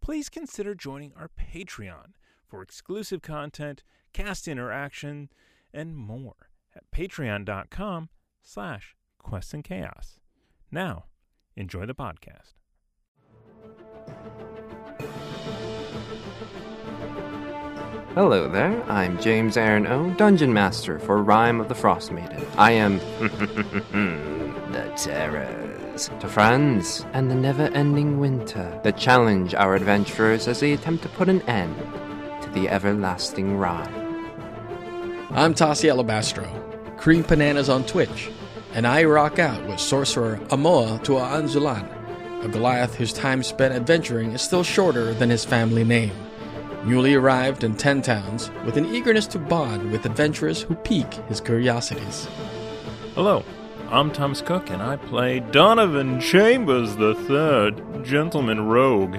please consider joining our Patreon for exclusive content, cast interaction, and more at patreon.com slash quests and chaos. Now, enjoy the podcast. Hello there, I'm James Aaron O, Dungeon Master for Rime of the Frost Maiden. I am the terrors to friends and the never ending winter that challenge our adventurers as they attempt to put an end to the everlasting ride. I'm Tassi Alabastro, Cream Bananas on Twitch, and I rock out with sorcerer Amoa Tua Anzulan, a Goliath whose time spent adventuring is still shorter than his family name. Newly arrived in Ten Towns, with an eagerness to bond with adventurers who pique his curiosities. Hello, I'm Thomas Cook, and I play Donovan Chambers III, Gentleman Rogue.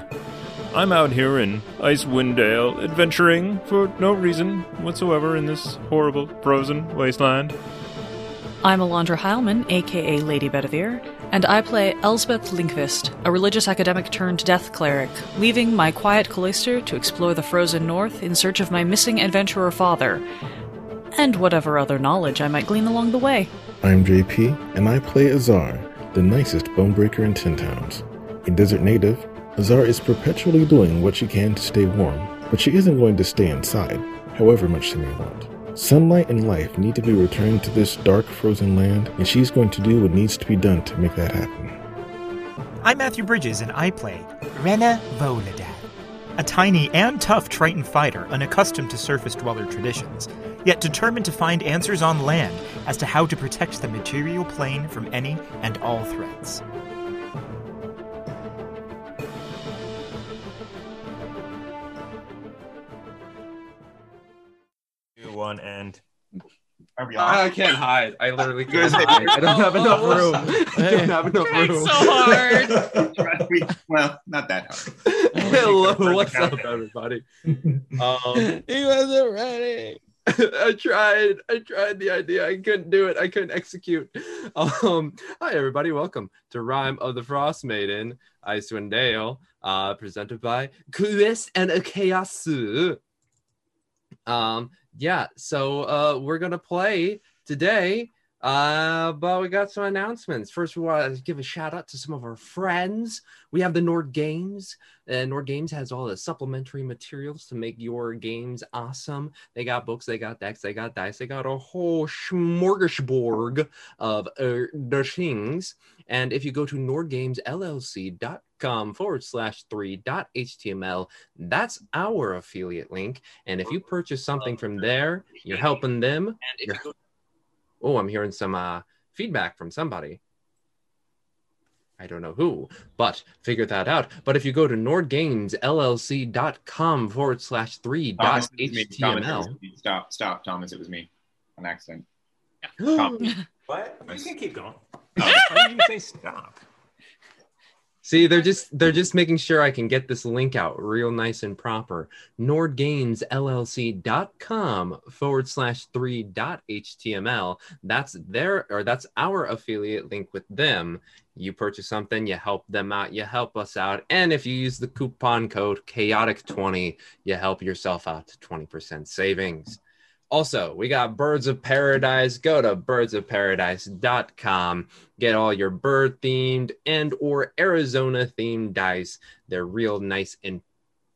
I'm out here in Icewind Dale, adventuring for no reason whatsoever in this horrible frozen wasteland. I'm Alondra Heilman, aka Lady Bedivere, and I play Elsbeth Linkvist, a religious academic turned death cleric, leaving my quiet cloister to explore the frozen north in search of my missing adventurer father, and whatever other knowledge I might glean along the way. I'm JP, and I play Azar, the nicest bonebreaker in Ten Towns. A desert native, Azar is perpetually doing what she can to stay warm, but she isn't going to stay inside, however much she may want. Sunlight and life need to be returned to this dark, frozen land, and she's going to do what needs to be done to make that happen. I'm Matthew Bridges, and I play Rena Voladad, a tiny and tough Triton fighter unaccustomed to surface dweller traditions, yet determined to find answers on land as to how to protect the material plane from any and all threats. Two, one, and Are we I can't hide. I literally can't hide. I don't have enough room. I don't have enough room. So hard. Well, not that hard. Hello, what's up, everybody? Um, He wasn't ready. I tried. I tried the idea. I couldn't do it. I couldn't execute. Um, hi, everybody. Welcome to Rime of the Frost Maiden, Icewind Dale, uh, presented by Quest and Chaos. Um, yeah. So uh, we're gonna play today. Uh, but we got some announcements. First, we want to give a shout out to some of our friends. We have the Nord Games. And Nord Games has all the supplementary materials to make your games awesome. They got books, they got decks, they got dice, they got a whole smorgasbord of uh, things. And if you go to nordgamesllc.com forward slash three dot html, that's our affiliate link. And if you purchase something from there, you're helping them. You're- oh, I'm hearing some uh, feedback from somebody. I don't know who, but figure that out. But if you go to nordgamesllc.com forward slash three dot Thomas, it was me. Thomas, it was html. Stop, stop, Thomas. It was me. An accident. what? You can keep going. Oh. Why did you say stop? See, they're just they're just making sure I can get this link out real nice and proper. NordGamesLLC.com forward slash three dot HTML. That's their or that's our affiliate link with them. You purchase something, you help them out, you help us out, and if you use the coupon code Chaotic20, you help yourself out to 20% savings. Also, we got Birds of Paradise. Go to birdsofparadise.com. Get all your bird themed and or Arizona themed dice. They're real nice and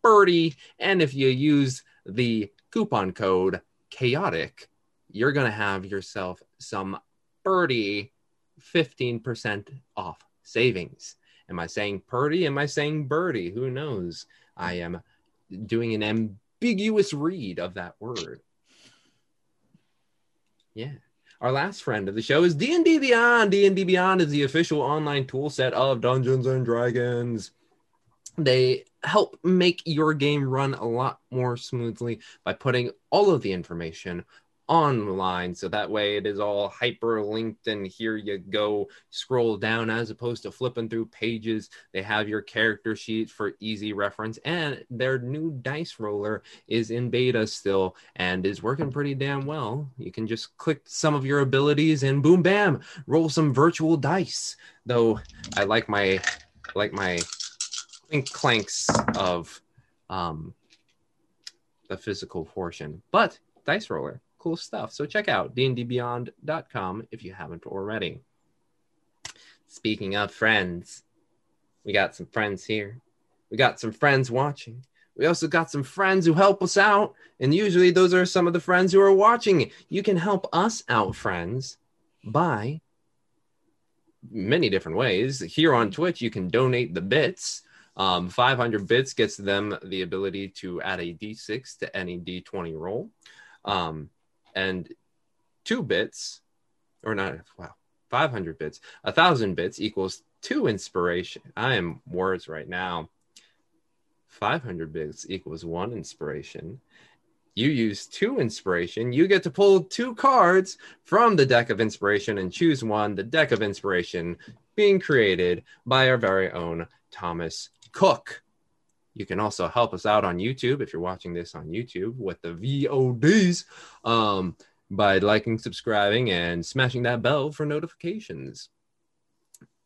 birdie. And if you use the coupon code chaotic, you're going to have yourself some birdie 15% off savings. Am I saying purdy? Am I saying birdie? Who knows? I am doing an ambiguous read of that word. Yeah. Our last friend of the show is D&D Beyond. D&D Beyond is the official online tool set of Dungeons and Dragons. they help make your game run a lot more smoothly by putting all of the information online. So that way it is all hyperlinked and here you go scroll down as opposed to flipping through pages. They have your character sheet for easy reference and their new dice roller is in beta still and is working pretty damn well. You can just click some of your abilities and boom bam roll some virtual dice. Though i like my like my clink clanks of um the physical portion but dice roller cool stuff. So check out dndbeyond.com if you haven't already. Speaking of friends, we got some friends here. We got some friends watching. We also got some friends who help us out. And usually those are some of the friends who are watching. You can help us out, friends, by many different ways. Here on Twitch, you can donate the bits. Um, 500 bits gets them the ability to add a d6 to any d20 roll. Um, and two bits, or not, wow, 500 bits, a thousand bits equals two inspiration. I am words right now. 500 bits equals one inspiration. You use two inspiration. You get to pull two cards from the deck of inspiration and choose one. The deck of inspiration being created by our very own Thomas Cook. You can also help us out on YouTube if you're watching this on YouTube with the VODs um, by liking, subscribing, and smashing that bell for notifications.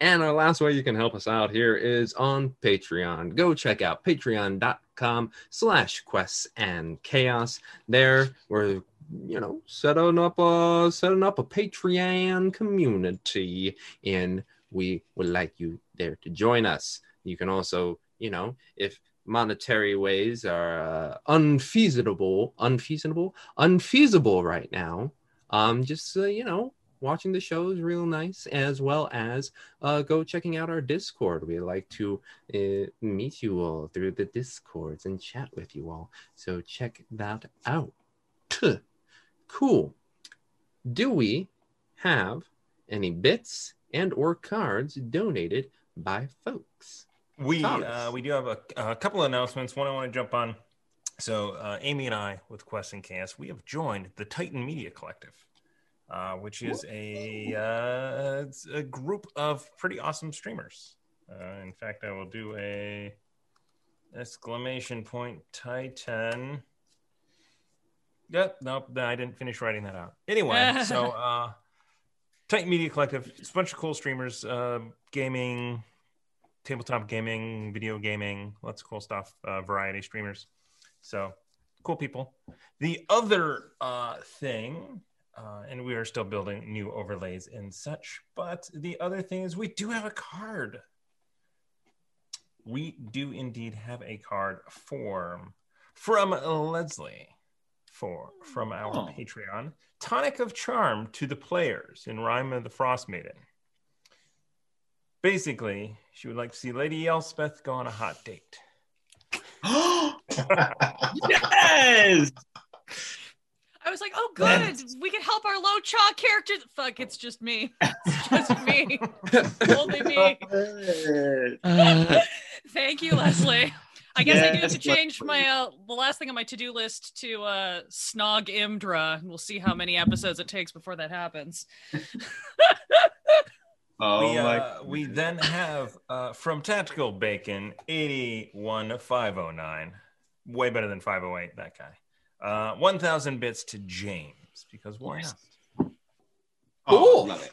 And our last way you can help us out here is on Patreon. Go check out patreon.com slash quests and chaos. There we're you know setting up a setting up a Patreon community and we would like you there to join us. You can also, you know, if monetary ways are uh, unfeasible, unfeasible, unfeasible right now. Um, just uh, you know, watching the show is real nice, as well as uh, go checking out our Discord. We like to uh, meet you all through the Discords and chat with you all. So check that out. Cool. Do we have any bits and or cards donated by folks? We uh, we do have a, a couple of announcements. One I want to jump on. So uh, Amy and I, with Quest and Chaos, we have joined the Titan Media Collective, uh, which is a uh, a group of pretty awesome streamers. Uh, in fact, I will do a exclamation point Titan. Yep, nope, I didn't finish writing that out. Anyway, so uh, Titan Media Collective, it's a bunch of cool streamers, uh, gaming, tabletop gaming, video gaming, lots of cool stuff, uh, variety streamers. So cool people. The other uh, thing, uh, and we are still building new overlays and such, but the other thing is we do have a card. We do indeed have a card form from Leslie for from our Oh. Patreon. Tonic of Charm to the players in Rime of the Frost Maiden. Basically, she would like to see Lady Elspeth go on a hot date. yes. I was like, oh, good. We can help our low chaw characters. Fuck, it's just me. It's just me. Only me. Thank you, Leslie. I guess I do have to Yes, change my uh, the last thing on my to do list to uh, Snog Imdra. And we'll see how many episodes it takes before that happens. Oh we, my. uh, we then have uh, from Tactical Bacon 81509. Way better than 508, that guy. Uh, 1000 bits to James, because why Nice. not? oh, cool. love it.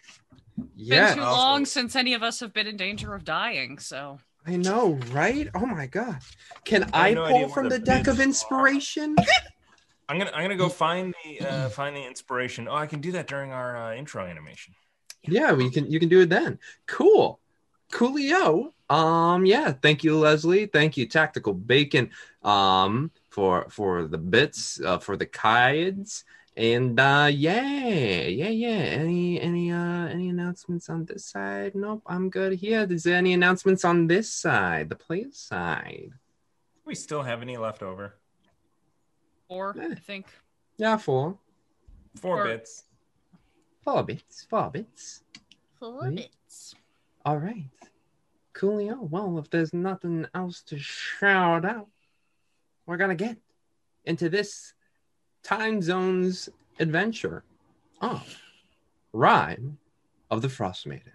Yeah, Been too also- long since any of us have been in danger of dying. So I know, right? Oh my god. Can I I, no pull from the the deck of inspiration? I'm gonna I'm gonna go find the uh, find the inspiration. Oh, I can do that during our uh, intro animation. Yeah, we can you can do it then. Cool. Coolio. Um, yeah, thank you, Leslie. Thank you, Tactical Bacon, um, for for the bits, uh, for the kites. And uh yeah, yeah, yeah. Any any uh any announcements on this side? Nope, I'm good here. Is there any announcements on this side, the player side? We still have any left over? four, Eh. I think. Yeah, four. Four Or- bits. Four bits, four bits. Four Right. bits. All right. Coolio. Well, if there's nothing else to shout out, we're gonna get into this time zones adventure of Rime of the Frost Maiden.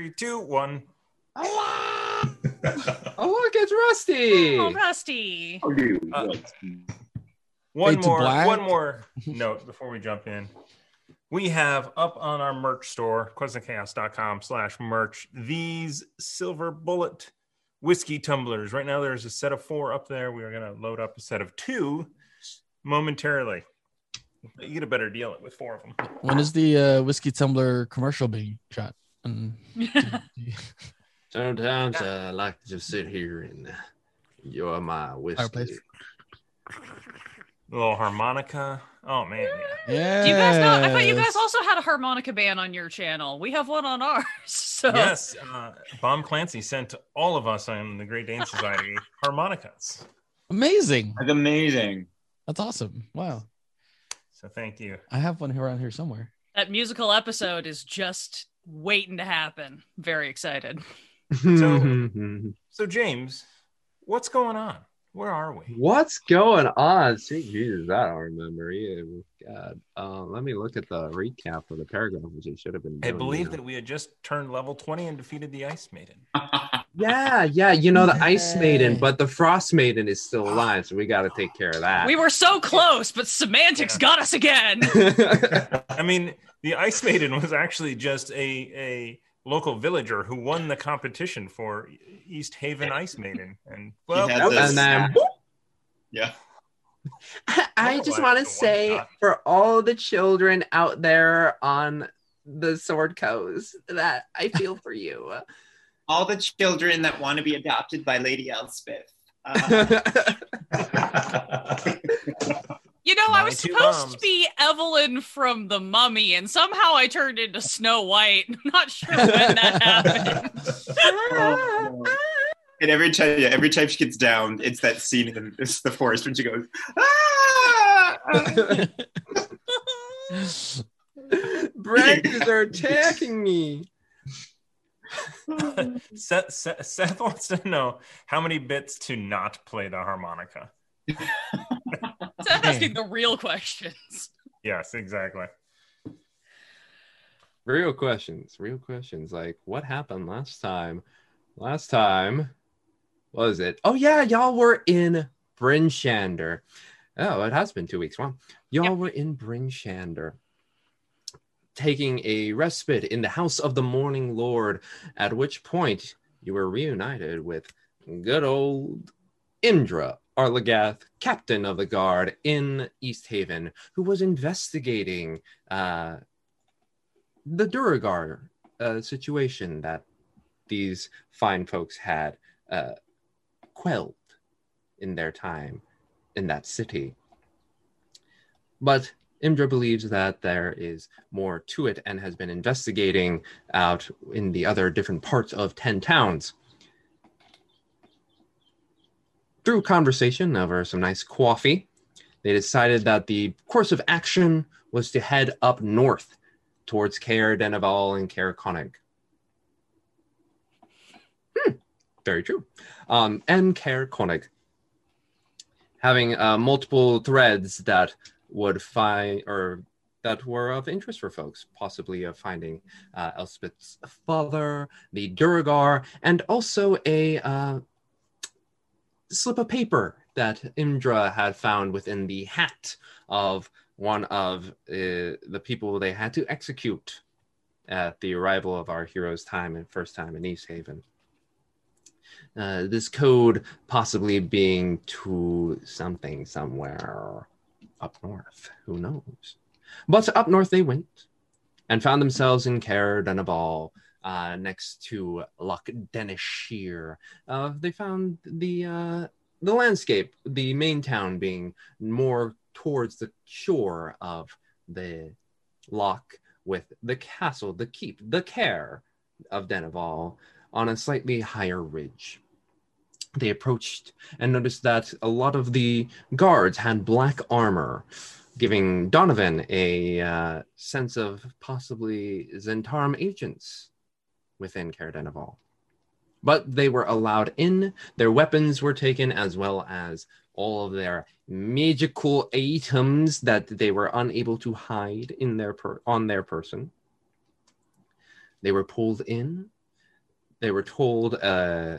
Three, two, one. Oh, look, it's Rusty. Oh, Rusty. Oh. Uh. One Fade to more, black. one more note before we jump in. We have up on our merch store, questofchaos.com slash merch, these silver bullet whiskey tumblers. Right now, there's a set of four up there. We are going to load up a set of two momentarily. You get a better deal with four of them. When is the uh, whiskey tumbler commercial being shot? Mm. Sometimes I like to just sit here and enjoy my whiskey. A little harmonica. Oh, man. Yeah. yeah. Do you guys know? I thought you guys also had a harmonica band on your channel. We have one on ours. So Yes, uh, Bomb Clancy sent all of us on the Great Dane Society harmonicas. amazing. That's amazing. That's awesome. Wow. So thank you. I have one around here somewhere. that musical episode is just waiting to happen. Very excited. So, James, what's going on? Where are we? What's going on? Sweet Jesus, I don't remember. Yeah, God. Uh, let me look at the recap of the paragraph, which it should have been. I believe you know. that we had just turned level 20 and defeated the Ice Maiden. Yeah, yeah. You know the Ice Maiden, but the Frost Maiden is still alive, so we got to take care of that. We were so close, but semantics Yeah. got us again. I mean, the Ice Maiden was actually just a, a local villager who won the competition for East Haven Ice Maiden. And, well, had that the- was- and then yeah. I just want to say shot. for all the children out there on the Sword Coast that I feel for you. All the children that want to be adopted by Lady Elspeth. Uh, You know, I was supposed moms. to be Evelyn from The Mummy, and somehow I turned into Snow White. I'm not sure when that happened. oh. and every time, yeah, every time she gets down, it's that scene in the, the forest when she goes, ah! Branches are attacking me. Seth, Seth, Seth wants to know how many bits to not play the harmonica. Seth asking the real questions. Yes, exactly. Real questions, real questions. Like, what happened last time? Last time, what was it? Oh, yeah, y'all were in Bryn Shander. Oh, it has been two weeks. Wow. Y'all Yep. were in Bryn Shander, taking a respite in the house of the Morning Lord, at which point you were reunited with good old Imdra Arlagath, captain of the guard in East Haven, who was investigating uh, the Duergar uh, situation that these fine folks had uh, quelled in their time in that city. But Imdra believes that there is more to it and has been investigating out in the other different parts of 10 towns. Through conversation over some nice coffee, they decided that the course of action was to head up north towards Caer Dineval and Caer Konig. Hmm, very true. Um, and Caer Konig. Having uh, multiple threads that would find or that were of interest for folks, possibly of finding uh, Elspeth's father, the Duergar, and also a uh, slip of paper that Imdra had found within the hat of one of uh, the people they had to execute at the arrival of our hero's time and first time in East Haven. Uh, this code possibly being to something somewhere up north. Who knows? But up north they went and found themselves in Caer Dineval, uh, next to Loch Dinneshere. Uh, they found the uh, the landscape, the main town being more towards the shore of the loch, with the castle, the keep, the care of Dineval on a slightly higher ridge. They approached and noticed that a lot of the guards had black armor, giving Donovan a uh, sense of possibly Zhentarim agents within Dineval. But they were allowed in, their weapons were taken, as well as all of their magical items that they were unable to hide in their per- on their person. They were pulled in. They were told uh,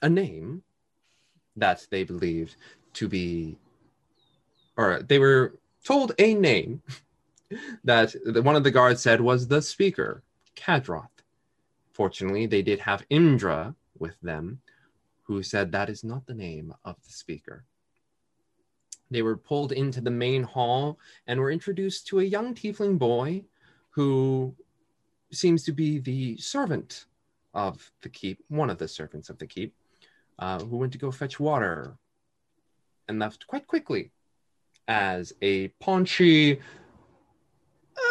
a name that they believed to be, or they were told a name that one of the guards said was the speaker, Kadroth. Fortunately, they did have Imdra with them, who said that is not the name of the speaker. They were pulled into the main hall and were introduced to a young tiefling boy who seems to be the servant of the keep, one of the servants of the keep, uh, who went to go fetch water and left quite quickly as a paunchy,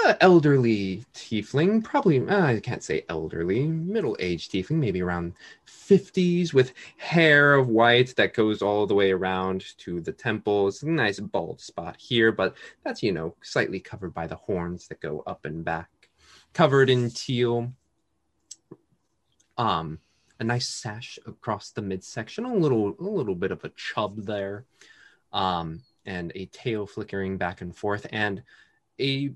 uh, elderly tiefling, probably, uh, I can't say elderly, middle aged tiefling, maybe around 50s, with hair of white that goes all the way around to the temples. Nice bald spot here, but that's, you know, slightly covered by the horns that go up and back. Covered in teal. Um, a nice sash across the midsection, a little, a little bit of a chub there, um, and a tail flickering back and forth, and a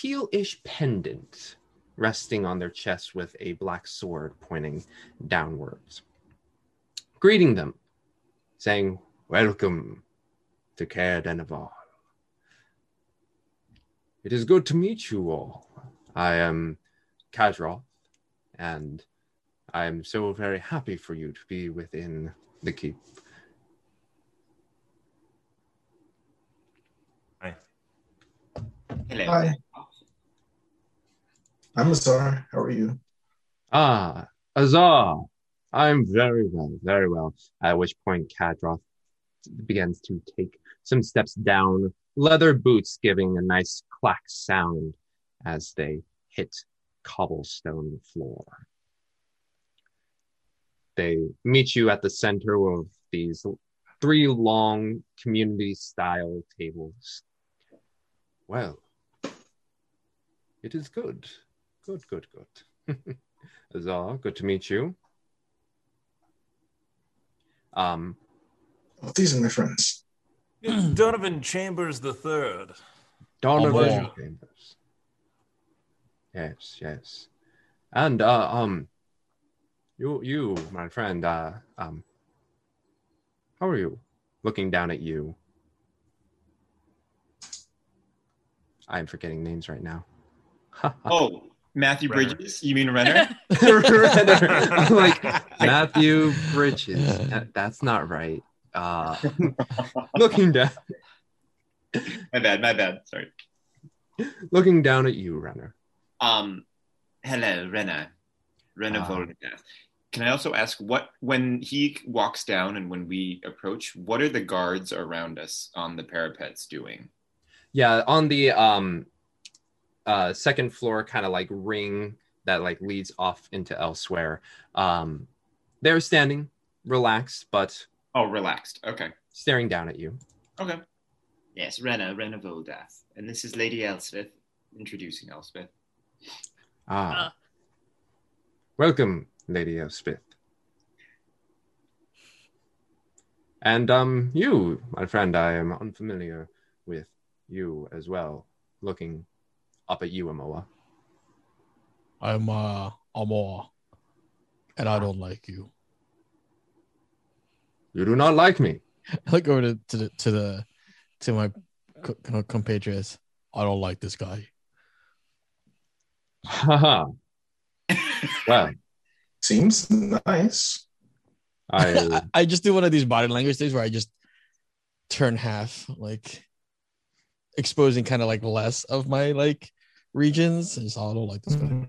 teal-ish pendant resting on their chest with a black sword pointing downwards, greeting them, saying, "Welcome to Caer Dineval. It is good to meet you all. I am Kadroth, and I am so very happy for you to be within the keep. Hi. Hello. Hi. I'm Azar. How are you? Ah, Azar. I'm very well, very well. At which point, Kadroth begins to take some steps down, leather boots giving a nice clack sound as they hit cobblestone floor. They meet you at the center of these three long community style tables. Well, it is good. Good, good, good. Azar, good to meet you. Um, Oh, these are my friends. It's Donovan Chambers the Third. Donovan Pleasure. Chambers. Yes, yes. And uh um you you, my friend, uh um how are you? Looking down at you. I'm forgetting names right now. Oh, Matthew Renner. Bridges? You mean Renner? Renner. I'm like Matthew Bridges. That- that's not right. Uh looking down my bad, my bad. Sorry. looking down at you, Renner. Um, hello, Renner. Renner. Volgath. Can I also ask what when he walks down and when we approach, what are the guards around us on the parapets doing? Yeah, on the um uh second floor kind of like ring that like leads off into elsewhere. Um they're standing relaxed but Oh, relaxed. Okay. staring down at you. Okay. Yes, Rena, Renner Voldath. And this is Lady Elspeth introducing Elspeth. Ah. Uh. Welcome, Lady Elspeth. And um you, my friend, I am unfamiliar with you as well. Looking up at you, Amoa. I'm uh Amor, and I don't like you. You do not like me. I look over to, to the to the to my co- co- compatriots. I don't like this guy. Haha. well, Seems nice. I I, I just do one of these body language things where I just turn half, like exposing kind of like less of my like regions. So I don't like this guy.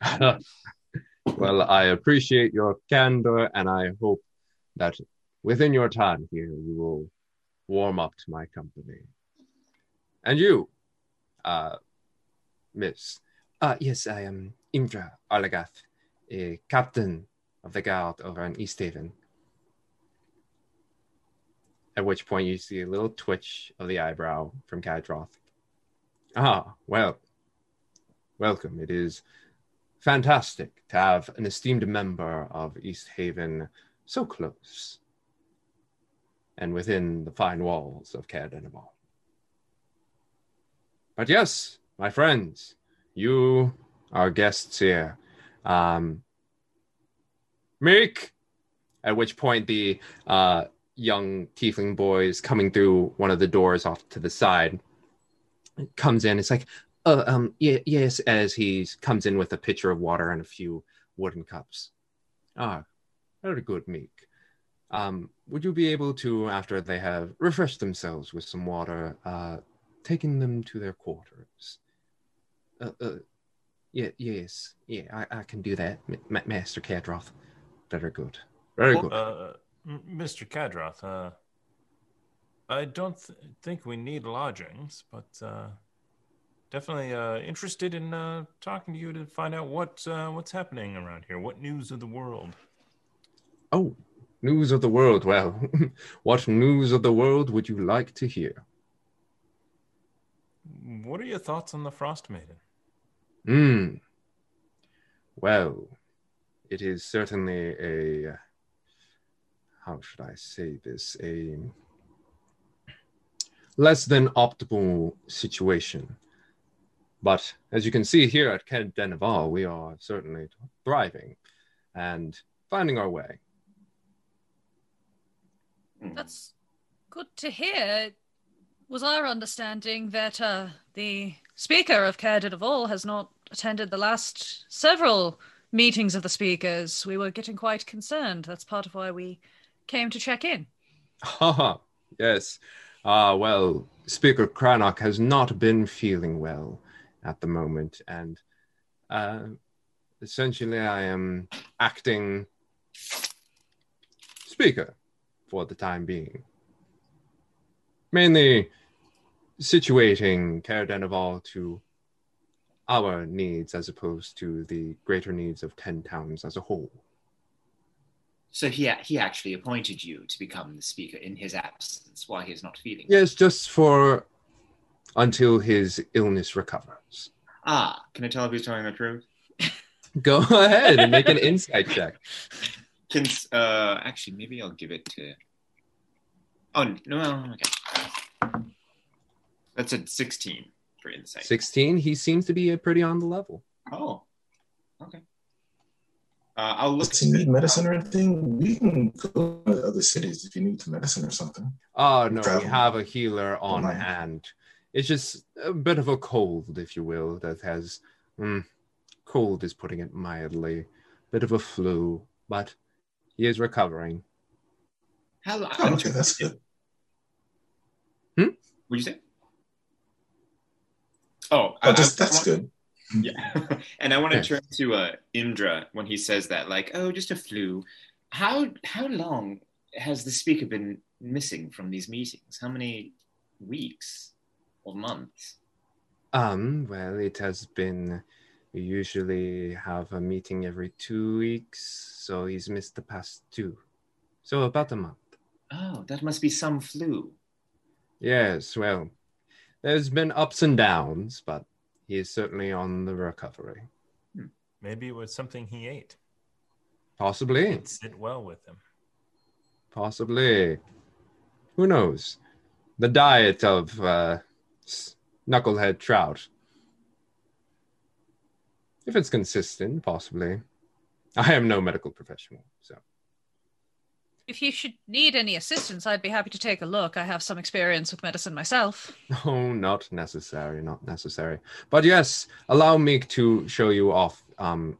well, I appreciate your candor, and I hope that within your time here, you will warm up to my company. And you, uh, Miss. Uh, yes, I am Imdra Arlagath, a captain of the guard over in East Haven. At which point you see a little twitch of the eyebrow from Kadroth. Ah, well, welcome. It is fantastic to have an esteemed member of East Haven so close and within the fine walls of Caer. But yes, my friends, you are guests here. Um, Meek, at which point the uh, young tiefling boy is coming through one of the doors off to the side. Comes in, it's like, uh, um, yeah, yes, as he comes in with a pitcher of water and a few wooden cups. Ah, very good, Meek. Um, would you be able to, after they have refreshed themselves with some water, uh, taking them to their quarters? Uh, uh, yeah, yes, yeah, I, I can do that, M- Master Kadroth. Very good, very Well, good. Uh, Mr. Kadroth, uh, I don't th- think we need lodgings, but uh, definitely uh, interested in uh, talking to you to find out what uh, what's happening around here. What news of the world? Oh, news of the world. Well, what news of the world would you like to hear? What are your thoughts on the Frost Maiden? Hmm. Well, it is certainly a. How should I say this? A less than optimal situation. But as you can see here at Ken Dineval, we are certainly thriving and finding our way. That's good to hear. It was our understanding that uh, the speaker of Caer Dineval has not attended the last several meetings of the speakers. We were getting quite concerned. That's part of why we came to check in. Haha, yes. Ah, well, Speaker Crannoc has not been feeling well at the moment, and uh, essentially I am acting speaker for the time being. Mainly situating Caer to our needs as opposed to the greater needs of 10 towns as a whole. So he he actually appointed you to become the speaker in his absence while he is not feeling. Yes, just for until his illness recovers. Ah, can I tell if he's telling the truth? Go ahead and make an insight check. Can uh actually maybe I'll give it to. Oh no, okay. That's a sixteen for insight. 16, he seems to be pretty on the level. Oh, okay. Uh, I'll look. Does he need medicine or anything? We can go to other cities if you need medicine or something. Oh, no, we have a healer on mind. hand. It's just a bit of a cold, if you will, that has. Mm, cold is putting it mildly. Bit of a flu, but he is recovering. How long? Oh, okay, that's good. Hmm? What'd you say? Oh, Oh, I- just I that's want- good. Yeah, and I want to turn to uh, Imdra when he says that, like, oh, just a flu. How how long has the speaker been missing from these meetings? How many weeks or months? Um, well, it has been. We usually have a meeting every two weeks, so he's missed the past two. So about a month. Oh, that must be some flu. Yes, well, there's been ups and downs, but he is certainly on the recovery. Maybe it was something he ate. Possibly, It sit well with him. possibly. Who knows? The diet of uh, knucklehead trout. If it's consistent, possibly. I am no medical professional, so. If you should need any assistance, I'd be happy to take a look. I have some experience with medicine myself. Oh, not necessary, not necessary. But yes, allow me to show you off um,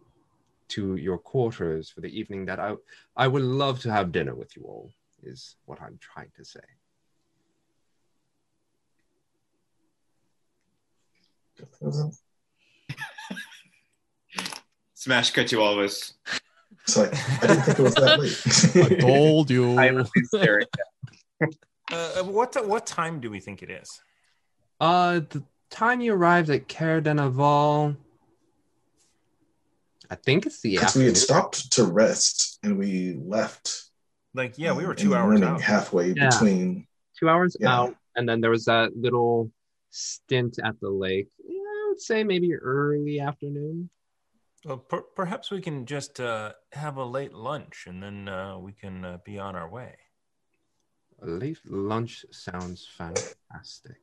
to your quarters for the evening. That I I would love to have dinner with you all. Is what I'm trying to say. Smash cut you all always. It's like I didn't think it was that late. I told you. I was staring. Uh, what what time do we think it is? Uh, the time you arrived at Care de I think it's the Because we had stopped to rest and we left. Like, yeah, we were two hours morning, out. halfway Yeah. between. Two hours Yeah. out, and then there was that little stint at the lake. Yeah, I would say maybe early afternoon. Well, per- perhaps we can just uh, have a late lunch, and then uh, we can uh, be on our way. A late lunch sounds fantastic.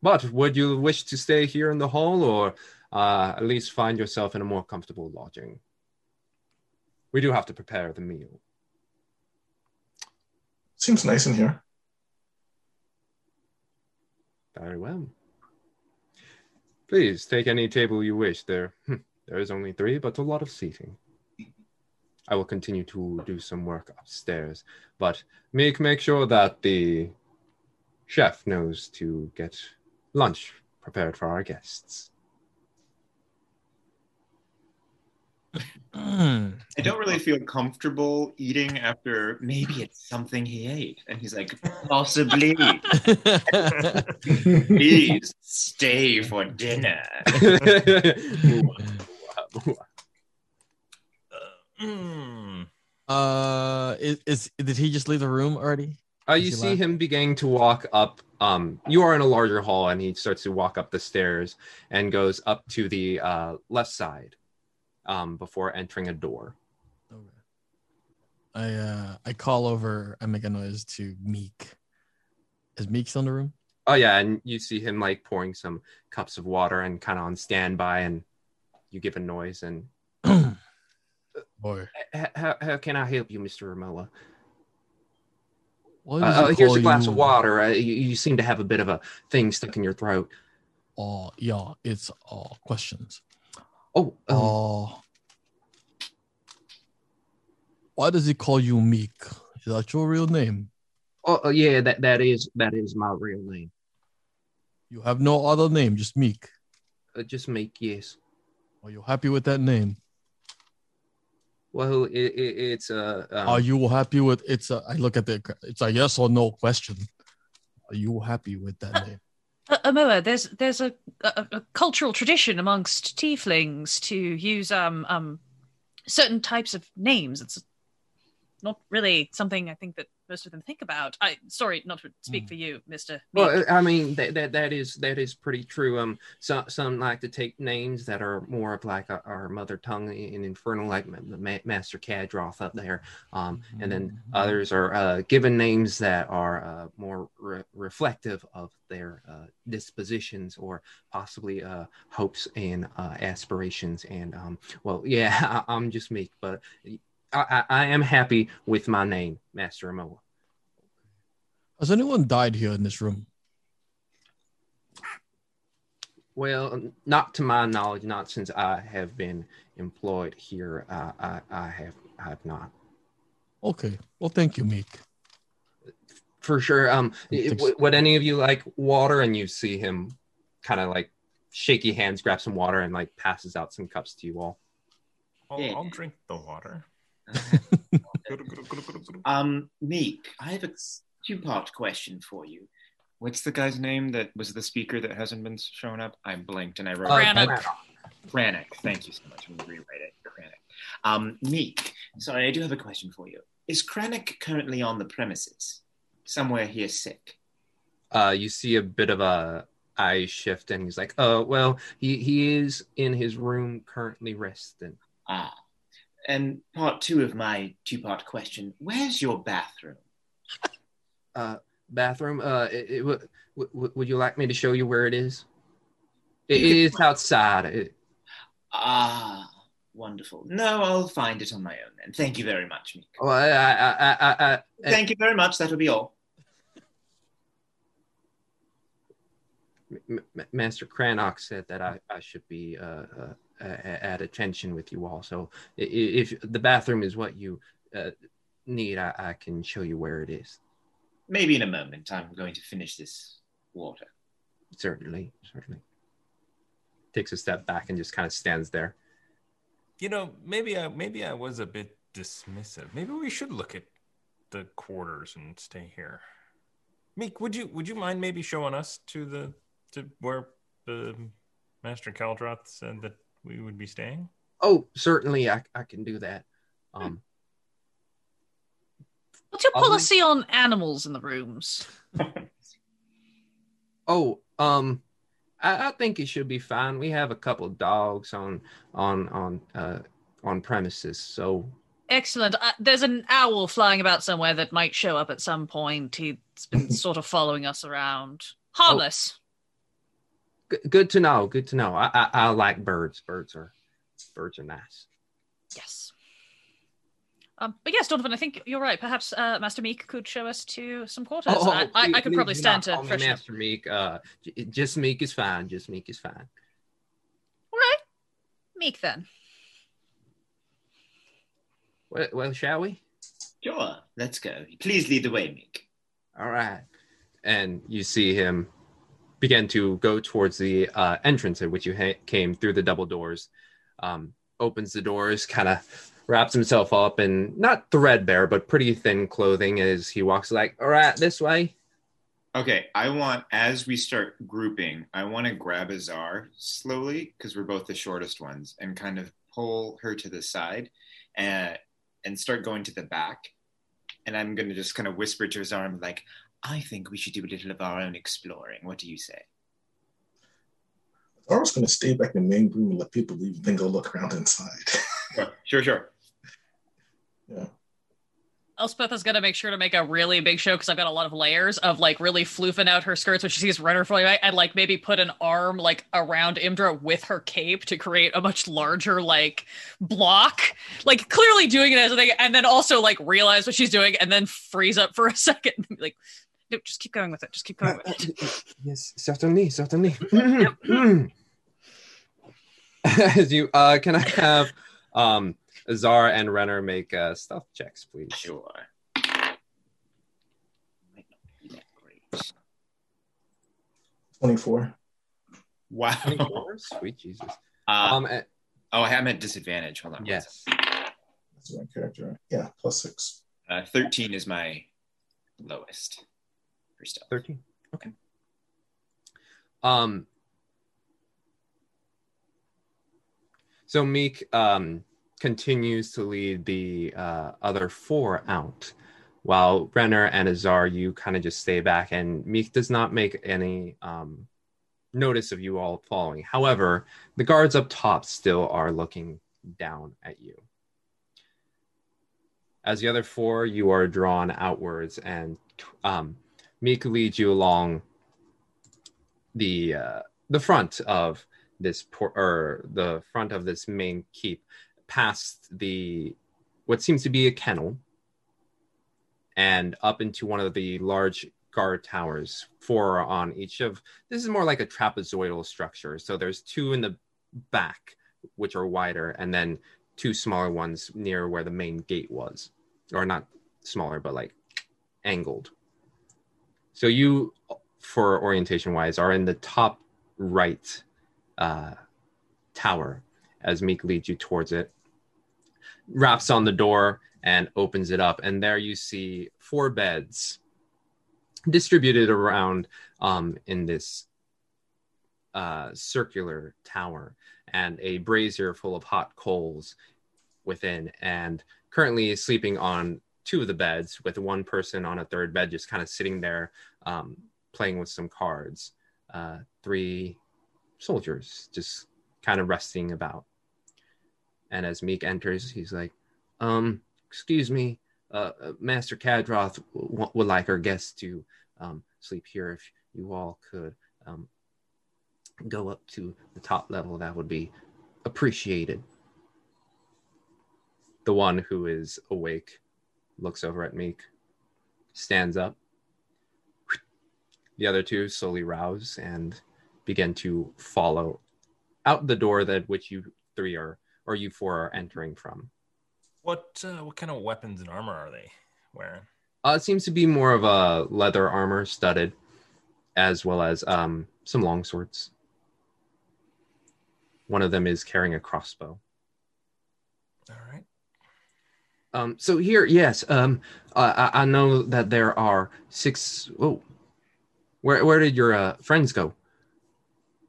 But would you wish to stay here in the hall or uh, at least find yourself in a more comfortable lodging? We do have to prepare the meal. Seems nice in here. Very well. Please take any table you wish. There, hmm, there is only three, but a lot of seating. I will continue to do some work upstairs, but make make sure that the chef knows to get lunch prepared for our guests. Mm. I don't really feel comfortable eating after maybe it's something he ate. And he's like, possibly. Please stay for dinner. Mm. uh, is, is did he just leave the room already? Uh, you see left? him beginning to walk up. Um, you are in a larger hall, and he starts to walk up the stairs and goes up to the uh, left side um, before entering a door. Okay. I uh I call over. I make a noise to Meek. Is Meek still in the room? Oh yeah, and you see him like pouring some cups of water and kind of on standby, and you give a noise. And Boy, how, how can I help you, Mister Ramoa? why Uh, he uh, here's a glass you- of water. Uh, you, you seem to have a bit of a thing stuck in your throat. Oh yeah, it's all questions. Oh, um, Oh, why does he call you Meek? Is that your real name? oh, oh, yeah, that that is that is my real name. You have no other name, just Meek. Uh, just Meek, yes. Are you happy with that name? Well, it, it, it's uh, um, Are you happy with it's a I look at the it's a yes or no question. Are you happy with that name? Uh, Amoa, there's there's a, a, a cultural tradition amongst tieflings to use um um certain types of names. It's not really something I think that most of them think about. I sorry, not to speak Mm. for you, Mister. Well, I mean that, that that is that is pretty true. Um, some some like to take names that are more of like our, our mother tongue in Infernal, like Ma- Ma- Master Kadroth up there. Um, and then Mhm. others are uh, given names that are uh, more re- reflective of their uh, dispositions or possibly uh, hopes and uh, aspirations. And um, well, yeah, I, I'm just me, but I, I, I am happy with my name, Master Amoa. Has anyone died here in this room? Well, not to my knowledge, not since I have been employed here. Uh, I, I have, I have not. Okay. Well, thank you, Meek. For sure. Um, Thanks. it- would, would any of you like water? And you see him kind of like shaky hands, grab some water, and like passes out some cups to you all. I'll, Yeah. I'll drink the water. um, Meek, I have a two-part question for you. What's the guy's name that was the speaker that hasn't been shown up? I blinked and I wrote Uh, Brannock. Thank you so much. I'm gonna rewrite it. Crannoc. Um, Meek, sorry, I do have a question for you. Is Crannoc currently on the premises? Somewhere here sick? Uh, you see a bit of a eye shift, and he's like, "Oh, well, he he is in his room currently resting." Ah. And part two of my two-part question: Where's your bathroom? Uh, bathroom. Uh, it, it, w- w- would you like me to show you where it is? It is outside. It- Ah, wonderful. No, I'll find it on my own then. Thank you very much, Meek. well, I, I, I, Thank you very much. That'll be all. M- M- Master Crannoc said that I, I should be uh, uh, at attention with you all. So i- i- if the bathroom is what you uh, need, I, I can show you where it is. Maybe in a moment. I'm going to finish this water. Certainly, certainly. Takes a step back and just kind of stands there. You know, maybe I maybe I was a bit dismissive. Maybe we should look at the quarters and stay here. Meek, would you would you mind maybe showing us to the to where the Master Caldroth said that we would be staying? Oh, certainly, I, I can do that. Um, What's your Other- policy on animals in the rooms? Oh, um, I, I think it should be fine. We have a couple of dogs on on on uh on premises, so Excellent. Uh, there's an owl flying about somewhere that might show up at some point. He's been sort of following us around. Harmless. G- good to know. Good to know. I, I I like birds. Birds are birds are nice. Yes. Um, but yes, Donovan, I think you're right. Perhaps uh, Master Meek could show us to some quarters. Oh, I, I, I could probably stand to call me freshen up. Master Meek. Uh, just Meek is fine. Just Meek is fine. All right. Meek then. Well, well, shall we? Sure, let's go. Please lead the way, Meek. All right. And you see him begin to go towards the uh, entrance at which you ha- came through the double doors. Um, opens the doors, kind of wraps himself up in not threadbare, but pretty thin clothing as he walks like, all right, this way. Okay, I want as we start grouping, I want to grab Azar slowly because we're both the shortest ones, and kind of pull her to the side, and and start going to the back. And I'm gonna just kind of whisper to Azar, I'm like, I think we should do a little of our own exploring. What do you say? I was going to stay back in the main room and let people leave, then go look around inside. Sure, sure, sure. yeah. Elspeth is gonna make sure to make a really big show because I've got a lot of layers of like really floofing out her skirts when she sees Renner flying by, and like maybe put an arm like around Imdra with her cape to create a much larger like block. Like clearly doing it as a thing, and then also like realize what she's doing, and then freeze up for a second, like, no, just keep going with it. Just keep going with it. Yes, certainly, certainly. As you, uh, can I have um, Azar and Renner make uh, stealth checks, please? Sure. Might not be that great. 24. Wow. 24? Sweet Jesus. Uh, Um, oh, I'm at disadvantage. Hold on. yes. That's my character. Yeah, plus six. Uh, 13 is my lowest for stealth. 13 okay. Um so meek um continues to lead the uh, other four out while renner and azar you kind of just stay back and meek does not make any um notice of you all following however the guards up top still are looking down at you. As the other four you are drawn outwards and um Meek leads you along the uh, the front of this por- or the front of this main keep, past the what seems to be a kennel, and up into one of the large guard towers. Four on each of this is more like a trapezoidal structure. So there's two in the back, which are wider, and then two smaller ones near where the main gate was, or not smaller, but like angled. So you, for orientation wise, are in the top right uh, tower as Meek leads you towards it. Raps on the door and opens it up, and there you see four beds distributed around um, in this uh, circular tower, and a brazier full of hot coals within, and currently sleeping on two of the beds with one person on a third bed just kind of sitting there um, playing with some cards. Uh, three soldiers just kind of resting about. And as meek enters he's like um excuse me uh, uh, master cadroth w- would like our guests to um, sleep here if you all could um, go up to the top level, that would be appreciated. The one who is awake looks over at Meek, stands up. The other two slowly rouse and begin to follow out the door that which you three are or you four are entering from. What uh, what kind of weapons and armor are they wearing? Uh, it seems to be more of a leather armor studded, as well as um, some long swords. One of them is carrying a crossbow. All right. Um, so here, yes, um, I, I know that there are six. Oh, where where did your uh, friends go?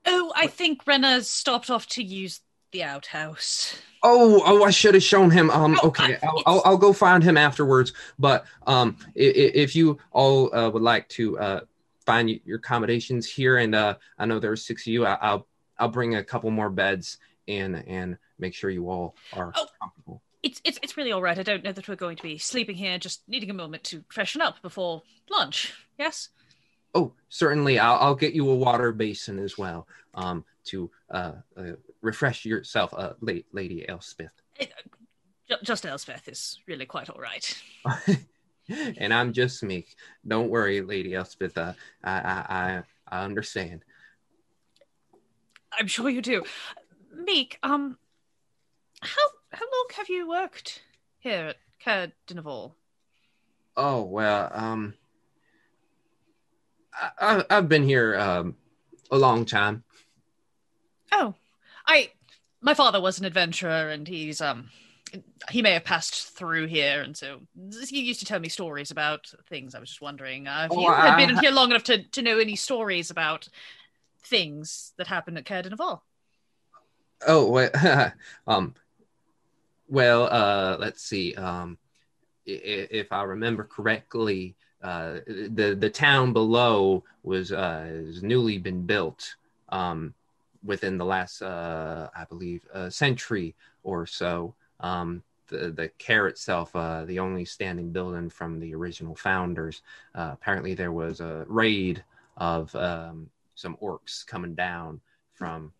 Oh, I think Renna stopped off to use the outhouse. Oh, oh, I should have shown him. Um, Oh, okay, I'll, I'll, I'll go find him afterwards. But um, i- i- if you all uh, would like to uh, find your accommodations here, and uh, I know there's six of you, I, I'll I'll bring a couple more beds in and make sure you all are Oh. comfortable. It's, it's it's really all right. I don't know that we're going to be sleeping here. Just needing a moment to freshen up before lunch. Yes. Oh, certainly, I'll, I'll get you a water basin as well um, to uh, uh, refresh yourself, uh, late Lady Elspeth. Ju- Just Elspeth is really quite all right. and I'm just Meek. Don't worry, Lady Elspeth. Uh, I, I I I understand. I'm sure you do. Meek, um, how how long have you worked here at Caer Dineval? Oh well, um, I, I I've been here um a long time. Oh, I my father was an adventurer, and he's um he may have passed through here, and so he used to tell me stories about things. I was just wondering uh, if Oh, you had been here long enough to to know any stories about things that happened at Caer Dineval. Oh well, um, well, uh, let's see. Um, i- i- if I remember correctly, uh, the the town below was uh has newly been built. Um, within the last, uh, I believe, century or so. Um, the the Caer itself, uh, the only standing building from the original founders. Uh, apparently, there was a raid of um, some orcs coming down from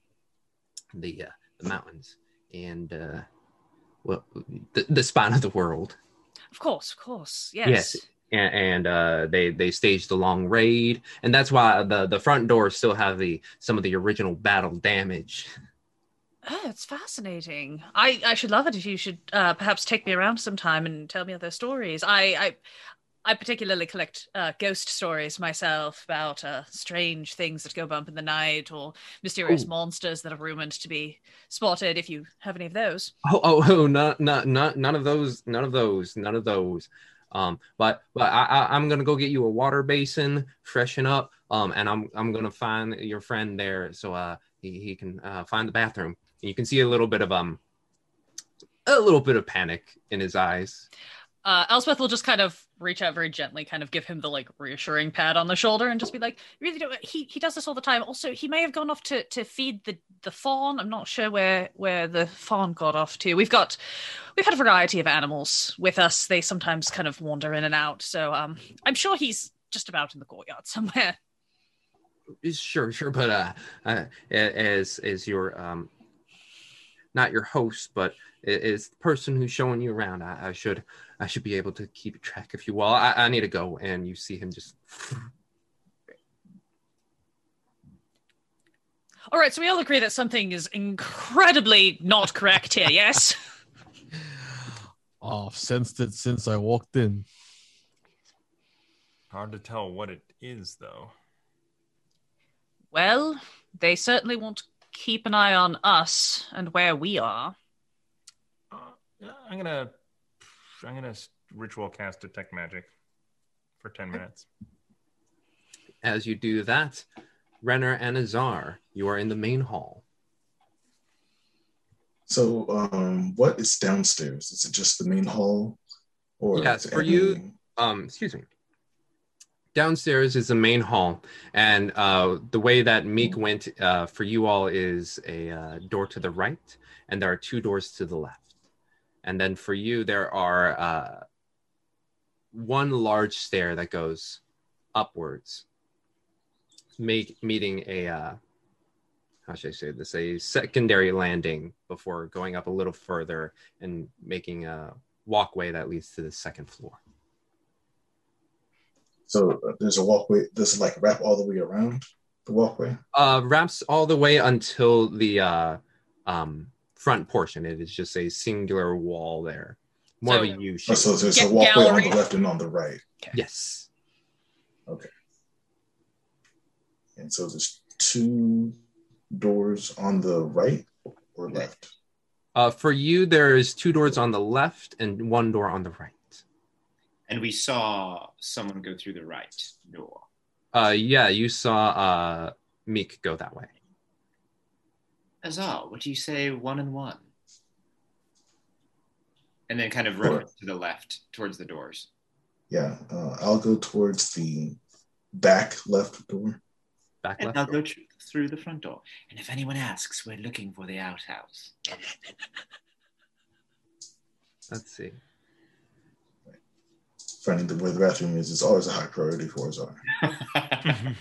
the uh, the mountains and uh, well, the, the spine of the world. Of course, of course, yes. Yes. And, and uh, they they staged a long raid, and that's why the the front doors still have the some of the original battle damage. Oh, it's fascinating. I, I should love it if you should uh, perhaps take me around sometime and tell me other stories. I I, I particularly collect uh, ghost stories myself about uh, strange things that go bump in the night or mysterious Ooh. monsters that are rumored to be spotted. If you have any of those, Oh, oh, oh, not, not, not, none of those, none of those, none of those. Um, but, but I, I, I'm gonna go get you a water basin, freshen up, um, and I'm, I'm gonna find your friend there so uh, he, he can uh, find the bathroom. And you can see a little bit of um, a little bit of panic in his eyes. Uh, Elspeth will just kind of reach out very gently, kind of give him the like reassuring pat on the shoulder, and just be like, "Really, don't, he he does this all the time. Also, he may have gone off to to feed the the fawn. I'm not sure where where the fawn got off to. We've got we've had a variety of animals with us. They sometimes kind of wander in and out. So um, I'm sure he's just about in the courtyard somewhere. Sure, sure, but uh, uh as as your um, not your host, but a- as the person who's showing you around, I, I should I should be able to keep track of you all. I, I need to go, and you see him just. All right, so we all agree that something is incredibly not correct here. Yes. Oh, I've sensed it since I walked in. Hard to tell what it is, though. Well, they certainly won't keep an eye on us and where we are. Uh, yeah, I'm gonna, I'm gonna ritual cast detect magic for ten minutes. As you do that, Renner and Azar, you are in the main hall. So, um, what is downstairs? Is it just the main hall? Or Yes, for it you- um excuse me downstairs is the main hall and uh the way that meek went uh for you all is a uh, door to the right and there are two doors to the left and then for you there are uh one large stair that goes upwards make meeting a uh how should I say this? A secondary landing before going up a little further and making a walkway that leads to the second floor. So uh, there's a walkway. Does it like wrap all the way around the walkway? Uh, wraps all the way until the uh, um, front portion. It is just a singular wall there, more So- of a U Oh, shape. so there's a walkway gallery. on the left and on the right, Yes. Okay. And so there's two doors on the right or left. Uh, for you, there's two doors on the left and one door on the right. And we saw someone go through the right door. Uh, yeah, you saw uh, Meek go that way. Azar, what do you say one and one? And then kind of reference to the left towards the doors. Yeah, uh, I'll go towards the back left door. Back And left. I'll door. go tr- through the front door. And if anyone asks, we're looking for the outhouse. Let's see. Finding the where the bathroom is is always a high priority for us. Are.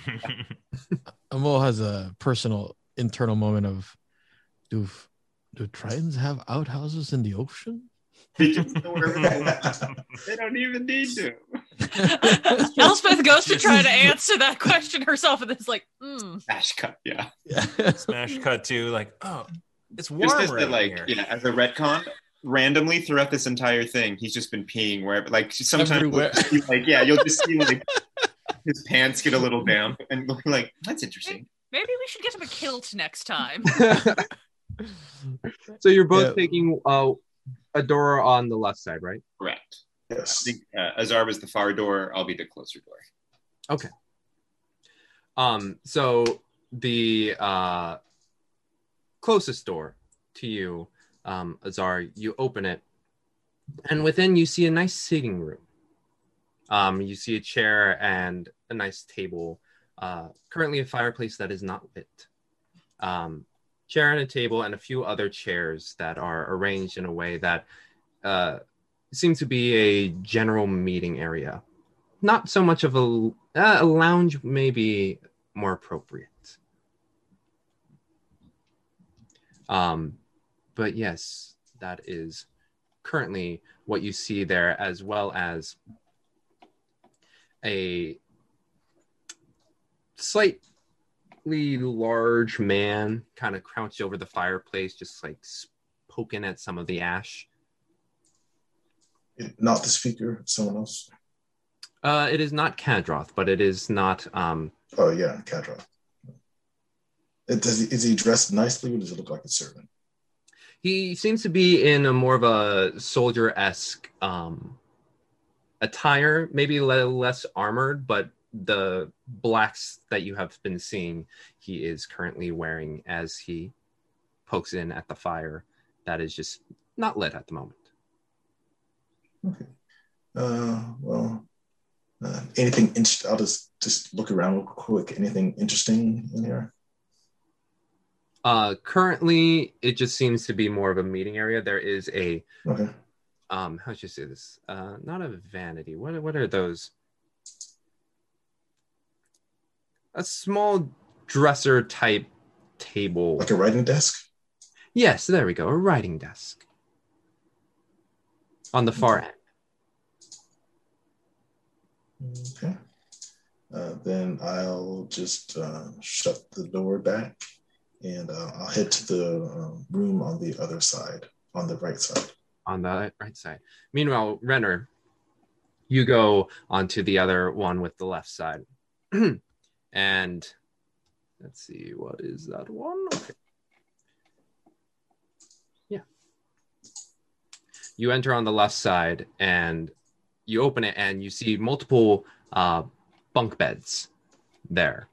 Amol has a personal internal moment of, do do Tritons have outhouses in the ocean? they just know where They don't even need to. Elspeth goes to try to answer that question herself, and it's like, hmm. Smash cut, yeah. Smash cut too. like, oh, it's warm Just as the, right like, here. yeah, as a retcon, randomly throughout this entire thing, he's just been peeing wherever. Like sometimes, Everywhere. you'll see, like yeah, you'll just see like his pants get a little damp, and like, that's interesting. maybe we should get him a kilt next time. So you're both Yeah. taking uh, a door on the left side, right? Correct. I Yes. think uh, Azar is the far door. I'll be the closer door. Okay. Um, so the uh, closest door to you, um, Azar, you open it, and within you see a nice sitting room. Um, you see a chair and a nice table. Uh, currently, a fireplace that is not lit. Um, chair and a table, and a few other chairs that are arranged in a way that uh, seems to be a general meeting area. Not so much of a uh, a lounge, maybe more appropriate. Um, but yes, that is currently what you see there, as well as a slightly large man kind of crouched over the fireplace, just like poking at some of the ash. Not the speaker, someone else. Uh, it is not Kadroth, but it is not. Um, Oh yeah, Kadra. It, does he, is he dressed nicely or does it look like a servant? he seems to be in a more of a soldier esque um, attire, maybe a little less armored, but the blacks that you have been seeing, he is currently wearing as he pokes in at the fire that is just not lit at the moment. Okay. Uh, well, uh, anything interesting? I'll just just look around real quick. Anything interesting in here? Uh, currently, it just seems to be more of a meeting area. There is a Okay. um, how should you say this? Uh, not a vanity. What what are those? A small dresser type table. Like a writing desk? Yes, there we go. A writing desk on the far end. Okay. Uh, then I'll just uh, shut the door back and uh, I'll head to the uh, room on the other side, on the right side. on the right side. Meanwhile, Renner, you go onto the other one with the left side. and let's see, what is that one? Okay. Yeah. You enter on the left side and you open it and you see multiple uh, bunk beds there.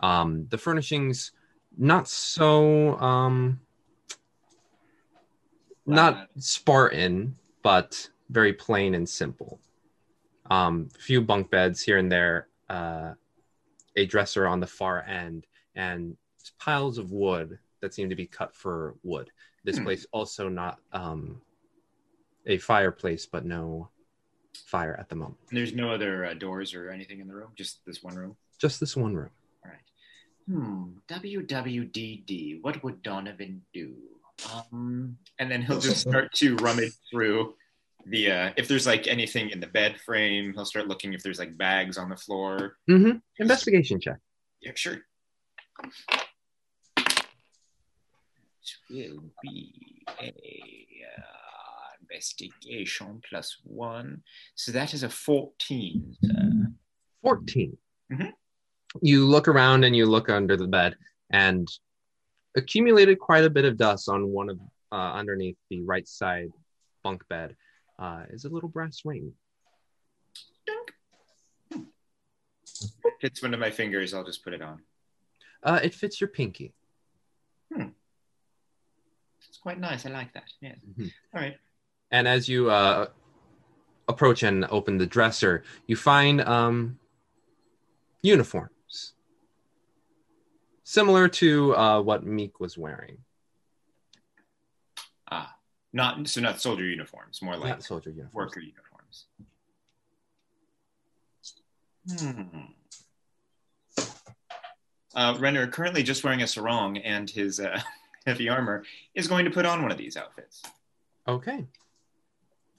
Um, the furnishings, not so. Um, not Spartan, but very plain and simple. Um, few bunk beds here and there, uh, a dresser on the far end, and piles of wood that seem to be cut for wood. This Hmm. place also not um, a fireplace, but no fire at the moment. And there's no other uh, doors or anything in the room, just this one room. Just this one room. All right. Hmm. WWDD. What would Donovan do? Um, and then he'll just start to rummage through the uh, if there's like anything in the bed frame. He'll start looking if there's like bags on the floor. Mm-hmm. Investigation check. Yeah, sure. It will be a uh, investigation plus one. So that is a 14. sir. 14. Mhm. You look around and you look under the bed and accumulated quite a bit of dust on one of uh, underneath the right side bunk bed uh, is a little brass ring. Fits one of my fingers. I'll just put it on. Uh, it fits your pinky. It's quite nice. I like that. Yeah. Mhm. All right. And as you uh, approach and open the dresser, you find um, uniforms similar to uh, what Meek was wearing. Not so not soldier uniforms. More like Not soldier uniforms. worker uniforms. Hmm. Uh, Renner, currently just wearing a sarong and his uh, heavy armor, is going to put on one of these outfits. Okay.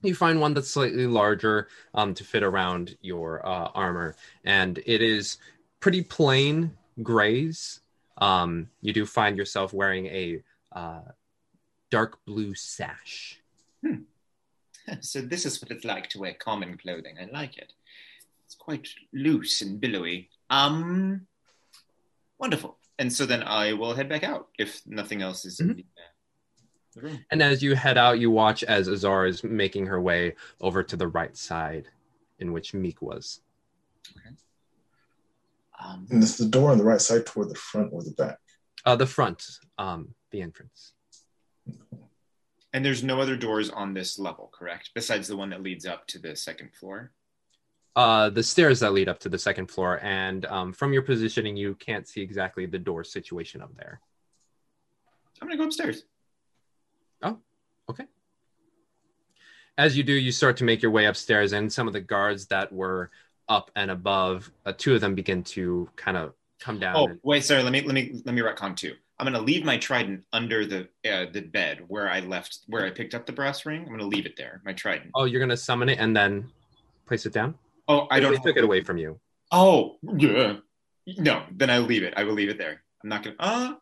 You find one that's slightly larger um, to fit around your uh, armor, and it is pretty plain grays. Um, you do find yourself wearing a uh, dark blue sash. So this is what it's like to wear common clothing. I like it. It's quite loose and billowy. Um, wonderful. And so then I will head back out if nothing else is in the, uh, the room. And as you head out, you watch as Azar is making her way over to the right side, in which Meek was. Um, And is the door on the right side toward the front or the back? Uh, the front, um, the entrance. And there's no other doors on this level, correct? Besides the one that leads up to the second floor. Uh, the stairs that lead up to the second floor, and um, from your positioning, you can't see exactly the door situation up there. I'm gonna go upstairs. Oh, okay. As you do, you start to make your way upstairs, and some of the guards that were up and above, uh, two of them begin to kind of come down. Oh and- wait, sorry. Let me let me let me retcon two. I'm gonna leave my trident under the uh, the bed where I left where I picked up the brass ring. I'm gonna leave it there. My trident. oh, you're gonna summon it and then place it down. Oh, I don't. They took it away from you. Oh, yeah. No, then I leave it. I will leave it there. I'm not gonna. Uh,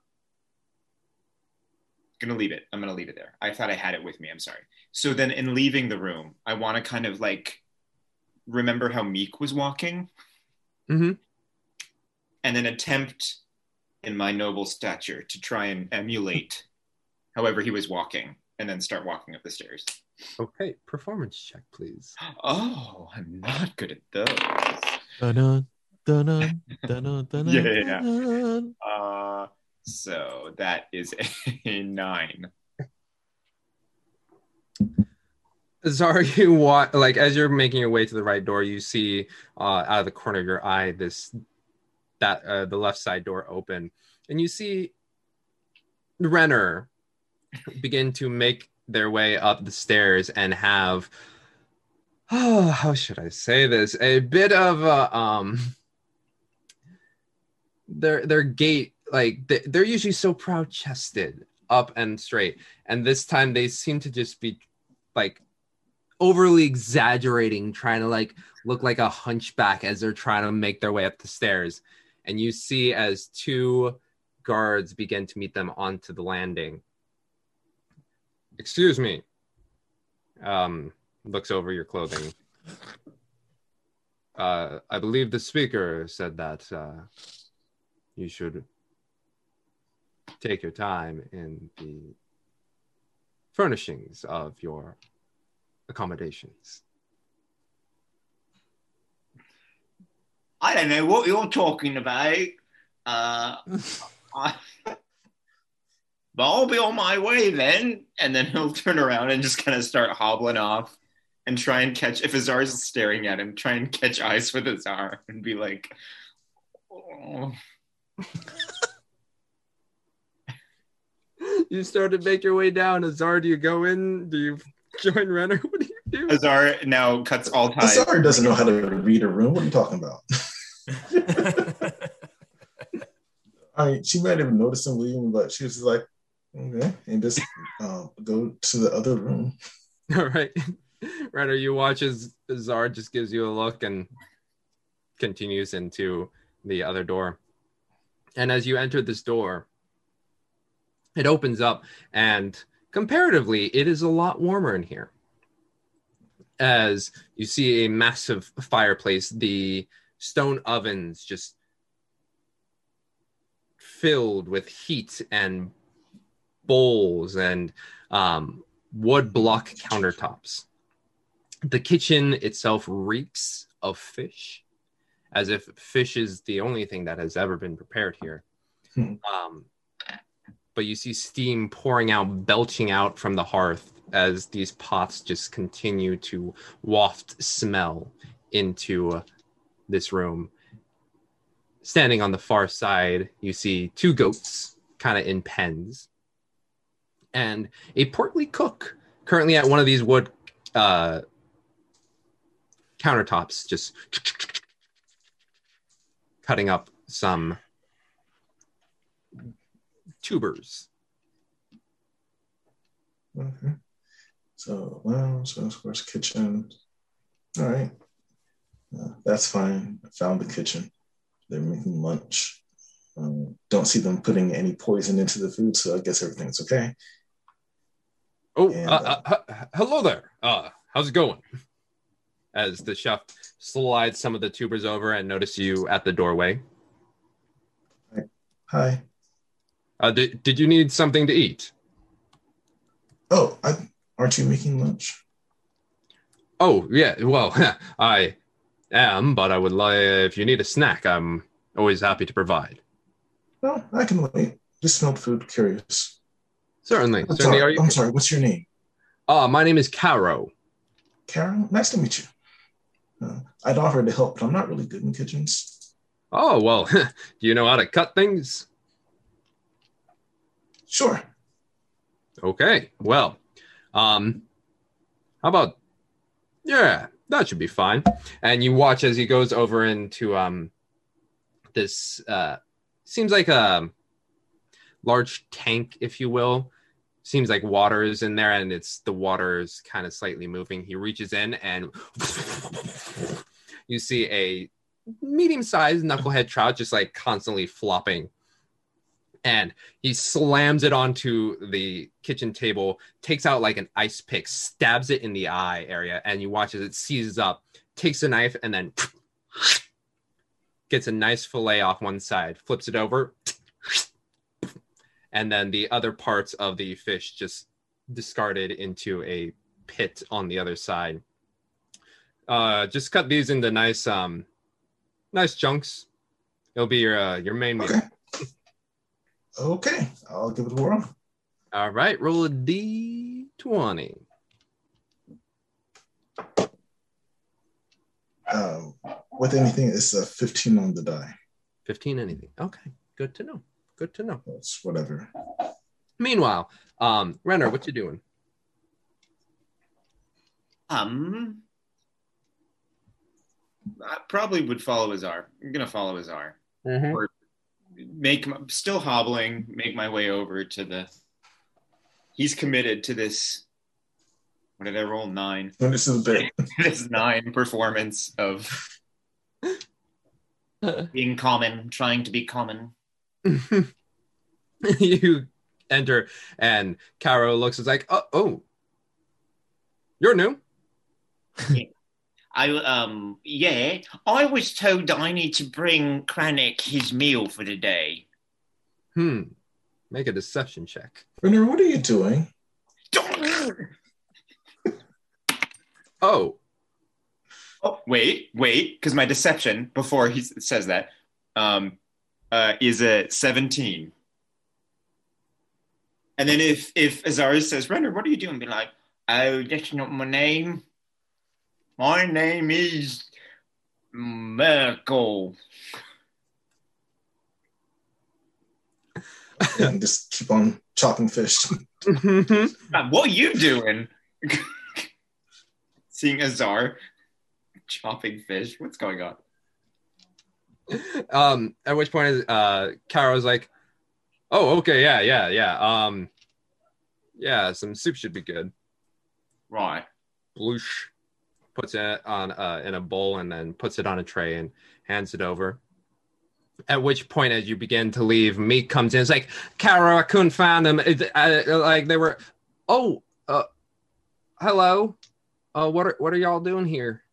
gonna leave it. I'm gonna leave it there. I thought I had it with me. I'm sorry. So then, in leaving the room, I want to kind of like remember how Meek was walking, Mhm. and then attempt, in my noble stature, to try and emulate, however he was walking, and then start walking up the stairs. Okay, performance check, please. Oh, I'm not good at those. Dun-dun, dun-dun, dun-dun, dun-dun, Yeah, yeah, yeah. dun-dun. Uh, so that is a nine. Zara, you want like as you're making your way to the right door, you see uh, out of the corner of your eye this that uh, the left side door open, and you see Renner begin to make their way up the stairs and have oh, how should I say this? A bit of a um their their gait like they, they're usually so proud chested up and straight. And this time they seem to just be like overly exaggerating trying to like look like a hunchback as they're trying to make their way up the stairs and you see as two guards begin to meet them onto the landing. Excuse me. Um looks over your clothing. Uh i believe the speaker said that uh you should take your time in the furnishings of your accommodations. I don't know what you're talking about. Uh, I, but I'll be on my way then. And then he'll turn around and just kind of start hobbling off and try and catch, if Azar's staring at him, try and catch eyes with Azar and be like, oh. You start to make your way down. Azar, do you go in? Do you join Renner? What do you do? Azar now cuts all ties. Azar doesn't know how to read a room. What are you talking about? I mean, she might have noticed him leaving, but she was like, okay, and just uh, go to the other room. All right. Renner, you watch as Zar just gives you a look and continues into the other door. And as you enter this door, it opens up, and comparatively, it is a lot warmer in here. As you see a massive fireplace, the stone ovens just filled with heat and bowls and um, wood block countertops. The kitchen itself reeks of fish, as if fish is the only thing that has ever been prepared here. Hmm. Um, but you see steam pouring out, belching out from the hearth as these pots just continue to waft smell into this room. Standing on the far side, you see two goats kind of in pens and a portly cook currently at one of these wood uh, countertops, just cutting up some tubers. Okay. So lounge, so of course kitchen. All right. Uh, that's fine. I found the kitchen. They're making lunch. Um, don't see them putting any poison into the food, so I guess everything's okay. Oh, And, uh, uh, h- hello there. Uh, how's it going? As the chef slides some of the tubers over and notice you at the doorway. Hi. Uh, did, did you need something to eat? Oh, I, aren't you making lunch? Oh, yeah. Well, I am, but I would like, if you need a snack, I'm always happy to provide. No, I can wait. Just smelled food. Curious. Certainly. I'm Certainly. sorry. Are you? I'm sorry. What's your name? Uh, my name is Caro. Karen. Nice to meet you. Uh, I'd offer to help, but I'm not really good in kitchens. Oh, well, do you know how to cut things? Sure. Okay. Well, um, how about, yeah, that should be fine. And you watch as he goes over into, um, this, uh, seems like a large tank, if you will. Seems like water is in there and it's the water is kind of slightly moving. He reaches in and you see a medium sized knucklehead trout just like constantly flopping. And he slams it onto the kitchen table, takes out like an ice pick, stabs it in the eye area, and you watch as it seizes up, takes a knife, and then gets a nice fillet off one side, flips it over, and then the other parts of the fish just discarded into a pit on the other side. Uh, just cut these into nice, um, nice chunks. It'll be your uh, your main meal. Okay. I'll give it a whirl. All right, roll a d20. Um, with anything, it's a 15 on the die. 15 anything. Okay, good to know. Good to know. That's whatever. Meanwhile, um, Renner, what you doing? Um, I probably would follow Azar. I'm gonna follow Azar. Or make still hobbling. Make my way over to the. He's committed to this. What did I roll? Nine. This is a big. this nine performance of being common, trying to be common. you enter, and Caro looks is like, oh, oh, you're new. I um yeah, I was told I need to bring Crannoc his meal for the day. Hmm. Make a deception check. Renner, what are you doing? Oh, Oh, wait, wait, because my deception before he says that um, uh, is a seventeen. And then if if Azarius says, "Renner, what are you doing?" Be like, "Oh, that's not my name. My name is Merkel." and just keep on chopping fish. God, what are you doing? Seeing Azar chopping fish. What's going on? um, at which point, uh, Caro's like, "Oh, okay, yeah, yeah, yeah. Um, yeah, some soup should be good." Right. Bloosh puts it on uh, in a bowl and then puts it on a tray and hands it over. At which point, as you begin to leave, Meek comes in. It's like, Caro, I couldn't find them. It, uh, like they were. Oh, uh, hello. Uh, what are what are y'all doing here?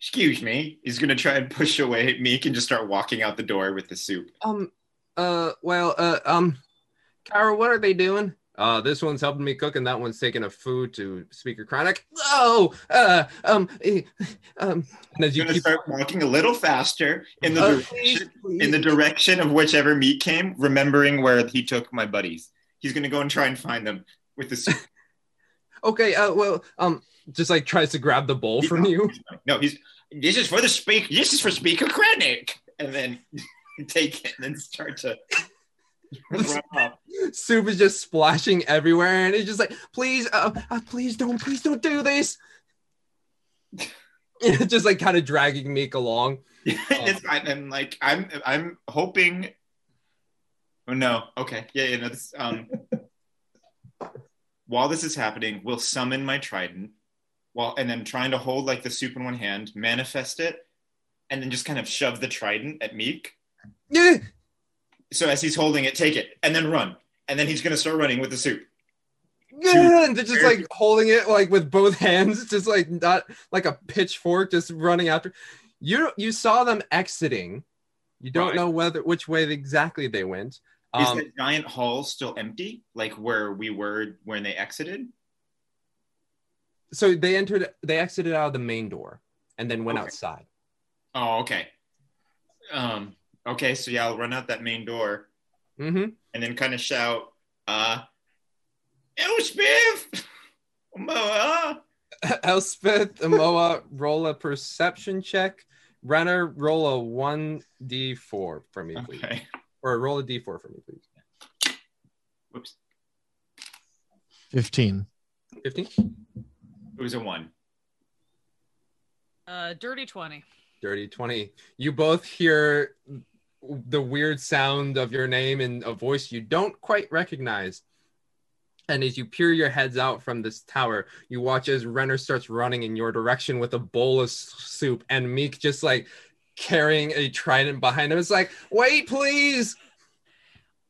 Excuse me. He's gonna try and push away Meek and just start walking out the door with the soup. Um, uh, well, uh, um, Caro, what are they doing? Uh, this one's helping me cook, and that one's taking a food to Speaker Crannoc. Oh, uh, um, eh, um, and as you keep, start walking a little faster in the Uh, direction, in the direction of whichever meat came, remembering where he took my buddies. He's gonna go and try and find them with the okay, uh, well, um, just like tries to grab the bowl from you. No, he's this is for the speak. This is for Speaker Crannoc, and then take it and then start to. Soup is just splashing everywhere, and it's just like, please, uh, uh please don't, please don't do this. It's just like kind of dragging Meek along. it's, I'm, I'm like I'm I'm hoping. Oh no! Okay, yeah, yeah. No, this, um, while this is happening, we'll summon my trident, while and then trying to hold like the soup in one hand, manifest it, and then just kind of shove the trident at Meek. So as he's holding it, take it and then run, and then he's gonna start running with the soup. Yeah, and just like holding it like with both hands, just like not like a pitchfork, just running after. You you saw them exiting. You don't Right. know whether which way exactly they went. Is Um, the giant hall still empty, like where we were when they exited? so they entered, they exited out of the main door and then went Okay. outside. Oh, okay. Um, okay, so yeah, I'll run out that main door Mm-hmm. and then kind of shout, uh, Elspeth! Moa! Elspeth, Moa, roll a perception check. Renner, roll a one d four for me, please, Okay. or roll a d four for me, please. Whoops. 15. Fifteen. It was a one. Uh, dirty 20. Dirty 20. You both hear the weird sound of your name in a voice you don't quite recognize. And as you peer your heads out from this tower, you watch as Renner starts running in your direction with a bowl of soup, and Meek just like carrying a trident behind him. It's like, wait, please.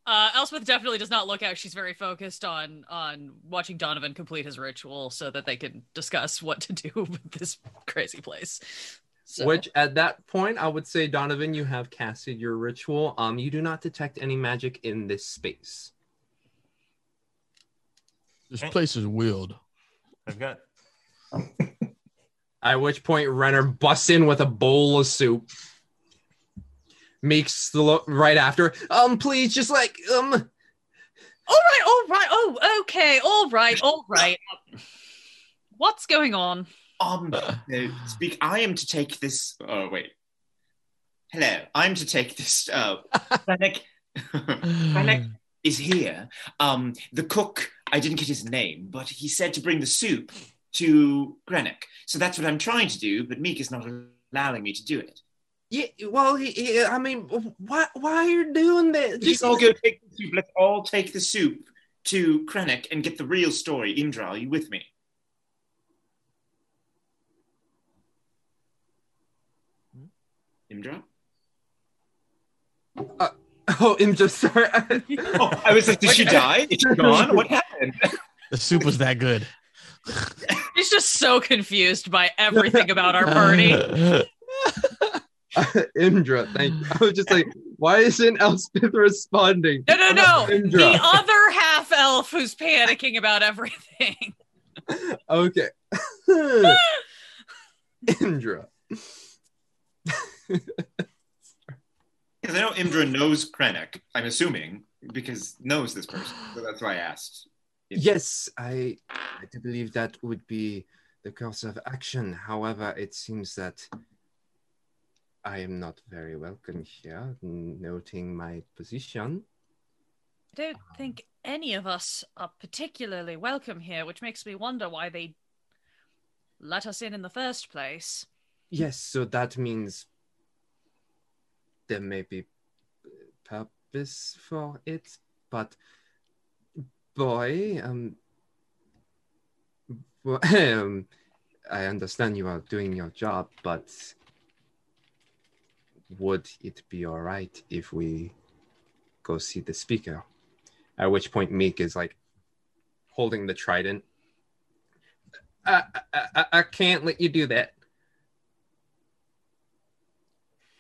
Uh, Elspeth definitely does not look out. She's very focused on on watching Donovan complete his ritual so that they can discuss what to do with this crazy place. So, Which at that point, I would say, Donovan, you have casted your ritual. Um, you do not detect any magic in this space. This place is weird. I've got At which point, Renner busts in with a bowl of soup. Makes the lo- right after. Um, please, just like um. all right, all right. Oh, okay, all right, all right. What's going on? Um, uh, speak. I am to take this. Oh, wait. Hello. I'm to take this. Uh, Crannoc. Crannoc is here. Um, the cook, I didn't get his name, but he said to bring the soup to Crannoc. So that's what I'm trying to do, but Meek is not allowing me to do it. Yeah, well, he, he- I mean, why why are you doing that? Just all go take the soup. Let's all take the soup to Crannoc and get the real story. Imdra, are you with me? Imdra? Uh, oh, I'm just sorry. Oh, I was like, did she die? Is she gone? What happened? The soup was that good. He's just so confused by everything about our party. Indra, thank you. I was just like, why isn't Elspeth responding? No, no, no. Indra. The other half elf who's panicking about everything. Okay. Indra. Because I know Imdra knows Crannoc, I'm assuming, because knows this person. So that's why I asked. Yes, I, I do believe that would be the course of action. However, it seems that I am not very welcome here, noting my position. I don't think any of us are particularly welcome here, which makes me wonder why they let us in in the first place. Yes, so that means there may be purpose for it, but boy, um, um, I understand you are doing your job, but would it be all right if we go see the speaker? At which point, Meek is like holding the trident. I, I, I can't let you do that.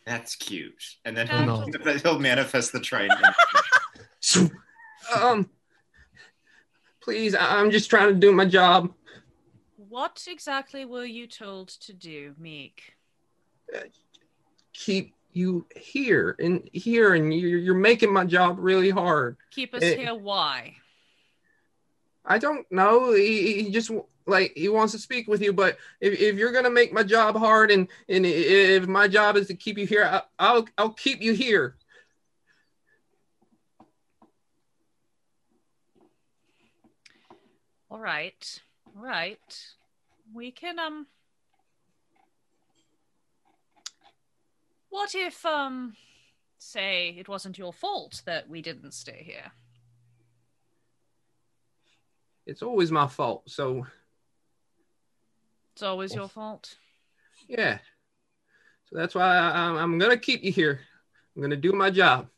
That's cute. And then Oh, he'll, no. he'll manifest the trident. um, please, I- I'm just trying to do my job. What exactly were you told to do, Meek? Keep you here and here, and you're, you're making my job really hard. Keep us here. Why? I don't know. He, he just like he wants to speak with you, but if, if you're gonna make my job hard, and and if my job is to keep you here, I, I'll I'll keep you here. All right. All right. We can um What if um say it wasn't your fault that we didn't stay here? It's always my fault. So It's always your fault. yeah, so that's why I, I'm I'm gonna keep you here. I'm gonna do my job.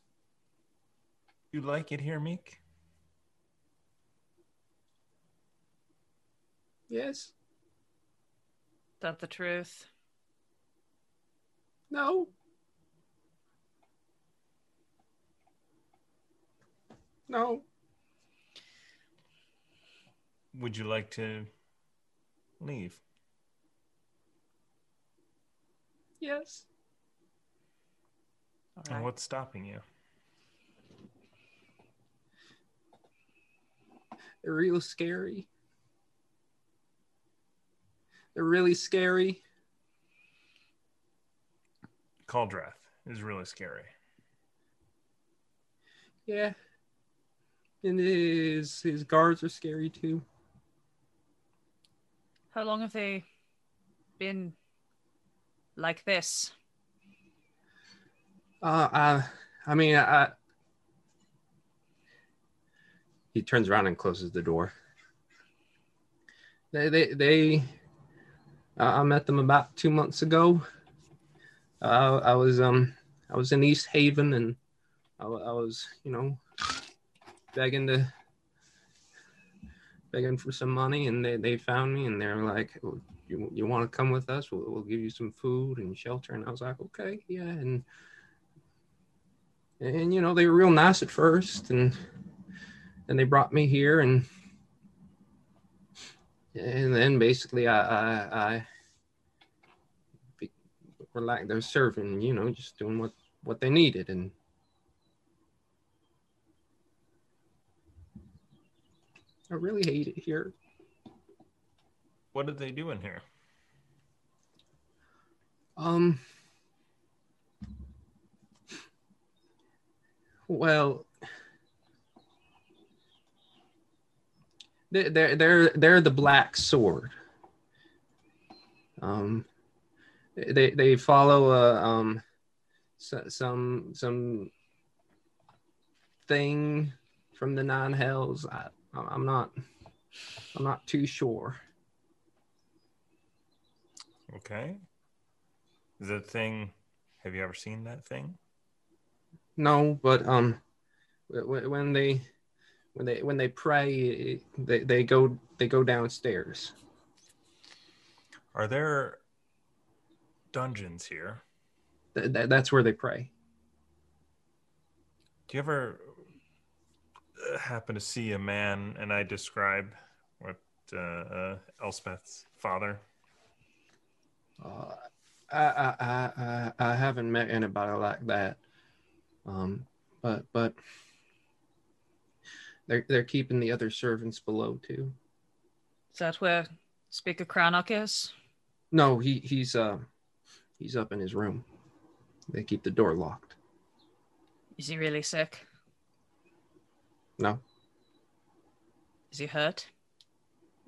You like it here, Meek? Yes. Is that the truth? No. No. Would you like to leave? Yes. And what's stopping you? They're real scary. They're really scary. Caldrath is really scary. Yeah. And his his guards are scary too. How long have they been like this? Uh, I, I mean, I. He turns around and closes the door. They, they, they. Uh, I met them about two months ago. Uh, I was, um, I was in Easthaven, and I, I was, you know, begging to, begging for some money, and they, they found me, and they're like, "Oh, "You, you want to come with us? We'll, we'll give you some food and shelter." And I was like, "Okay, yeah." And and you know they were real nice at first and and they brought me here and and then basically i i, I be- were like they're serving you know just doing what what they needed and i really hate it here What did they do in here? Um. Well, they- they're they're they're the Black Sword. Um, they they follow a um some some thing from the nine hells. I I'm not I'm not too sure. Okay. Is that thing? Have you ever seen that thing? No, but um, wh- wh- when they when they when they pray, they they go they go downstairs. Are there dungeons here? Th- that's where they pray. Do you ever happen to see a man, and I describe what uh, uh, Elspeth's father? Uh, I, I I I I haven't met anybody like that. Um, but but they're they're keeping the other servants below too. Is that where Speaker Crannoc is? No, he he's uh he's up in his room. They keep the door locked. Is he really sick? No, Is he hurt?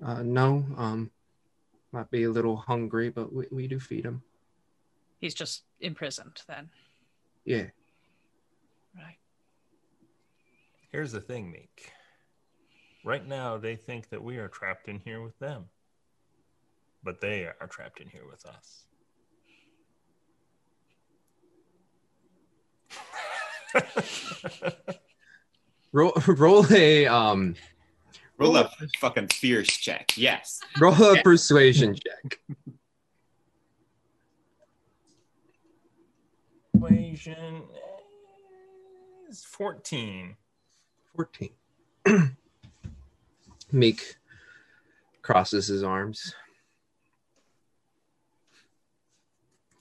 uh, no. Um, might be a little hungry, but we, we do feed him. He's just imprisoned then. Yeah. Right. Here's the thing, Meek. Right now, they think that we are trapped in here with them, but they are trapped in here with us. Roll roll a um Roll a fucking fierce check. Yes. roll a persuasion check. Equation is 14. 14. Meek crosses his arms.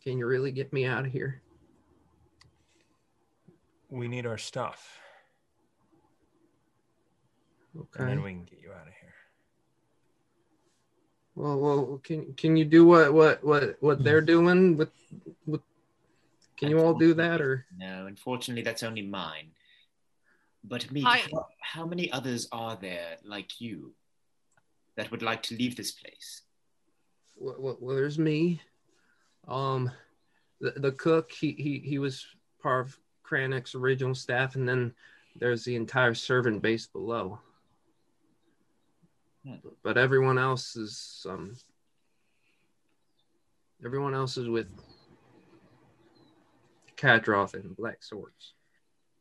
Can you really get me out of here? We need our stuff, Okay. and then we can get you out of here. Well, well, can can you do what what what what they're doing with with? Can you all do that or? No, unfortunately, that's only mine. But me, I- how, how many others are there like you that would like to leave this place? Well, well, well there's me. Um, the the cook. He he he was part of Crannoc's original staff, and then there's the entire servant base below. But everyone else is um. Everyone else is with Kadroth and Black Swords.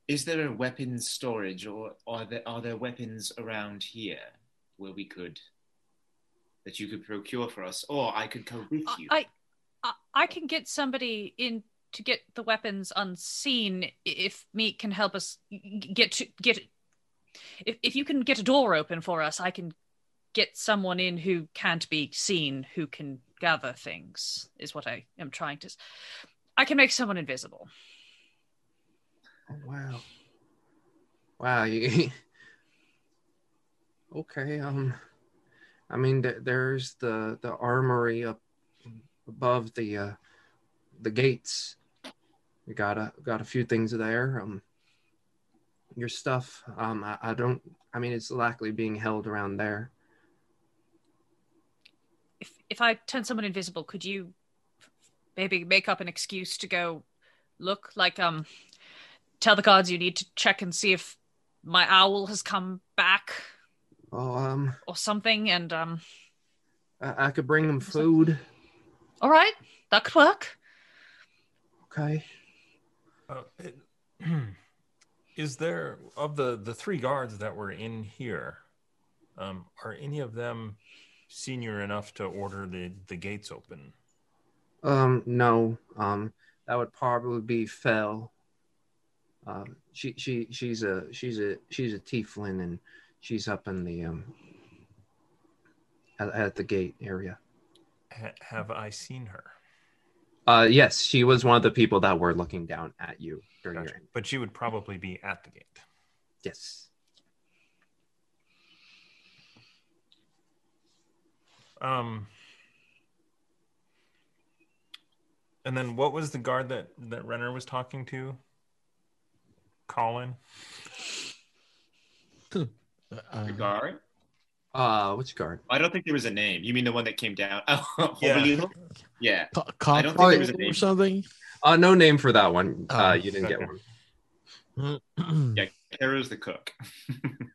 Is there a weapons storage, or are there are there weapons around here where we could that you could procure for us, or I could go with you? I, I I can get somebody in to get the weapons unseen if Meek can help us get to get. If if you can get a door open for us, I can get someone in who can't be seen, who can gather things. Is what I am trying to. I can make someone invisible. Oh wow. Wow, you Okay, um I mean th- there's the the armory up above the uh the gates. We got a got a few things there. Um your stuff um I, I don't I mean it's likely being held around there. If if I turn someone invisible, could you maybe make up an excuse to go look like um tell the guards you need to check and see if my owl has come back Oh um or something and um I, I could bring them food. all right that could work Okay. Uh, it- is there of the the three guards that were in here? Um, are any of them senior enough to order the the gates open? Um, no. Um, that would probably be Fell. Um, she she she's a she's a she's a tiefling and she's up in the um at, at the gate area. Ha- have I seen her? Uh, yes, she was one of the people that were looking down at you during Gotcha. your But she would probably be at the gate. yes. Um, and then what was the guard that that Renner was talking to? Colin. Uh, The guard? Uh, which guard? I don't think there was a name. You mean the one that came down? Oh, Yeah. yeah. Yeah. co- I don't think there was a or name. something. Uh, no name for that one. Uh, Oh, you didn't get one. Yeah. Kara's the cook.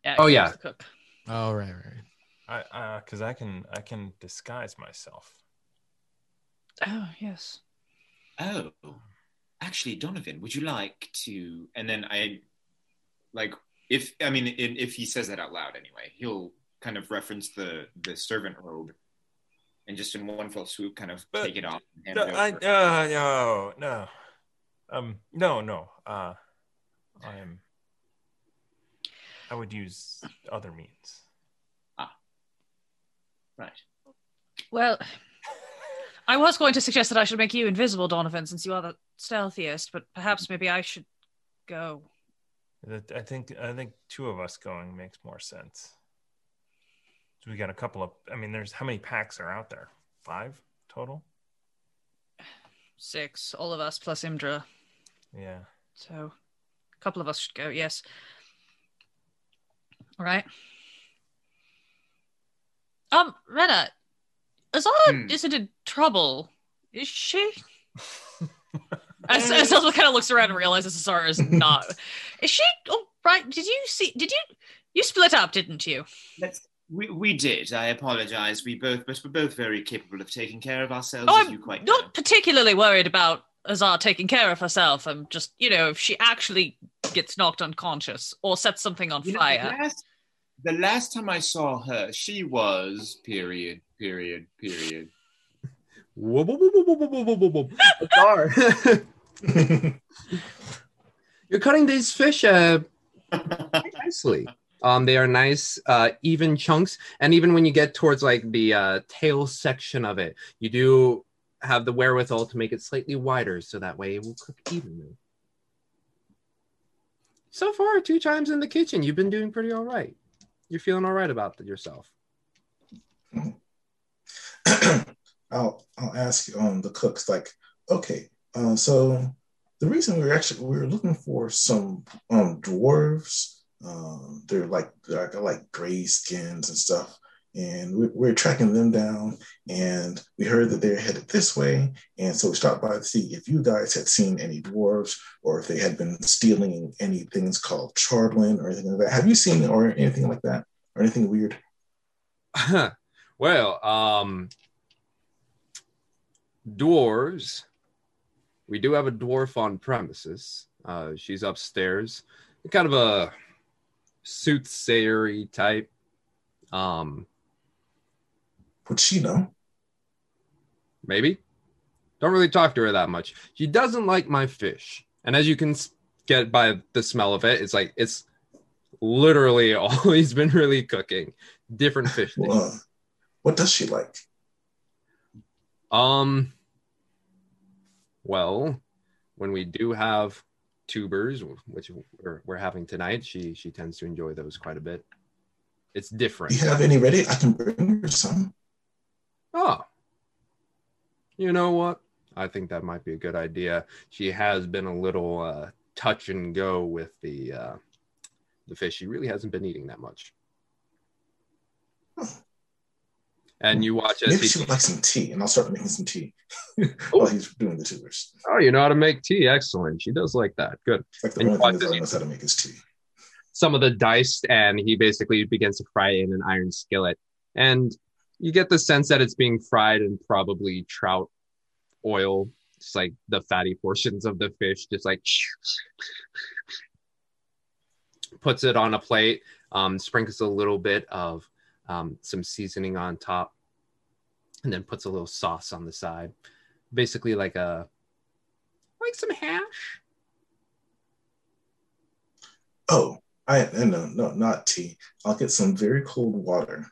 yeah Oh, yeah. the cook. Oh right, right. I uh, because I can I can disguise myself. oh yes Oh, actually, Donovan, would you like to? And then I, like, if I mean, in, if he says that out loud, anyway, he'll kind of reference the the servant robe, and just in one fell swoop, kind of But- take it off. And hand No, it I, uh, no, no, um, no, no. Uh, I am. I would use other means. Right. well i was going to suggest that i should make you invisible donovan since you are the stealthiest but perhaps maybe i should go I think I think two of us going makes more sense. So we got a couple of. I mean, there's how many packs are out there? Five total. six all of us plus imdra Yeah. So, a couple of us should go. Yes. All right. Um, Rena, Azala Hmm. isn't in trouble, is she? As, as Elspeth kind of looks around and realizes Azara is not. is she? Oh, right. Did you see? Did you? You split up, didn't you? Let's, we, we did. I apologize. We both, but we're both very capable of taking care of ourselves, Oh, I'm you quite know. not particularly worried about Azar taking care of herself. I'm just, you know, if she actually gets knocked unconscious or sets something on You fire. last, the last time I saw her, she was period, period, period. You're cutting these fish uh, nicely. Um, they are nice, uh, even chunks, and even when you get towards like the uh, tail section of it, you do have the wherewithal to make it slightly wider, so that way it will cook evenly. So far, two times in the kitchen, you've been doing pretty all right. You're feeling all right about yourself. I'll I'll ask um the cooks like, okay, uh, so the reason we're actually we're looking for some um dwarves. Um, they're like they're got like gray skins and stuff, and we, we're tracking them down. And we heard that they're headed this way, and so we stopped by to see if you guys had seen any dwarves or if they had been stealing any things called chardalyn or anything like that. Have you seen or anything like that or anything weird? well, um, dwarves. We do have a dwarf on premises. Uh, she's upstairs, kind of a soothsayery type. Um, Would she know? maybe. Don't really talk to her that much. She doesn't like my fish, and as you can get by the smell of it, it's like it's literally all he's been really cooking. Different fish. Well, uh, what does she like? Um. Well, when we do have tubers, which we're, we're having tonight, she she tends to enjoy those quite a bit. It's Do different. you have any ready? I can bring her some. Oh, you know what? I think that might be a good idea. She has been a little uh, touch and go with the uh, the fish. She really hasn't been eating that much. And you watch as Maybe he she would like some tea, and I'll start making some tea while he's doing the tubers. Oh, you know how to make tea. Excellent. She does like that. Good. Like the And only thing that he- knows how to make is tea. some of the dice, and he basically begins to fry it in an iron skillet. And you get the sense that it's being fried in probably trout oil. It's like the fatty portions of the fish, just like puts it on a plate, um, sprinkles a little bit of um, some seasoning on top, and then puts a little sauce on the side. Basically, like a like some hash. Oh, I no no not tea. I'll get some very cold water,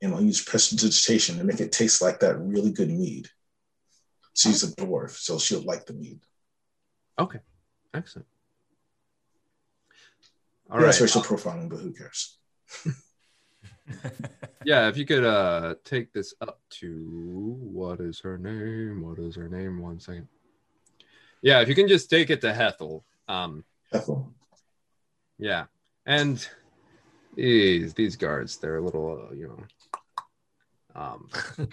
and I'll use prestidigitation to make it taste like that really good mead. She's a dwarf, so she'll like the mead. Okay, excellent. All All That's right. racial profiling, but who cares? Yeah, if you could uh take this up to what is her name? What is her name? One second. Yeah, if you can just take it to Hethel. Um, Ethel. yeah, and these these guards, they're a little, uh, you know, um,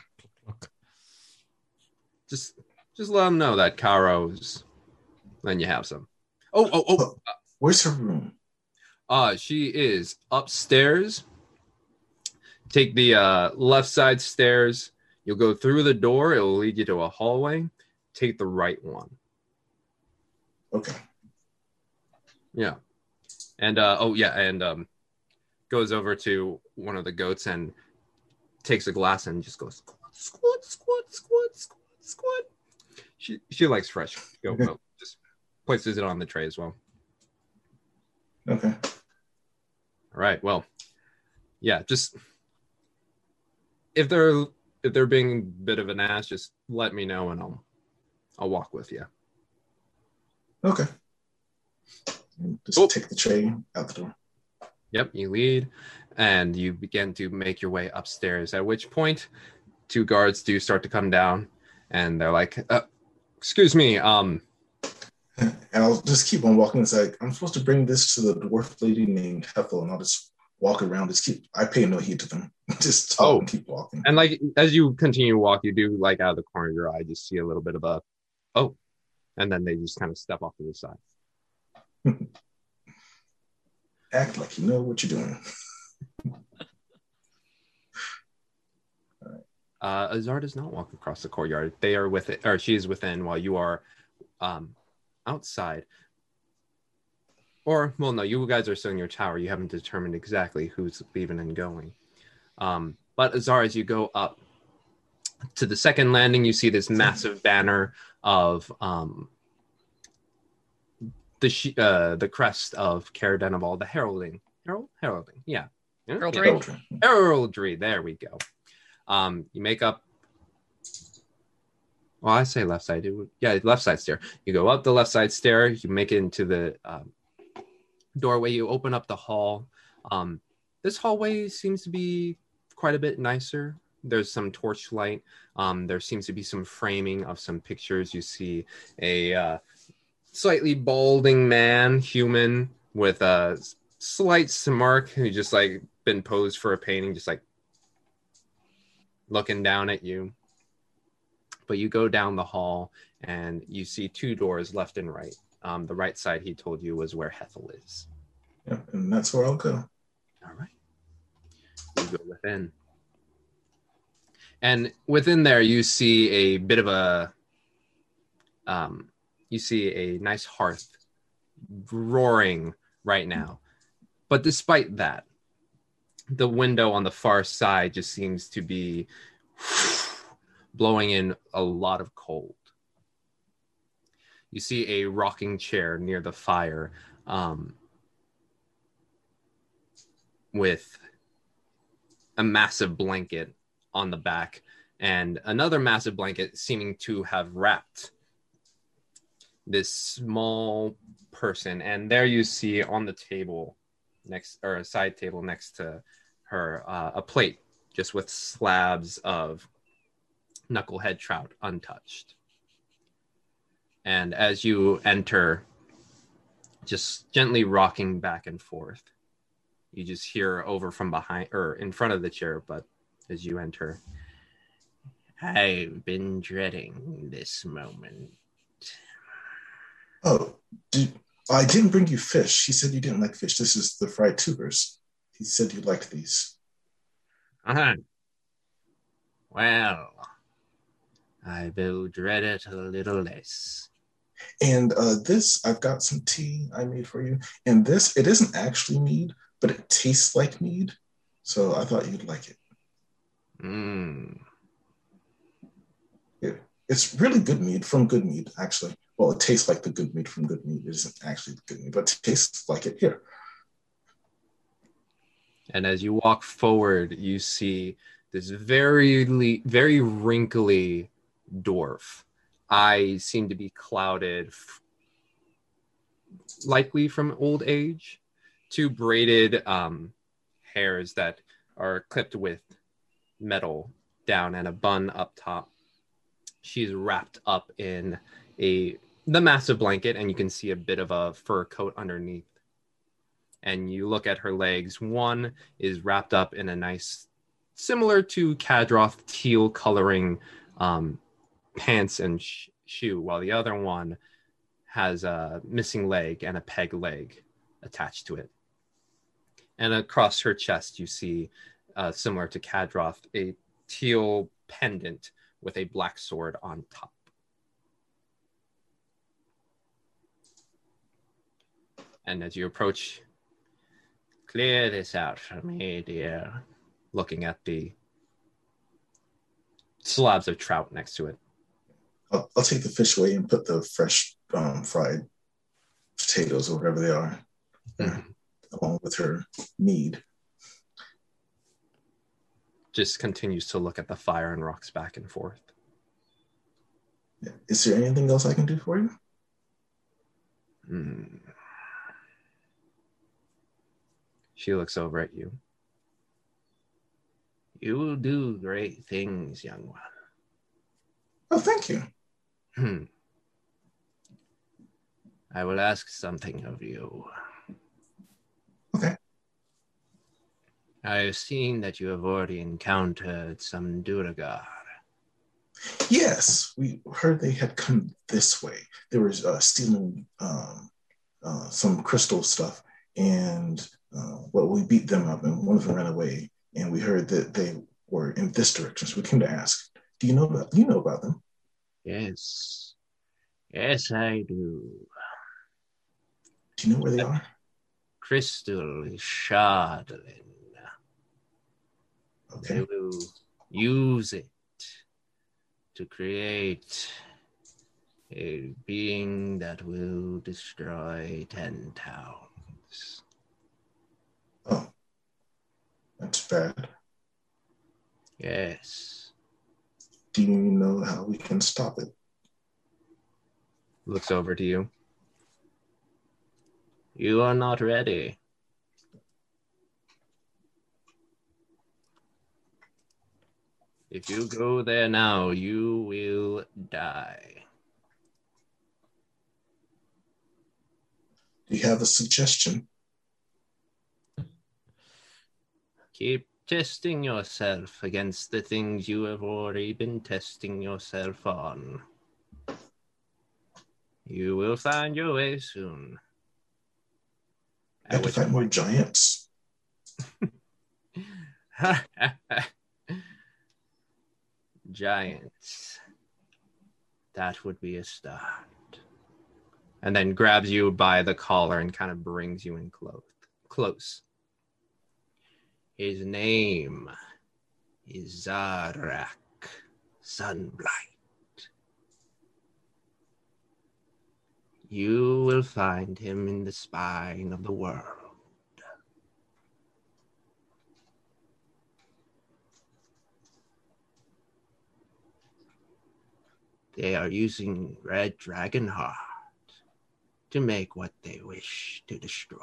just just let them know that Caro's. Then you have some. Oh, oh, oh. Where's her room? Uh, she is upstairs. Take the uh, left side stairs. You'll go through the door. It will lead you to a hallway. Take the right one. Okay. Yeah. And uh, oh yeah, and um, goes over to one of the goats and takes a glass and just goes squat, squat, squat, squat, squat. She she likes fresh goat. Just places it on the tray as well. Okay. All right. Well, yeah. Just if they're if they're being a bit of an ass, just let me know and I'll I'll walk with you. Okay. And Just Cool. take the tray out the door. Yep. You lead, and you begin to make your way upstairs. At which point, two guards do start to come down, and they're like, uh, "Excuse me. Um, And I'll just keep on walking. It's like I'm supposed to bring this to the dwarf lady named Heffel, and I'll just walk around. Just keep. I pay no heed to them. just Oh. and keep walking. and like as you continue to walk, you do like out of the corner of your eye, just see a little bit of a, oh, and then they just kind of step off to the side. Act like you know what you're doing. Uh, Azar does not walk across the courtyard. They are with it, or she is within, while you are um, outside. Or, well, no, you guys are still in your tower. You haven't determined exactly who's leaving and going. Um, but Azar, as you go up to the second landing, you see this massive banner of um, the uh, the crest of Caer Dineval, the heralding, herald, heralding, yeah, Yeah, Heraldry. heraldry. There we go. Um, you make up. Well, I say left side. Yeah, left side stair. You go up the left side stair. You make it into the um, doorway. You open up the hall. Um, this hallway seems to be quite a bit nicer. There's some torchlight. Um, there seems to be some framing of some pictures. You see a uh, slightly balding man, human, with a slight smirk, who just like been posed for a painting, just like looking down at you. But you go down the hall and you see two doors left and right. Um, the right side he told you was where Hethel is. Yeah, and that's where I'll go. All right. You go within. And within there, you see a bit of a, um, you see a nice hearth roaring right now. But despite that, the window on the far side just seems to be blowing in a lot of cold. You see a rocking chair near the fire um, with a massive blanket on the back and another massive blanket seeming to have wrapped this small person and there you see on the table next or a side table next to her uh, a plate just with slabs of knucklehead trout untouched. And as you enter just gently rocking back and forth you just hear over from behind or in front of the chair but as you enter i've been dreading this moment. Oh, did, I didn't bring you fish. He said you didn't like fish. This is the fried tubers. He said you liked these. uh-huh. well i will dread it a little less And uh, this, I've got some tea I made for you. And this, it isn't actually mead, but it tastes like mead. So I thought you'd like it. mm. it it's really good mead from good mead, actually. Well, it tastes like the good meat from good meat. It isn't actually good meat, but it tastes like it here. and as you walk forward you see this very very wrinkly dwarf eyes seem to be clouded likely from old age two braided um, hairs that are clipped with metal down and a bun up top she's wrapped up in a the massive blanket and you can see a bit of a fur coat underneath and you look at her legs. One is wrapped up in a nice, similar to Kadroth teal coloring um, pants and sh- shoe, while the other one has a missing leg and a peg leg attached to it. And across her chest, you see, uh, similar to Kadroth, a teal pendant with a black sword on top. And as you approach, clear this out for me, dear. Looking at the slabs of trout next to it. I'll, I'll take the fish away and put the fresh um, fried potatoes or whatever they are, there, along with her mead. Just continues to look at the fire and rocks back and forth. Is there anything else I can do for you? Hmm. She looks over at you. You will do great things, young one. Oh, thank you. Hmm. I will ask something of you. Okay. I have seen that you have already encountered some Duergar. Yes, we heard they had come this way. They were uh, stealing um, uh, some crystal stuff, and uh, well, we beat them up, and one of them ran away. And we heard that they were in this direction, so we came to ask, "Do you know about? You know about them?" Yes. Yes, I do. Do you know where they are? Crystal Chardalyn. They will use it to create a being that will destroy ten towns. Oh, that's bad. Yes. Do you know how we can stop it? Looks over to you. You are not ready. If you go there now, you will die. Do you have a suggestion? Keep testing yourself against the things you have already been testing yourself on. You will find your way soon. I have to fight more giants. Giants. That would be a start. And then grabs you by the collar and kind of brings you in close. Close. His name is Xardorok Sunblight. You will find him in the spine of the world. They are using Red Dragon Heart to make what they wish to destroy.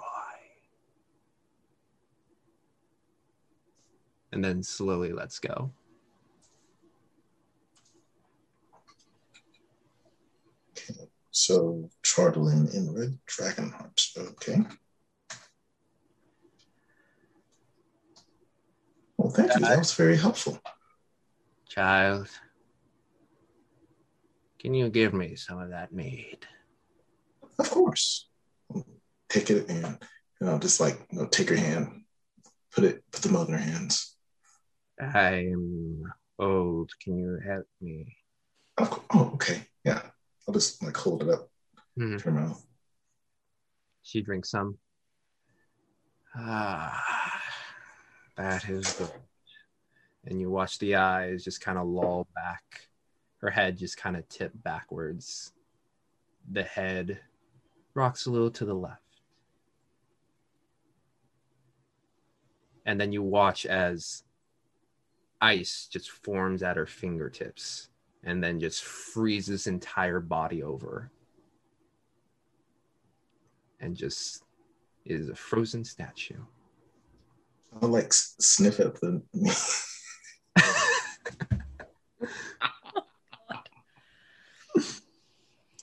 And then slowly lets go. So Chardalyn in Red Dragonheart. Okay. Well, thank you. That was very helpful. Child, can you give me some of that mead? Of course. Take it and you know, just like you know, take her hand, put it, put the mug in her hands. I am old. Can you help me? Of course. Oh, okay. Yeah. I'll just like hold it up Mhm. to her mouth. She drinks some. Ah, that is good. And you watch the eyes just kind of loll back. Her head just kind of tip backwards. The head rocks a little to the left. And then you watch as ice just forms at her fingertips and then just freezes entire body over and just is a frozen statue. I'll like sniff at the.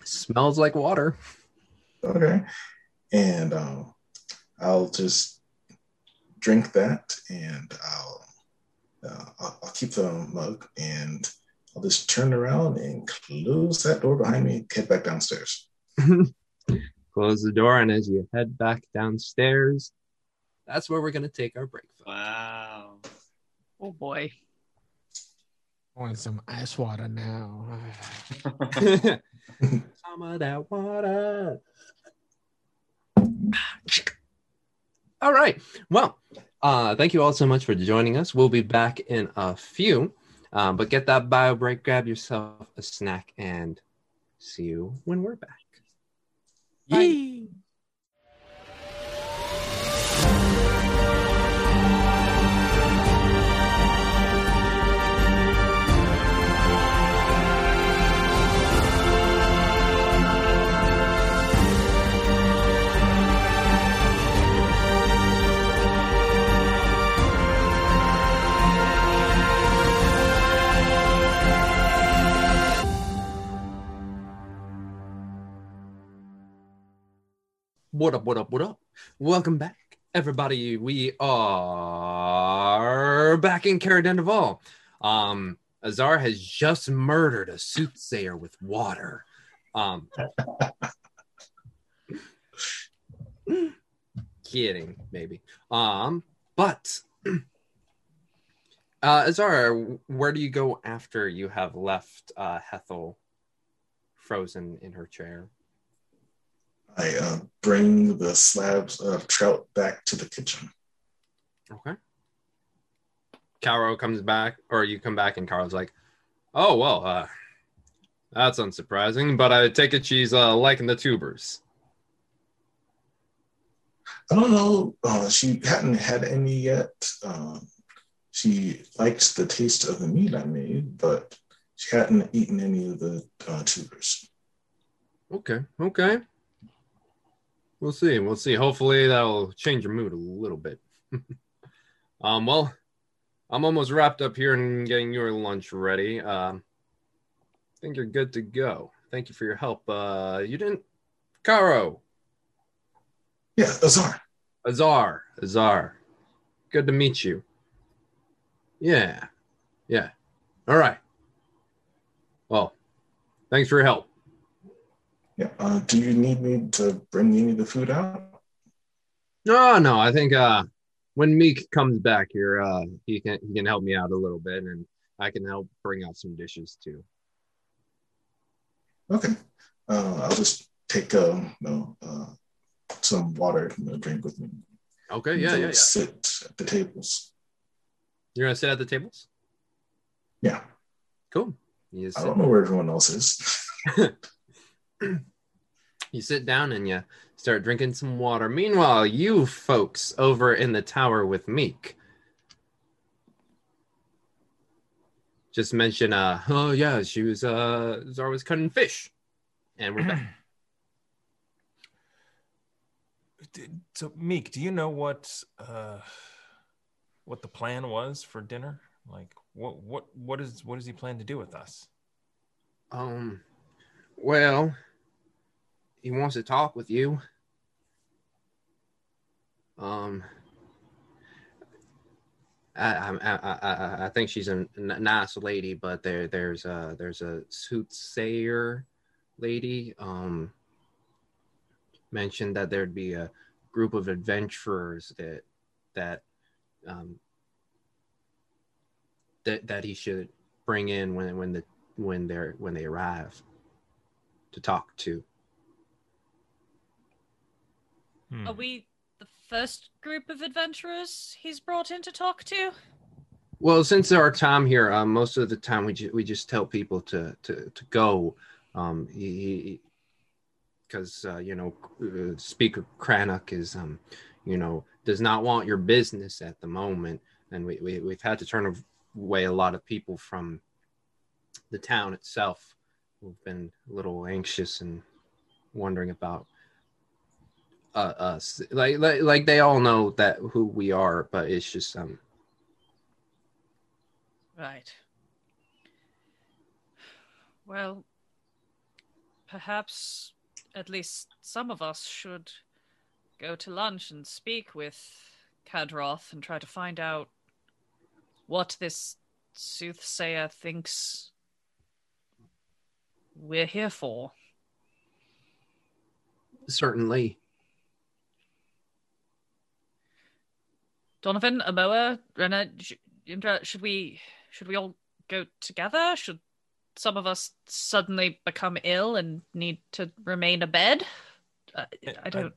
Smells like water. okay. And um, I'll just drink that and I'll, uh, I'll, I'll keep the mug and I'll just turn around and close that door behind me and head back downstairs. Close the door, and as you head back downstairs, that's where we're gonna take our break. folks. Wow. Oh boy. I want some ice water now. Some of that water. All right. Well, uh, thank you all so much for joining us. We'll be back in a few, um, but get that bio break, grab yourself a snack, and see you when we're back. Yay! What up, what up, what up? Welcome back, everybody. We are back in Caer Dineval. Um, Azar has just murdered a soothsayer with water. Um, kidding, maybe. Um, but uh, Azar, where do you go after you have left uh, Hethel frozen in her chair? I uh, bring the slabs of trout back to the kitchen. Okay. Caro comes back, or you come back, and Caro's like, "Oh well, uh, that's unsurprising, but I take it she's uh, liking the tubers." I don't know. Uh, she hadn't had any yet. Um, she likes the taste of the meat I made, but she hadn't eaten any of the uh, tubers. Okay, okay. We'll see. We'll see. Hopefully that'll change your mood a little bit. um, well, I'm almost wrapped up here and getting your lunch ready. Um, I think you're good to go. Thank you for your help. Uh, you didn't, Caro. Yeah, Azar. Azar. Azar. Good to meet you. Yeah. Yeah. All right. Well, thanks for your help. Yeah. Uh, do you need me to bring any of the food out? No, no. I think uh, when Meek comes back here, uh, he can he can help me out a little bit, and I can help bring out some dishes too. Okay. Uh, I'll just take um, no, uh, some water and drink with me. Okay. Yeah. Yeah. Yeah. Sit at the tables. You're gonna sit at the tables. Yeah. Cool. I don't know where everyone else is. you sit down and you start drinking some water. Meanwhile, you folks over in the tower with Meek. Just mention, uh, oh yeah, she was uh Zara was cutting fish. And we're back. So, Meek, do you know what uh, what the plan was for dinner? Like, what what what is what does he plan to do with us? Um, well, he wants to talk with you. Um, I I I I, think she's a nice lady, but there there's a there's a soothsayer lady. Um, mentioned that there'd be a group of adventurers that that um that that he should bring in when when the when they're when they arrive to talk to. Hmm. Are we the first group of adventurers he's brought in to talk to? Well, since our time here, uh, most of the time we ju- we just tell people to to to go. Um, he because uh, you know uh, Speaker Crannoc is um, you know does not want your business at the moment, and we, we we've had to turn away a lot of people from the town itself who've been a little anxious and wondering about uh, us. Like, like like they all know that who we are, but it's just um Right. Well, perhaps at least some of us should go to lunch and speak with Kadroth and try to find out what this soothsayer thinks we're here for. certainly. Donovan, Amoa, Rena, Imdra, should we should we all go together? Should some of us suddenly become ill and need to remain abed? Uh, I don't.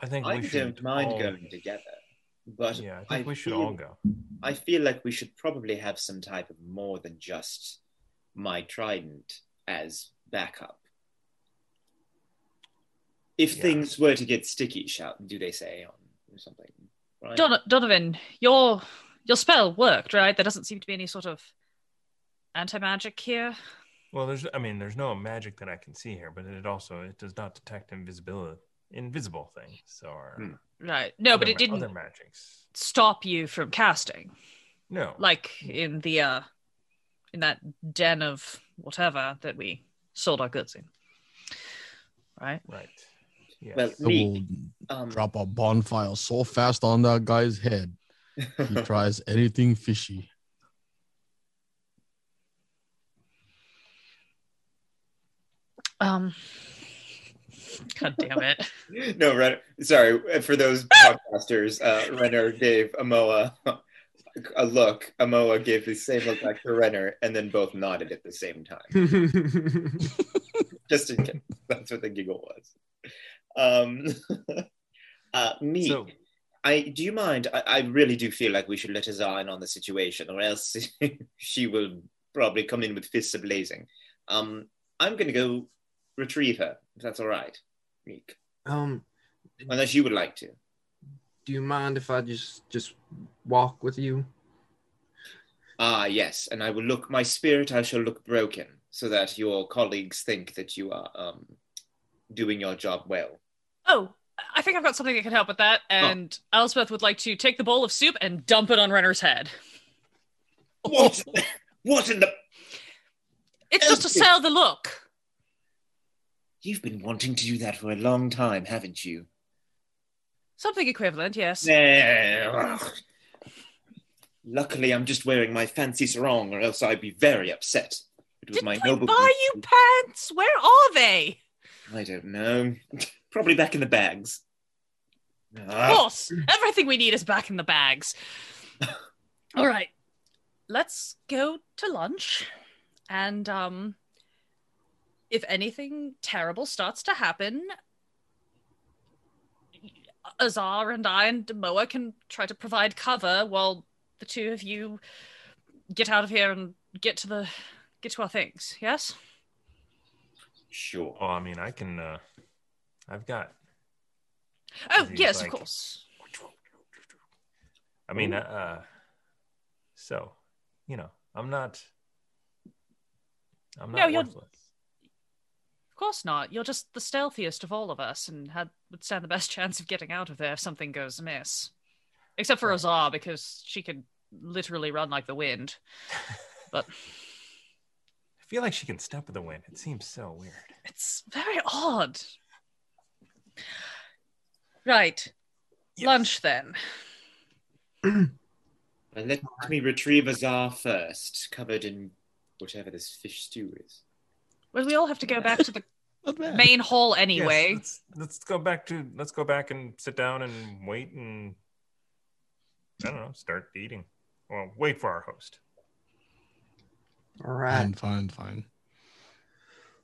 I think I we should don't mind all- going together, but Yeah, I think we should feel- all go. I feel like we should probably have some type of more than just my trident as backup. If Yeah. things were to get sticky, shall do they say on or something? Right? Don- Donovan, your your spell worked, right? There doesn't seem to be any sort of anti magic here. Well, there's I mean, there's no magic that I can see here, but it also it does not detect invisibility invisible things or Hmm. Right. No, but it ma- didn't other magics. stop you from casting. No. Like in the uh in that den of whatever that we sold our goods in. Right? Right. Yes. Well, leak. Will um, drop a bonfire so fast on that guy's head. He tries anything fishy. Um. God damn it. no, Ren- sorry for those podcasters. Uh, Renner gave Amoa a look. Amoa gave the same look back to Renner, and then both nodded at the same time. Just in case, that's what the giggle was. Um, uh, me, So- I do you mind? I, I really do feel like we should let Azar in on the situation, or else she will probably come in with fists ablazing. Um, I'm going to go retrieve her, if that's all right, Meek. um, Unless you would like to. do you mind if I just just walk with you? Ah, yes, and I will look, my spirit, I shall look broken, so that your colleagues think that you are um, doing your job well. Oh, I think I've got something that can help with that. Oh. And Elspeth would like to take the bowl of soup and dump it on Renner's head. What? what in the. It's just to sell the look. You've been wanting to do that for a long time, haven't you? Something equivalent, yes. Luckily, I'm just wearing my fancy sarong, or else I'd be very upset. It was Did my we noble. buy you pants? Where are they? I don't know. Probably back in the bags. Of Ah, course. Everything we need is back in the bags. All right. Let's go to lunch. And um if anything terrible starts to happen, Azar and I and Moa can try to provide cover while the two of you get out of here and get to the get to our things. Yes? sure. Oh, I mean, I can. uh I've got. Oh, yes, like- of course. I mean, uh, uh, so you know, I'm not. I'm No, not you're- worthless. Of course not. You're just the stealthiest of all of us and had would stand the best chance of getting out of there if something goes amiss. Except for Right. Azar, because she could literally run like the wind. But I feel like she can step with the wind. It seems so weird. it's very odd. Right. Yes. Lunch then. And let me retrieve Azar first, covered in whatever this fish stew is. Well, we all have to go back to the main hall Yes, anyway. let's, let's go back to. Let's go back and sit down and wait and. I don't know. Start eating. Well, wait for our host. All right. Fine, fine, fine.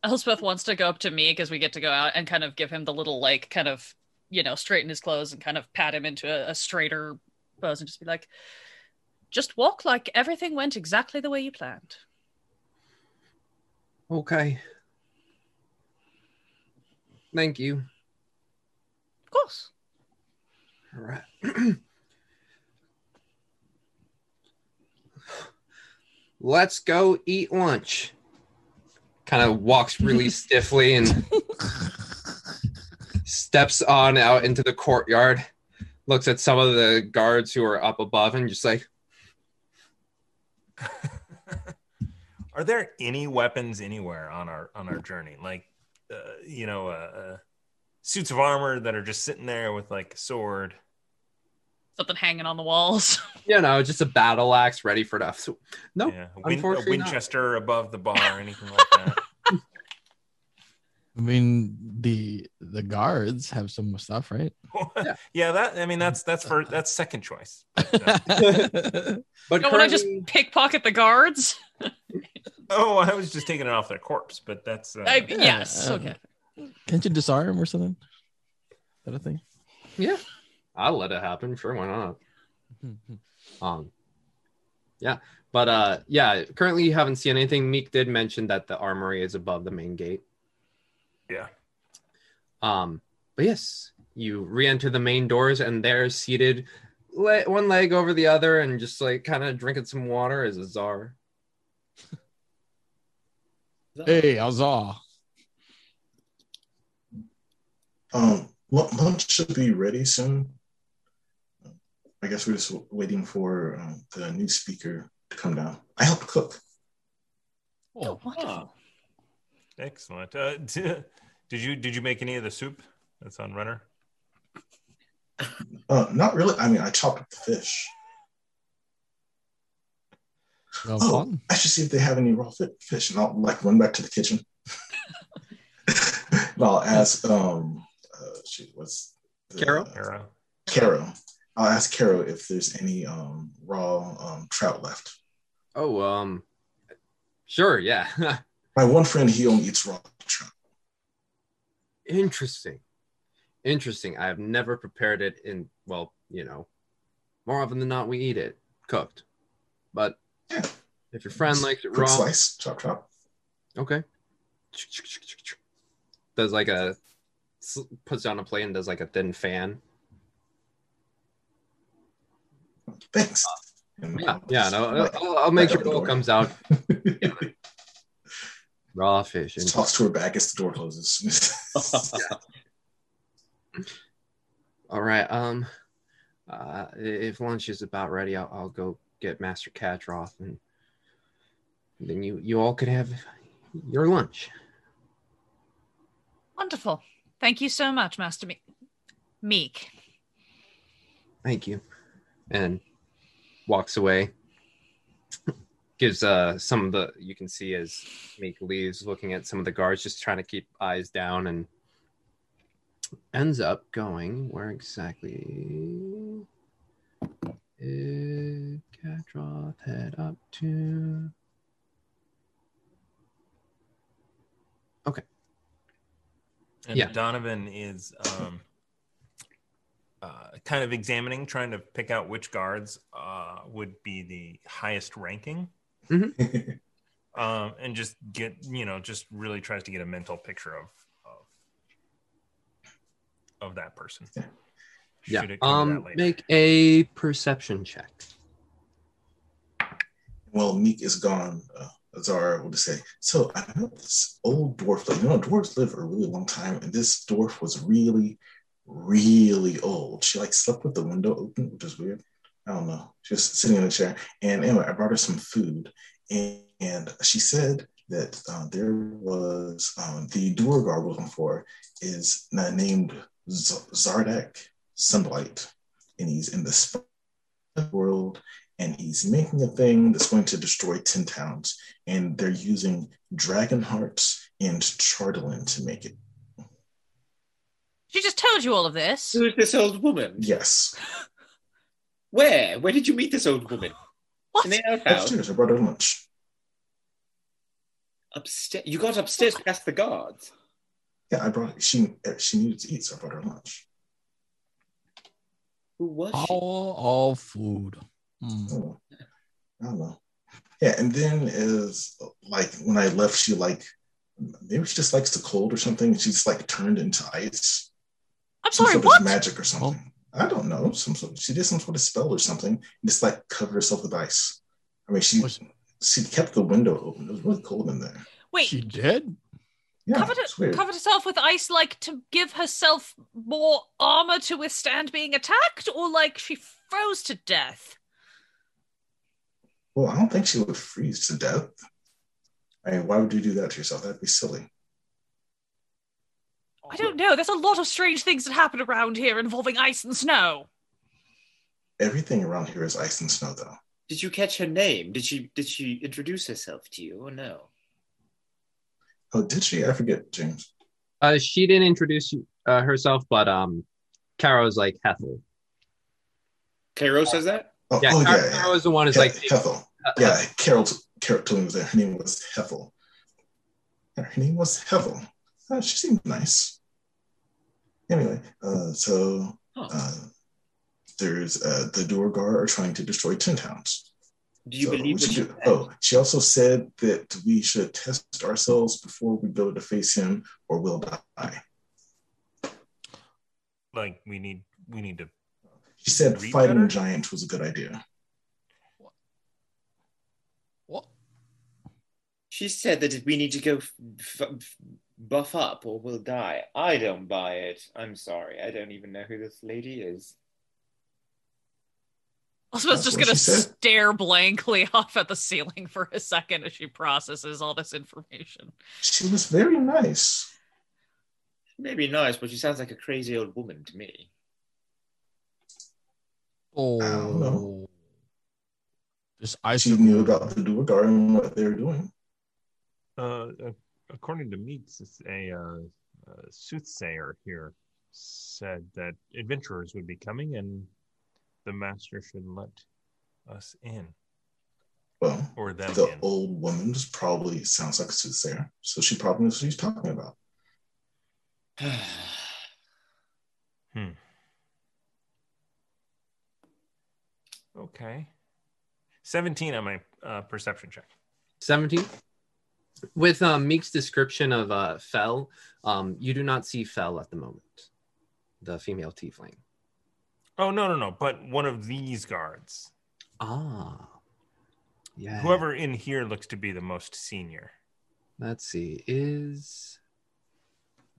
Elspeth wants to go up to me because we get to go out and kind of give him the little like kind of you know straighten his clothes and kind of pat him into a, a straighter pose and just be like, just walk like everything went exactly the way you planned. Okay. Thank you. Of course. All right. Let's go eat lunch. Kind of walks really stiffly and steps on out into the courtyard. Looks at some of the guards who are up above and just like, Are there any weapons anywhere on our on our journey? Like, uh, you know, uh, uh, suits of armor that are just sitting there with like a sword. Something hanging on the walls. you know, just a battle axe ready for that. So, no, yeah, a, win- a unfortunately not. Winchester above the bar, anything like that. I mean, the the guards have some stuff, right? yeah. that I mean, that's that's for that's second choice. But, uh, but Don't want to just pickpocket the guards. oh, I was just taking it off their corpse, but that's uh, I, yes. uh, Okay. Can't you disarm or something? Is that a thing? yeah, I'll let it happen. Sure, why not? Um, yeah, but uh, yeah. Currently, you haven't seen anything. Meek did mention that the armory is above the main gate. Yeah. Um, but yes, you re-enter the main doors, and there, seated, le- one leg over the other, and just like kind of drinking some water, is Azar. Hey, Azar. Um, lunch should be ready soon. I guess we're just waiting for um, the new speaker to come down. I helped cook. Oh, wonderful. Excellent. Uh, did you did you make any of the soup that's on Renner? Uh, not really. I mean, I chopped up the fish. Well, Oh, fun. I should see if they have any raw fi- fish, and I'll like run back to the kitchen. No, I'll ask. Um, uh, shoot, what's the, Carol? Carol. I'll ask Carol if there's any um raw um trout left. Oh, um, sure, yeah. My one friend, he only eats raw trout. Interesting. Interesting. I have never prepared it in, well, you know, more often than not, we eat it cooked. But Yeah. if your friend likes it Quick raw, slice, chop chop. okay. Does like a, puts down a plate and does like a thin fan. Thanks. And, Yeah, uh, yeah. No, like, I'll, I'll make sure bowl door. comes out. Raw fish. And, toss to her back as the door closes. all right. Um, uh, if lunch is about ready, I'll, I'll go get Master Kadroth, and then you you all could have your lunch. Wonderful. Thank you so much, Master Me- Meek. Thank you. And walks away. Gives uh some of the you can see as Meek leaves, looking at some of the guards, just trying to keep eyes down, and ends up going where exactly did Kadroth head up to? Okay. And Yeah. Donovan is um, uh, kind of examining, trying to pick out which guards uh, would be the highest ranking, um, and just get you know just really tries to get a mental picture of of, of that person. Yeah. Should it come to Um make a perception check. well, Meek is gone. Uh, Azara will just say, So I know this old dwarf, like, you know, dwarves live a really long time, and this dwarf was really, really old. She like slept with the window open, which is weird. I don't know, just sitting in a chair. And anyway, I brought her some food, and, and she said that uh, there was um, the Duergar we're looking for is named Z- Xardorok Sunblight, and he's in the sp- world and he's making a thing that's going to destroy 10 towns. And they're using dragon hearts and chardalyn to make it. She just told you all of this. Who's this old woman? Yes. Where? Where did you meet this old woman? What? In the outhouse? Upstairs, I brought her lunch. Upstairs. You got upstairs past the guards. Yeah, I brought she she needed to eat, so I brought her lunch. Who was she? All, all food. Mm. Oh, I don't know. Yeah, and then is like when I left, she like maybe she just likes the cold or something. She just like turned into ice. I'm Some sorry, sort what? of magic or something. I don't know. Some sort, she did some sort of spell or something. Just like covered herself with ice. I mean, she Was- she kept the window open. It was really cold in there. Wait, She did? Yeah, covered, it's it, weird. covered herself with ice like to give herself more armor to withstand being attacked, or like she froze to death? Well, I don't think she would freeze to death. I mean, why would you do that to yourself? That'd be silly. I don't know. There's a lot of strange things that happen around here involving ice and snow. Everything around here is ice and snow, though. Did you catch her name? Did she did she introduce herself to you or no? Oh, did she? I forget, James. Uh, she didn't introduce uh, herself, but um, Caro's like Hethel. Cairo says that? Oh, Yeah, oh, Car- yeah, yeah. Is the one who's He- like Hethel. Yeah, Carol, Carol told me was there. Her name was Hethel. Her name was Hethel. Uh, she seemed nice. Anyway, uh, so Huh. uh, there's uh, the Duergar are trying to destroy ten towns. Do you So believe that do- Oh, she also said that we should test ourselves before we go to face him, or we'll die. Like we need we need to She said Read fighting better? giants was a good idea. What? She said that we need to go f- f- buff up or we'll die. I don't buy it. I'm sorry. I don't even know who this lady is. Elspeth's That's just gonna stare blankly off at the ceiling for a second as she processes all this information. She was very nice. Maybe nice, but she sounds like a crazy old woman to me. Oh. don't know. This ice She knew about the Duergar and what they were doing. uh, according to Meeks, it's a uh, uh, soothsayer here said that adventurers would be coming and the master should let us in. Well, Or them the in. old woman just probably sounds like a soothsayer, so she probably knows what she's talking about. Hmm. Okay. 17 on my uh, perception check. 17 with um, meek's description of uh, fell um, you do not see fell at the moment the female tiefling Oh, no, no, no. But one of these guards. ah yeah Whoever in here looks to be the most senior. let's see is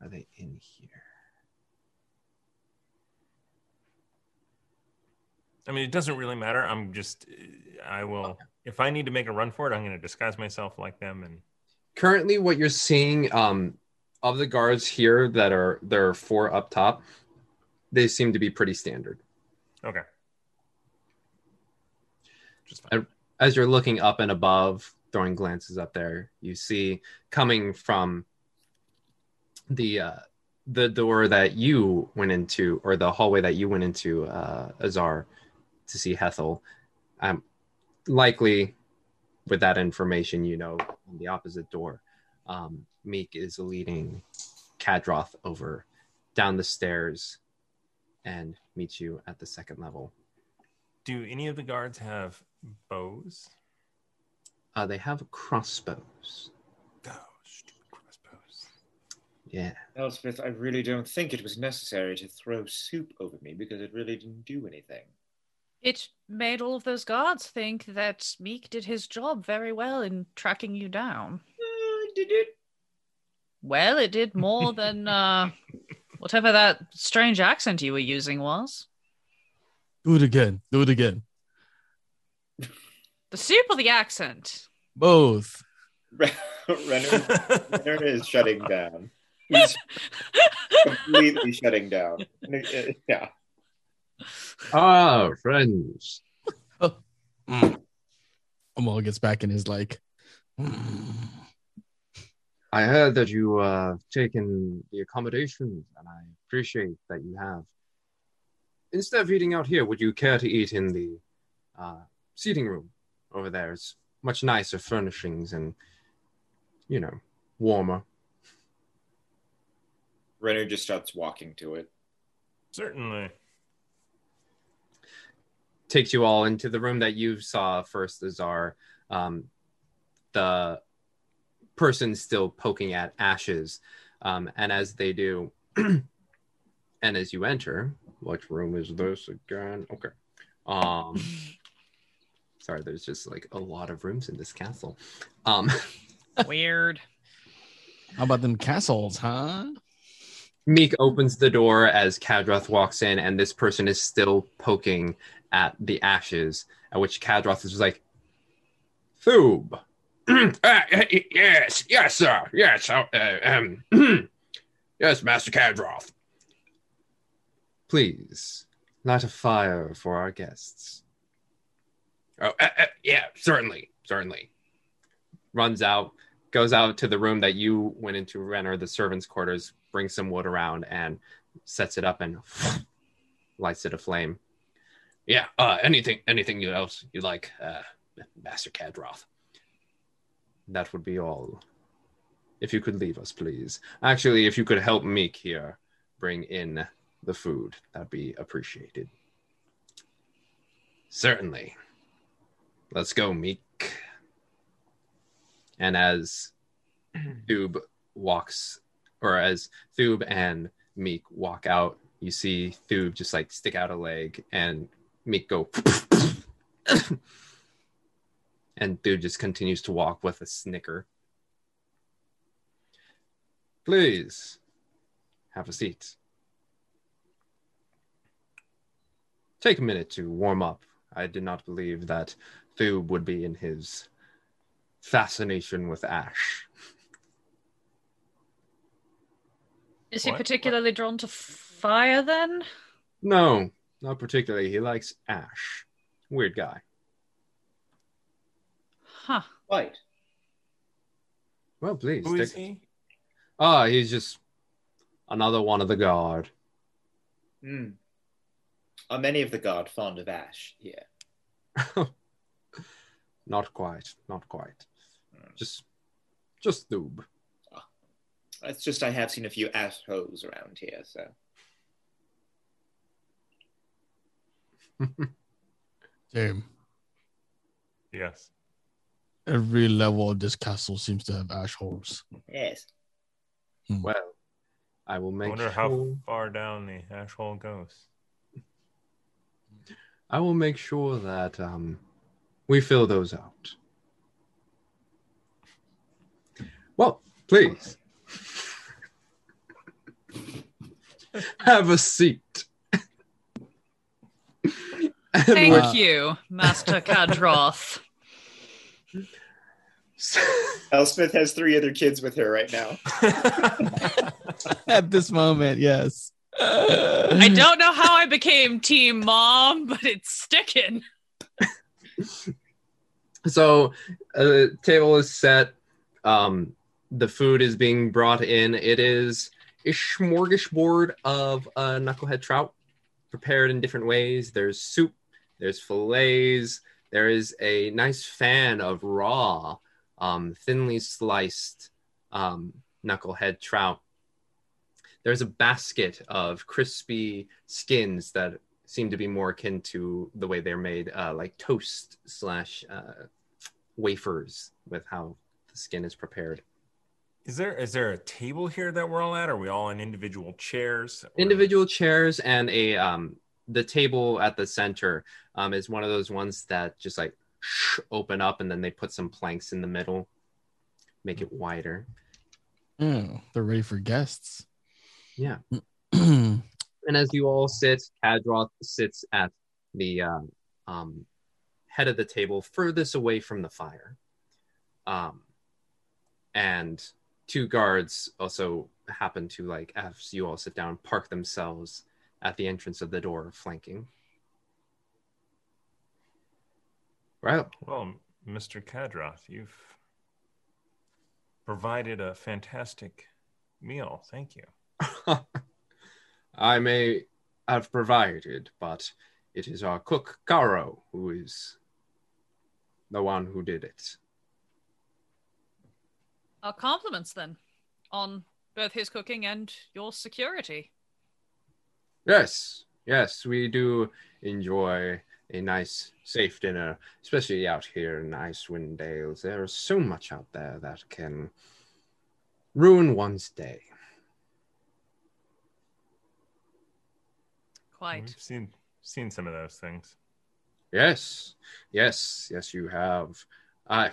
are they in here I mean, it doesn't really matter. I'm just, I will, if I need to make a run for it, I'm going to disguise myself like them. And currently what you're seeing um, of the guards here that are there are four up top they seem to be pretty standard okay. Just fine. as you're looking up and above, throwing glances up there, you see coming from the uh, the door that you went into, or the hallway that you went into, uh, Azar, to see Hethel. Um, likely, with that information, you know, on the opposite door, um, Meek is leading Kadroth over down the stairs and meets you at the second level. Do any of the guards have bows? Uh, they have crossbows. Oh, stupid crossbows. Yeah. Elspeth, I really don't think it was necessary to throw soup over me because it really didn't do anything. It made all of those guards think that Meek did his job very well in tracking you down. Uh, did it? Well, it did more than uh, whatever that strange accent you were using was. Do it again. Do it again. The soup or the accent? Both. Renner, Renner is shutting down. He's completely shutting down. Yeah. Ah, friends. Amal gets back in his like. "Mm." I heard that you uh taken the accommodations, and I appreciate that you have. Instead of eating out here, would you care to eat in the uh, seating room over there? It's much nicer furnishings and, you know, warmer. Renner just starts walking to it. Certainly. Takes you all into the room that you saw first, Azar. Um, the person still poking at ashes. Um, and as they do, and as you enter, which room is this again? Okay. Um, sorry, there's just like a lot of rooms in this castle. Um, Weird. How about them castles, huh? Meek opens the door as Kadroth walks in, and this person is still poking at the ashes, at which Kadroth is like, Thoob. Uh, yes, yes, sir. Yes, uh, um, yes, Master Kadroth. Please light a fire for our guests. Oh, uh, uh, yeah, certainly, certainly. Runs out, goes out to the room that you went into, Renner, the servants' quarters, brings some wood around and sets it up and lights it aflame. Yeah, uh, anything, anything else you like, uh, Master Kadroth. That would be all. If you could leave us, please. Actually, if you could help Meek here bring in the food, that'd be appreciated. Certainly. Let's go, Meek. And as Thub walks, or as Thub and Meek walk out, you see Thub just like stick out a leg and Meek go. and Thub just continues to walk with a snicker. Please have a seat. Take a minute to warm up. I did not believe that Thub would be in his fascination with Ash. Is he What? particularly drawn to fire then? No, not particularly. He likes Ash. Weird guy. Huh. Right. Well, please. Who is take- he? Oh, he's just another one of the guard. Hmm. Are many of the guard fond of ash here? Not quite, not quite. Hmm. Just, just noob. Ah. It's just I have seen a few ash holes around here, so. Damn. Yes. Every level of this castle seems to have ash holes. Yes. Well, I will make. I make wonder sure. how far down the ash hole goes. I will make sure that um, we fill those out. Well, please have a seat. And Thank with- you, Master Kadroth. Elspeth has three other kids with her right now. At this moment, yes. I don't know how I became team mom, but it's sticking. So, uh, table is set. Um, the food is being brought in. It is a smorgasbord of uh, knucklehead trout, prepared in different ways. There's soup. There's fillets. There is a nice fan of raw, um, thinly sliced um, knucklehead trout. There's a basket of crispy skins that seem to be more akin to the way they're made, uh, like toast slash uh, wafers, with how the skin is prepared. Is there is there a table here that we're all at? Are we all in individual chairs? Individual chairs and a um, the table at the center um, is one of those ones that just like open up and then they put some planks in the middle, make it wider. Mm, they're ready for guests. Yeah. And as you all sit, Kadroth sits at the uh, um, head of the table, furthest away from the fire. Um, and two guards also happen to, like, as you all sit down, park themselves at the entrance of the door, flanking. Well, Well, Mr. Kadroth, you've provided a fantastic meal. Thank you. I may have provided, but it is our cook, Caro, who is the one who did it. Our compliments then on both his cooking and your security. Yes, yes, we do enjoy a nice, safe dinner, especially out here in Icewind Dales. There's so much out there that can ruin one's day. Quite. We've seen seen some of those things. Yes, yes, yes, you have. I,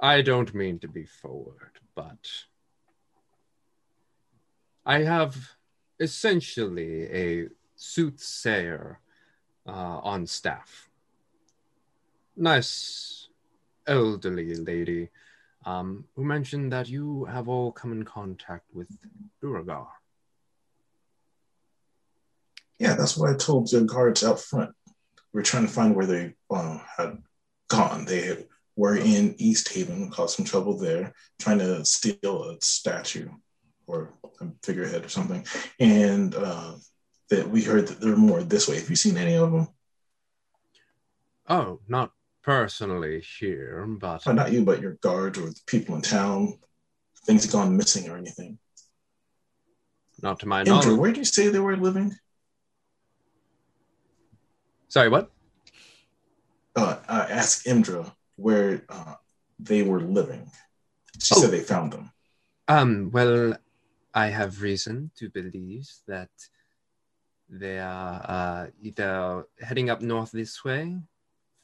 I don't mean to be forward, but I have essentially a soothsayer uh, on staff. Nice elderly lady um, who mentioned that you have all come in contact with Duergar. Yeah, that's what I told the guards out front. We are trying to find where they uh, had gone. They were in Easthaven, caused some trouble there, trying to steal a statue or a figurehead or something. And uh, that we heard that they're more this way. Have you seen any of them? Oh, not personally here, but Uh, not you, but your guards or the people in town. Things have gone missing or anything. not to my Andrew, knowledge. where did you say they were living? Sorry, what? Uh, I asked Imdra where uh, they were living. She Oh. said they found them. Um, well, I have reason to believe that they are uh, either heading up north this way,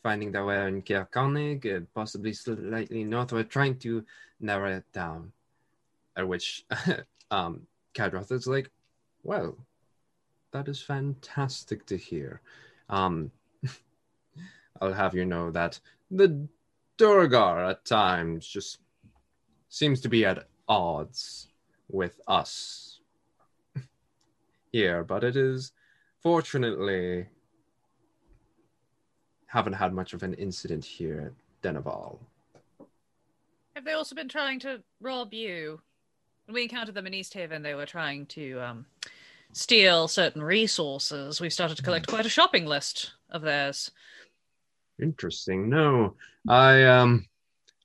finding their way in Caer Konig, uh, possibly slightly north, or trying to narrow it down. At which um, Kadroth is like, well, that is fantastic to hear. Um, I'll have you know that the Duergar at times just seems to be at odds with us here, but it is fortunately haven't had much of an incident here at Dineval. Have they also been trying to rob you? When we encountered them in Easthaven, they were trying to um, steal certain resources. We've started to collect quite a shopping list of theirs. Interesting. No, I um,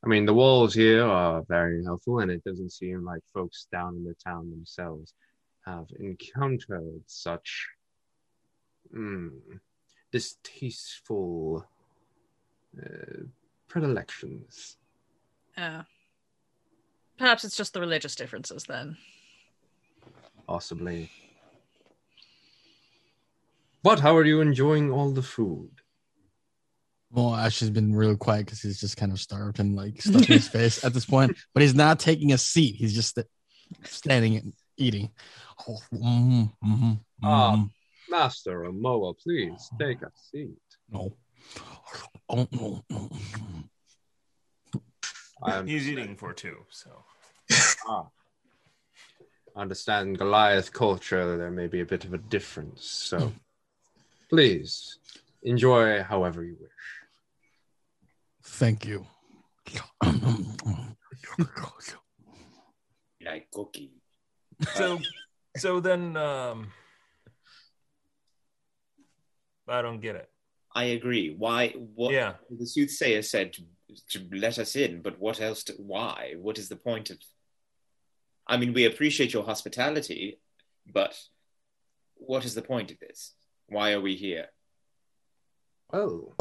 I mean the walls here are very helpful, and it doesn't seem like folks down in the town themselves have encountered such mm, distasteful uh, predilections. Uh, perhaps it's just the religious differences then. Possibly. But how are you enjoying all the food? Well, Ash has been real quiet because he's just kind of starved and like stuffing his face at this point. But he's not taking a seat. He's just standing and eating. Oh, mm, mm, Ah, mm. Master Amoa, please take a seat. no. Oh, no, no. I He's eating for two, so ah, understand Goliath culture. There may be a bit of a difference, so please enjoy however you wish. Thank you. Like cookie. so so then um I don't get it. I agree. Why? What? Yeah. The soothsayer said to, to let us in, but what else? To, why? What is the point of? I mean, we appreciate your hospitality, but what is the point of this? Why are we here? Oh.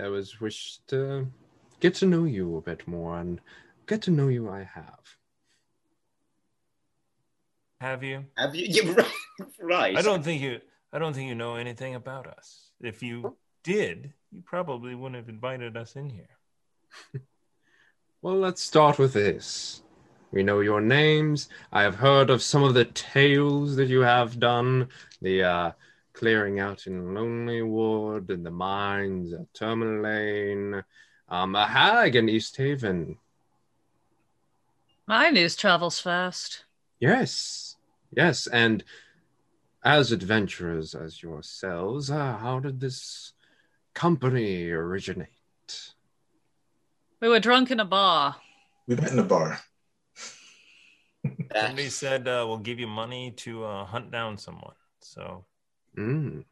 I was wish to get to know you a bit more and get to know you I have. Have you? Have you? Yeah, right. right. I don't think you I don't think you know anything about us. If you did, you probably wouldn't have invited us in here. Well, let's start with this. We know your names. I have heard of some of the tales that you have done. The uh, clearing out in Lonelywood and the mines at Termalaine. Um, a hag in Easthaven. My news travels fast. Yes, yes. And as adventurers as yourselves, uh, how did this company originate? We were drunk in a bar. We met in a bar. Somebody said uh, we'll give you money to uh, hunt down someone. So Mm.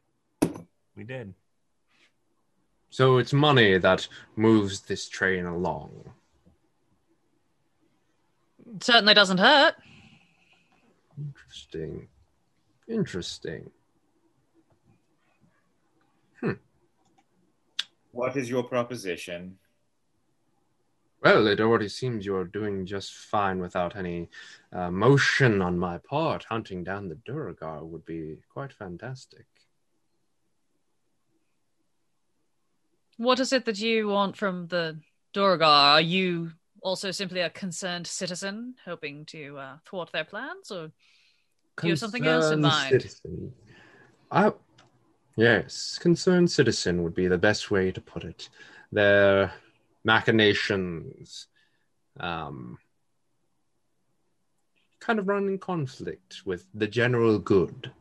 we did. So it's money that moves this train along. Certainly doesn't hurt. Interesting. Interesting. Hmm. What is your proposition? Well, it already seems you're doing just fine without any uh, motion on my part. Hunting down the Duergar would be quite fantastic. What is it that you want from the Duergar? Are you also simply a concerned citizen hoping to uh, thwart their plans, or do you have something else in mind? Citizen. I, yes, concerned citizen would be the best way to put it. Their machinations um, kind of run in conflict with the general good.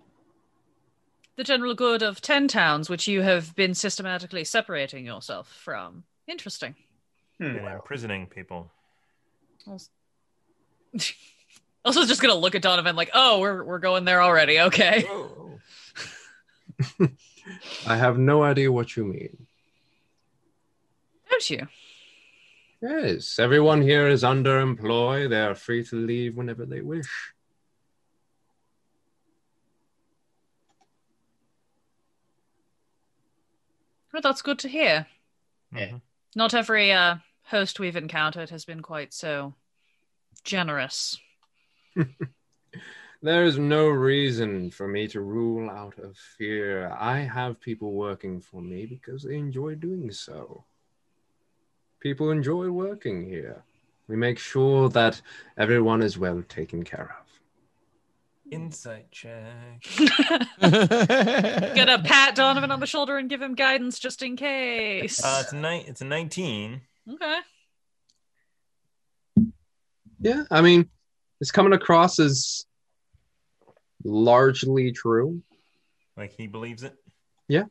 The general good of ten towns, which you have been systematically separating yourself from. Interesting. And imprisoning people. Also, also just gonna look at Donovan like, oh, we're we're going there already. Okay. I have no idea what you mean. Don't you? Yes, everyone here is underemployed. They are free to leave whenever they wish. Well, that's good to hear. Mhm. Not every uh, host we've encountered has been quite so generous. There is no reason for me to rule out of fear. I have people working for me because they enjoy doing so. People enjoy working here. We make sure that everyone is well taken care of. Insight check. Gonna pat Donovan on the shoulder and give him guidance just in case. Uh, it's a ni- It's a nineteen. okay. Yeah, I mean, it's coming across as largely true. Like he believes it. Yeah.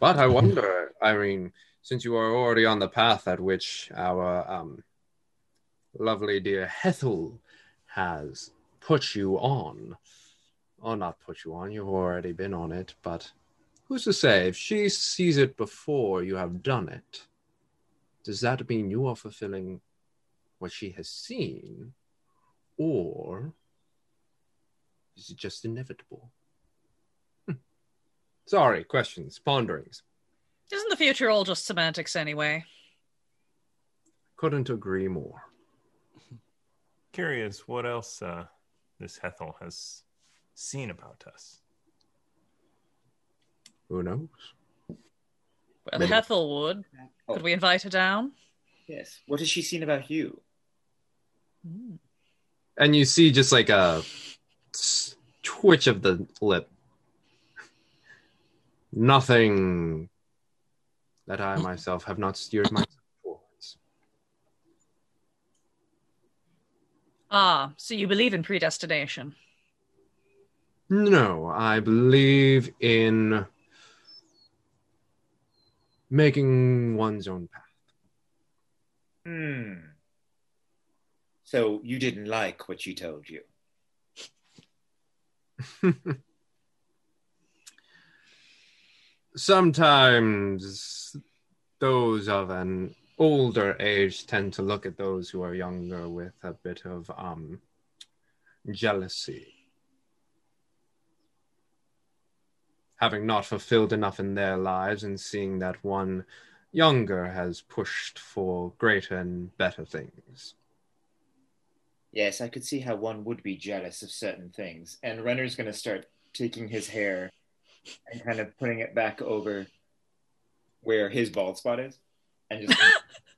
But I wonder, I mean, since you are already on the path at which our um, lovely dear Hethel has put you on, or not put you on, you've already been on it, but who's to say if she sees it before you have done it? Does that mean you are fulfilling what she has seen, or is it just inevitable? Sorry, questions, ponderings. Isn't the future all just semantics anyway? Couldn't agree more. Curious what else uh, this Hethel has seen about us. Who knows? Well, Maybe. Hethel would. Oh. Could we invite her down? Yes. What has she seen about you? And you see just like a twitch of the lip. Nothing that I myself have not steered myself towards. Ah, so you believe in predestination. No, I believe in making one's own path. Hmm. So you didn't like what she told you. Sometimes those of an older age tend to look at those who are younger with a bit of um, jealousy. Having not fulfilled enough in their lives and seeing that one younger has pushed for greater and better things. Yes, I could see how one would be jealous of certain things. And Renner's going to start taking his hair and kind of putting it back over where his bald spot is. And just.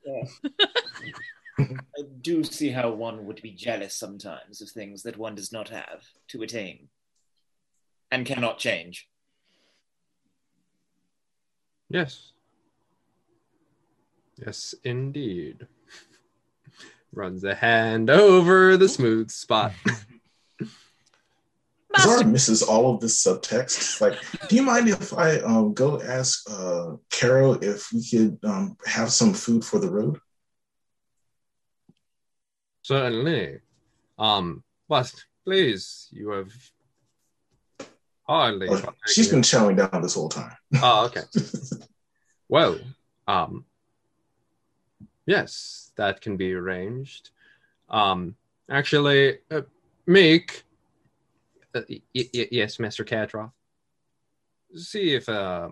I do see how one would be jealous sometimes of things that one does not have to attain and cannot change. Yes. Yes, indeed. Runs a hand over the smooth spot. Zara misses all of this subtext. Like, do you mind if I um, go ask uh, Carol if we could um, have some food for the road? Certainly. Um, but please, you have hardly. Oh, she's been chowing down this whole time. Oh, okay. well, um, yes, that can be arranged. Um, actually, uh, Meek, uh, y- y- yes, Master Kadroth, see if uh,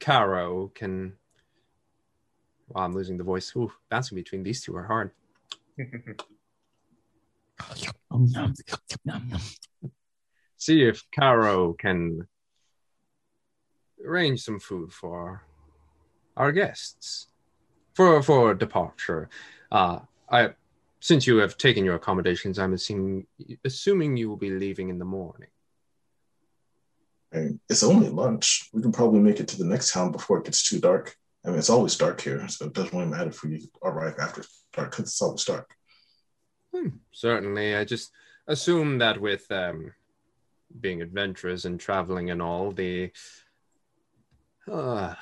Caro can. Wow, I'm losing the voice. Ooh, bouncing between these two are hard. see if Caro can arrange some food for our guests for for departure. Uh, I since you have taken your accommodations, I'm assuming assuming you will be leaving in the morning. It's only lunch. We can probably make it to the next town before it gets too dark. I mean, it's always dark here, so it doesn't really matter if we arrive after dark because it's always dark. Hmm, certainly, I just assume that with um, being adventurous and traveling and all, the uh,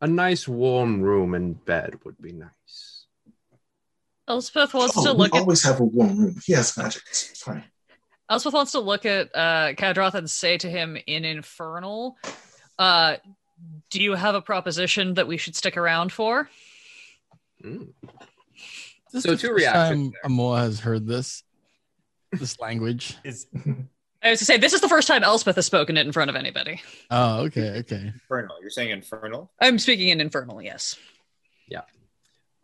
a nice warm room and bed would be nice. Elspeth wants Oh, to we look at always have a warm room. He has magic. It's fine. Elspeth wants to look at uh Kadroth and say to him in Infernal, uh, do you have a proposition that we should stick around for? Mm. So is the two first reactions time Amoa has heard this this language. Is I was to say this is the first time Elspeth has spoken it in front of anybody. Oh, okay, okay. Infernal. You're saying infernal? I'm speaking in Infernal, yes.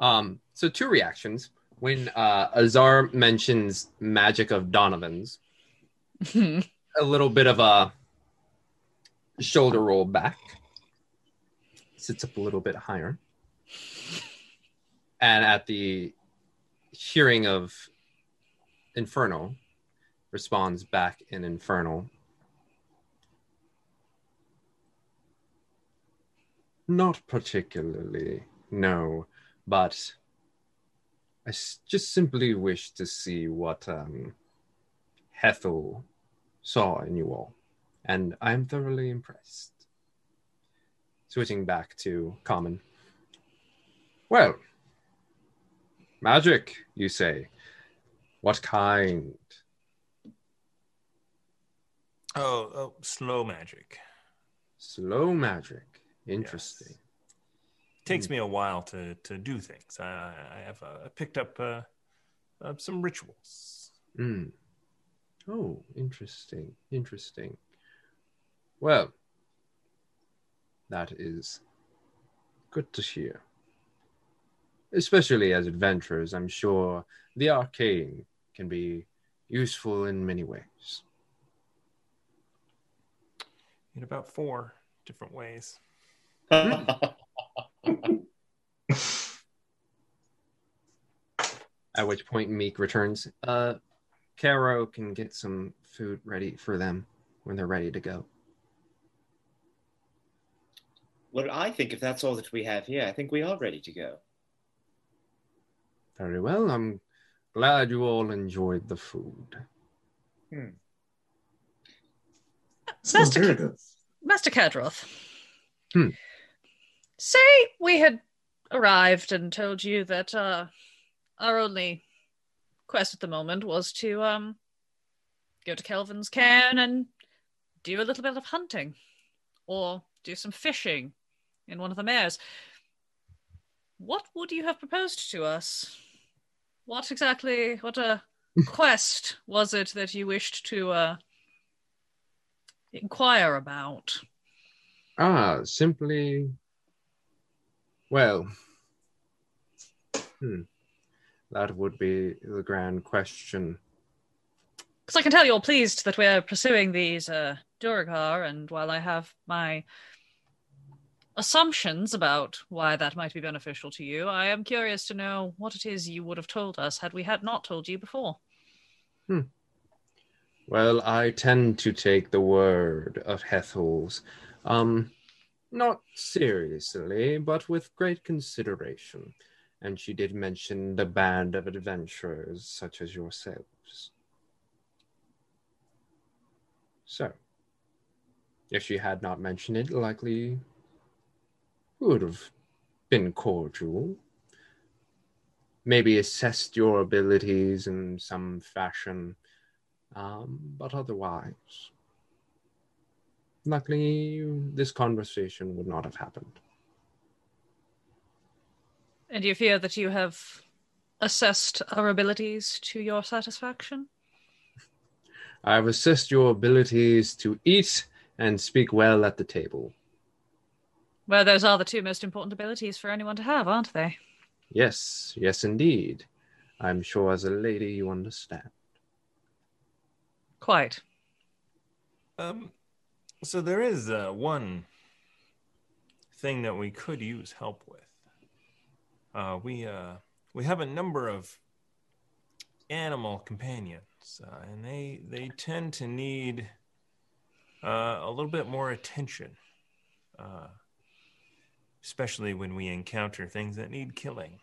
Um, so two reactions when uh, Azar mentions magic of Donovan's. a little bit of a shoulder roll back, sits up a little bit higher, and at the hearing of Infernal, responds back in Infernal. Not particularly, no, but I s- just simply wish to see what um, Hethel saw in you all, and I am thoroughly impressed. switching back to common. Well, magic, you say. What kind? Oh, oh, slow magic. Slow magic. Interesting. It takes me a while to to do things. I, I have uh, picked up uh, uh, some rituals. Mm. Oh, interesting. Interesting. Well, that is good to hear. Especially as adventurers, I'm sure the arcane can be useful in many ways. In about four different ways. At which point Meek returns. Uh, Caro can get some food ready for them when they're ready to go. Well, I think if that's all that we have here, I think we are ready to go. Very well. I'm glad you all enjoyed the food. Hmm. Master, very good. Master Kadroth. Hmm. Say we had arrived and told you that uh, our only quest at the moment was to um, go to Kelvin's cairn and do a little bit of hunting, or do some fishing in one of the mares. What would you have proposed to us? What exactly? What a quest was it that you wished to uh, inquire about? Ah, simply. Well, hmm. that would be the grand question. Because I can tell you're pleased that we're pursuing these uh, Duergar, and while I have my assumptions about why that might be beneficial to you, I am curious to know what it is you would have told us had we had not told you before. Well, I tend to take the word of Hethel's, um, not seriously, but with great consideration. And she did mention the band of adventurers such as yourselves. So, if she had not mentioned it, likely would have been cordial. Maybe assessed your abilities in some fashion um, but otherwise, luckily, this conversation would not have happened. And you fear that you have assessed our abilities to your satisfaction? I have assessed your abilities to eat and speak well at the table. Well, those are the two most important abilities for anyone to have, aren't they? Yes, yes, indeed. I'm sure as a lady you understand. Quite. Um, so there is uh, one thing that we could use help with. Uh, we uh, we have a number of animal companions, uh, and they they tend to need uh, a little bit more attention, uh, especially when we encounter things that need killing.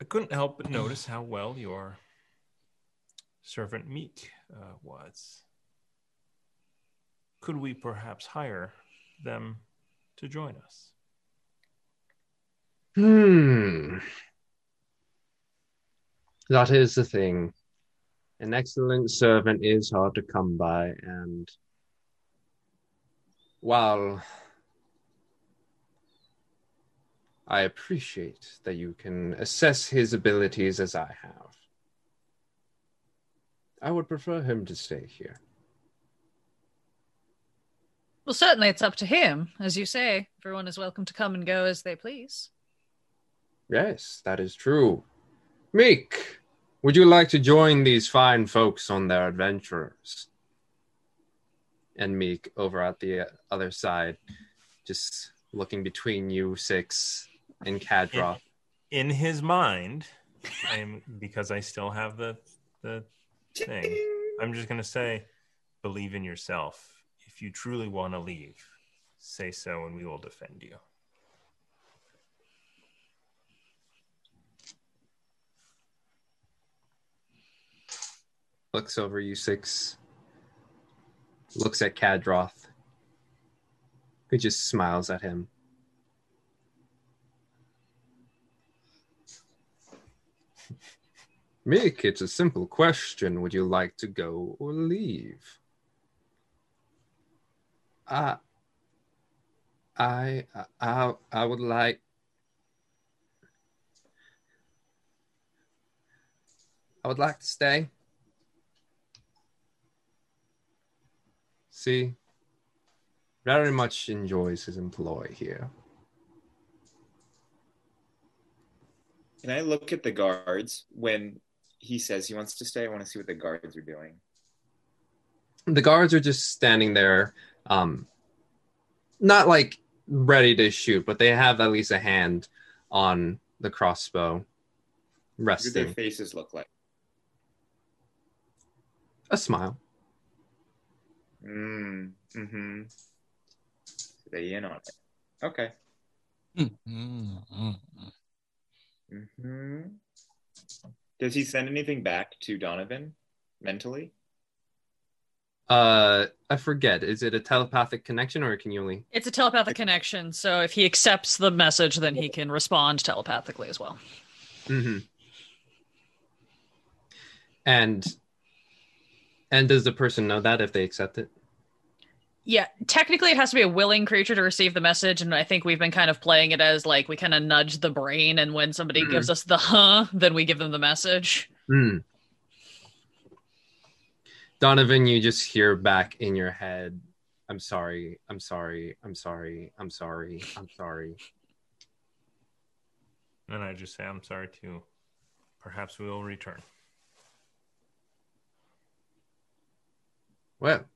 I couldn't help but notice how well your servant Meek was. Could we perhaps hire them to join us? Hmm. That is the thing. An excellent servant is hard to come by, and while I appreciate that you can assess his abilities as I have, I would prefer him to stay here. Well, certainly it's up to him. As you say, everyone is welcome to come and go as they please. Yes, that is true. Meek, would you like to join these fine folks on their adventures? And Meek over at the other side, just looking between you six and Kadra. In his mind, I'm because I still have the the thing. I'm just gonna say, believe in yourself. If you truly want to leave, say so, and we will defend you. Looks over you six. Looks at Kadroth. He just smiles at him. Mick, it's a simple question. Would you like to go or leave? I, I, I, I would like. I would like to stay. See, very much enjoys his employ here. Can I look at the guards when he says he wants to stay? I want to see what the guards are doing. The guards are just standing there, um, not like ready to shoot, but they have at least a hand on the crossbow, What do their faces look like? A smile. Mm, mm-hmm. They in on it. Okay. Mm-hmm. Mm-hmm. Does he send anything back to Donovan mentally? Uh, I forget. Is it a telepathic connection, or can you only? It's a telepathic connection, so if he accepts the message, then he can respond telepathically as well. mm-hmm. And and does the person know that if they accept it? Yeah, technically it has to be a willing creature to receive the message, and I think we've been kind of playing it as like we kind of nudge the brain, and when somebody Mhm. gives us the huh, then we give them the message. Hmm. Donovan, you just hear back in your head, I'm sorry, I'm sorry, I'm sorry, I'm sorry, I'm sorry. And I just say, I'm sorry too. Perhaps we will return. Well,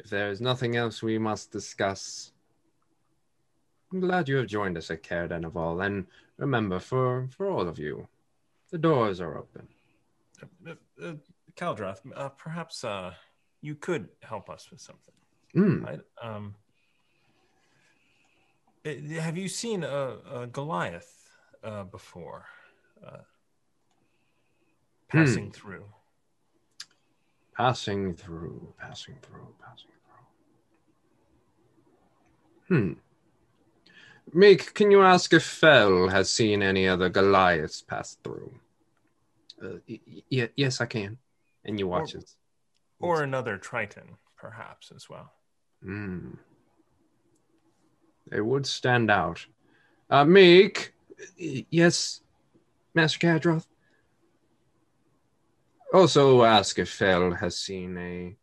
if there is nothing else we must discuss, I'm glad you have joined us at Caer Dineval. And remember, for, for all of you, the doors are open. Uh, uh, uh, perhaps uh, you could help us with something. Mm. Right? Um, eh, have you seen a, a Goliath uh, before uh, passing through? Passing through, passing through, passing through. Hmm. Meek, can you ask if Fell has seen any other Goliaths pass through? Uh, y- y- yes, I can. And you watch it. Or another Triton, perhaps, as well. Hmm. They would stand out. Uh, Meek, yes, Master Kadroth. Also ask if Fell has seen a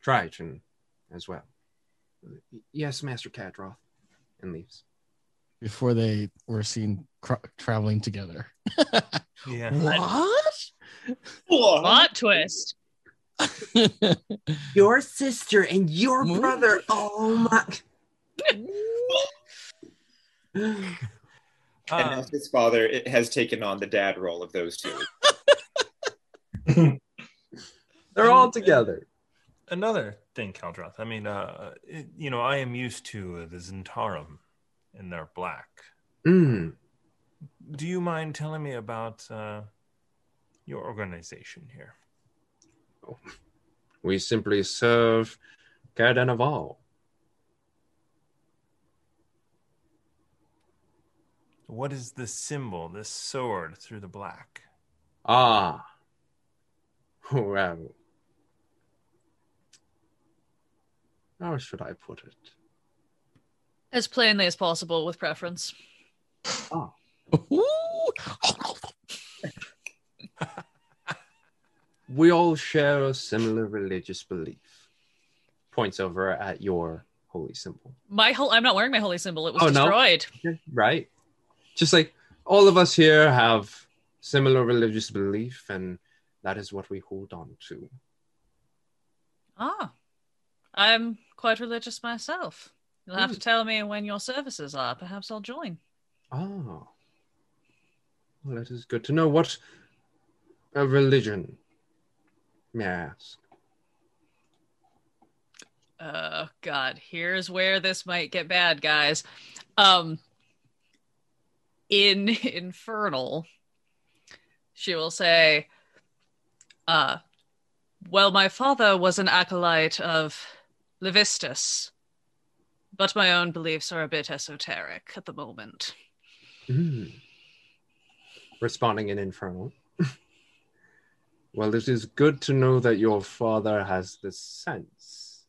Triton as well. Yes, Master Kadroth. And leaves. Before they were seen cr- traveling together. Yeah. What? Plot twist. Your sister and your What? brother. Oh my. and as his father it has taken on the dad role of those two. They're all together. another thing, Kadroth. I mean, uh, it, you know, I am used to the Zhentarim in their black. Mm. Do you mind telling me about uh, your organization here? We simply serve Caer Dineval. What is the symbol, this sword through the black? Ah. Well. How should I put it? As plainly as possible with preference. We all share a similar religious belief. Points over at your holy symbol. My whole I'm not wearing my holy symbol. It was Oh, no? destroyed. Right? Just like all of us here have similar religious belief, and that is what we hold on to. Ah. I'm quite religious myself. You'll have Hmm. to tell me when your services are. Perhaps I'll join. Oh. Well, that is good to know. What a religion, may I ask? Oh god, here's where this might get bad, guys. Um in Infernal, she will say, uh Well, my father was an acolyte of Levistus, but my own beliefs are a bit esoteric at the moment. Mm. Responding in infernal. well, it is good to know that your father has the sense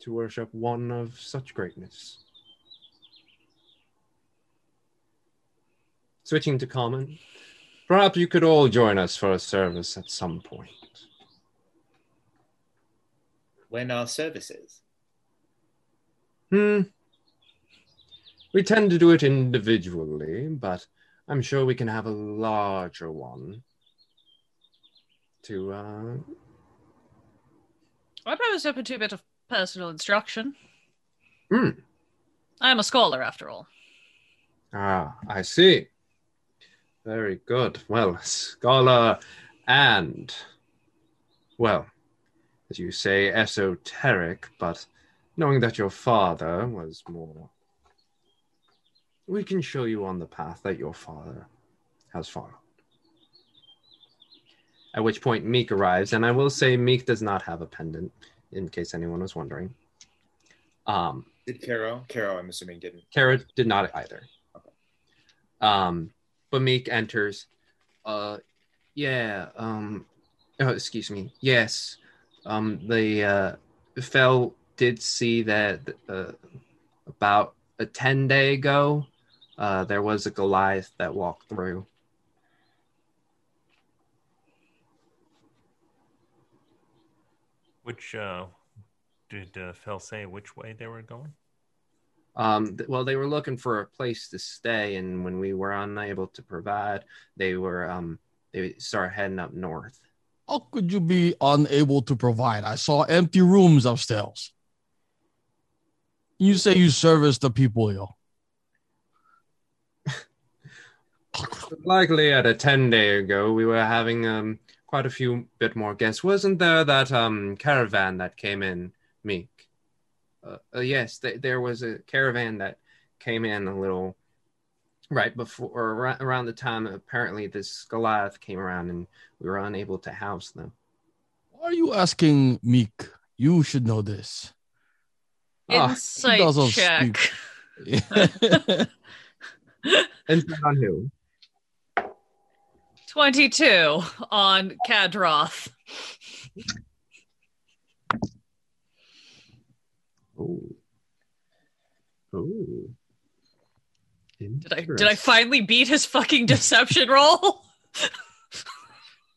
to worship one of such greatness. Switching to common, perhaps you could all join us for a service at some point. When our services? Hmm. We tend to do it individually, but I'm sure we can have a larger one to uh I'm always open to a bit of personal instruction. Hmm. I am a scholar, after all. Ah, I see. Very good. Well, scholar and well, as you say, esoteric, but knowing that your father was more we can show you on the path that your father has followed. At which point Meek arrives, and I will say Meek does not have a pendant, in case anyone was wondering. Um, Did Caro? Caro, I'm assuming, didn't. Caro did not either. Um, but Meek enters. Uh, yeah. Um, oh, excuse me. Yes. Um, the uh, Fell did see that uh, about a ten day ago. Uh, there was a Goliath that walked through. Which uh, did uh, Phil say which way they were going? Um, th- well, they were looking for a place to stay, and when we were unable to provide, they were um, they started heading up north. How could you be unable to provide? I saw empty rooms upstairs. You say you service the people, yo. Likely at a 10 day ago, we were having um, quite a few bit more guests. Wasn't there that um, caravan that came in, Meek? Uh, uh, yes, th- there was a caravan that came in a little right before, or ar- around the time apparently this Goliath came around and we were unable to house them. Why are you asking Meek? You should know this. Ah, Insight he check. speak. Insight on who? 22 on Kadroth. Oh. Oh. Did I did I finally beat his fucking deception roll?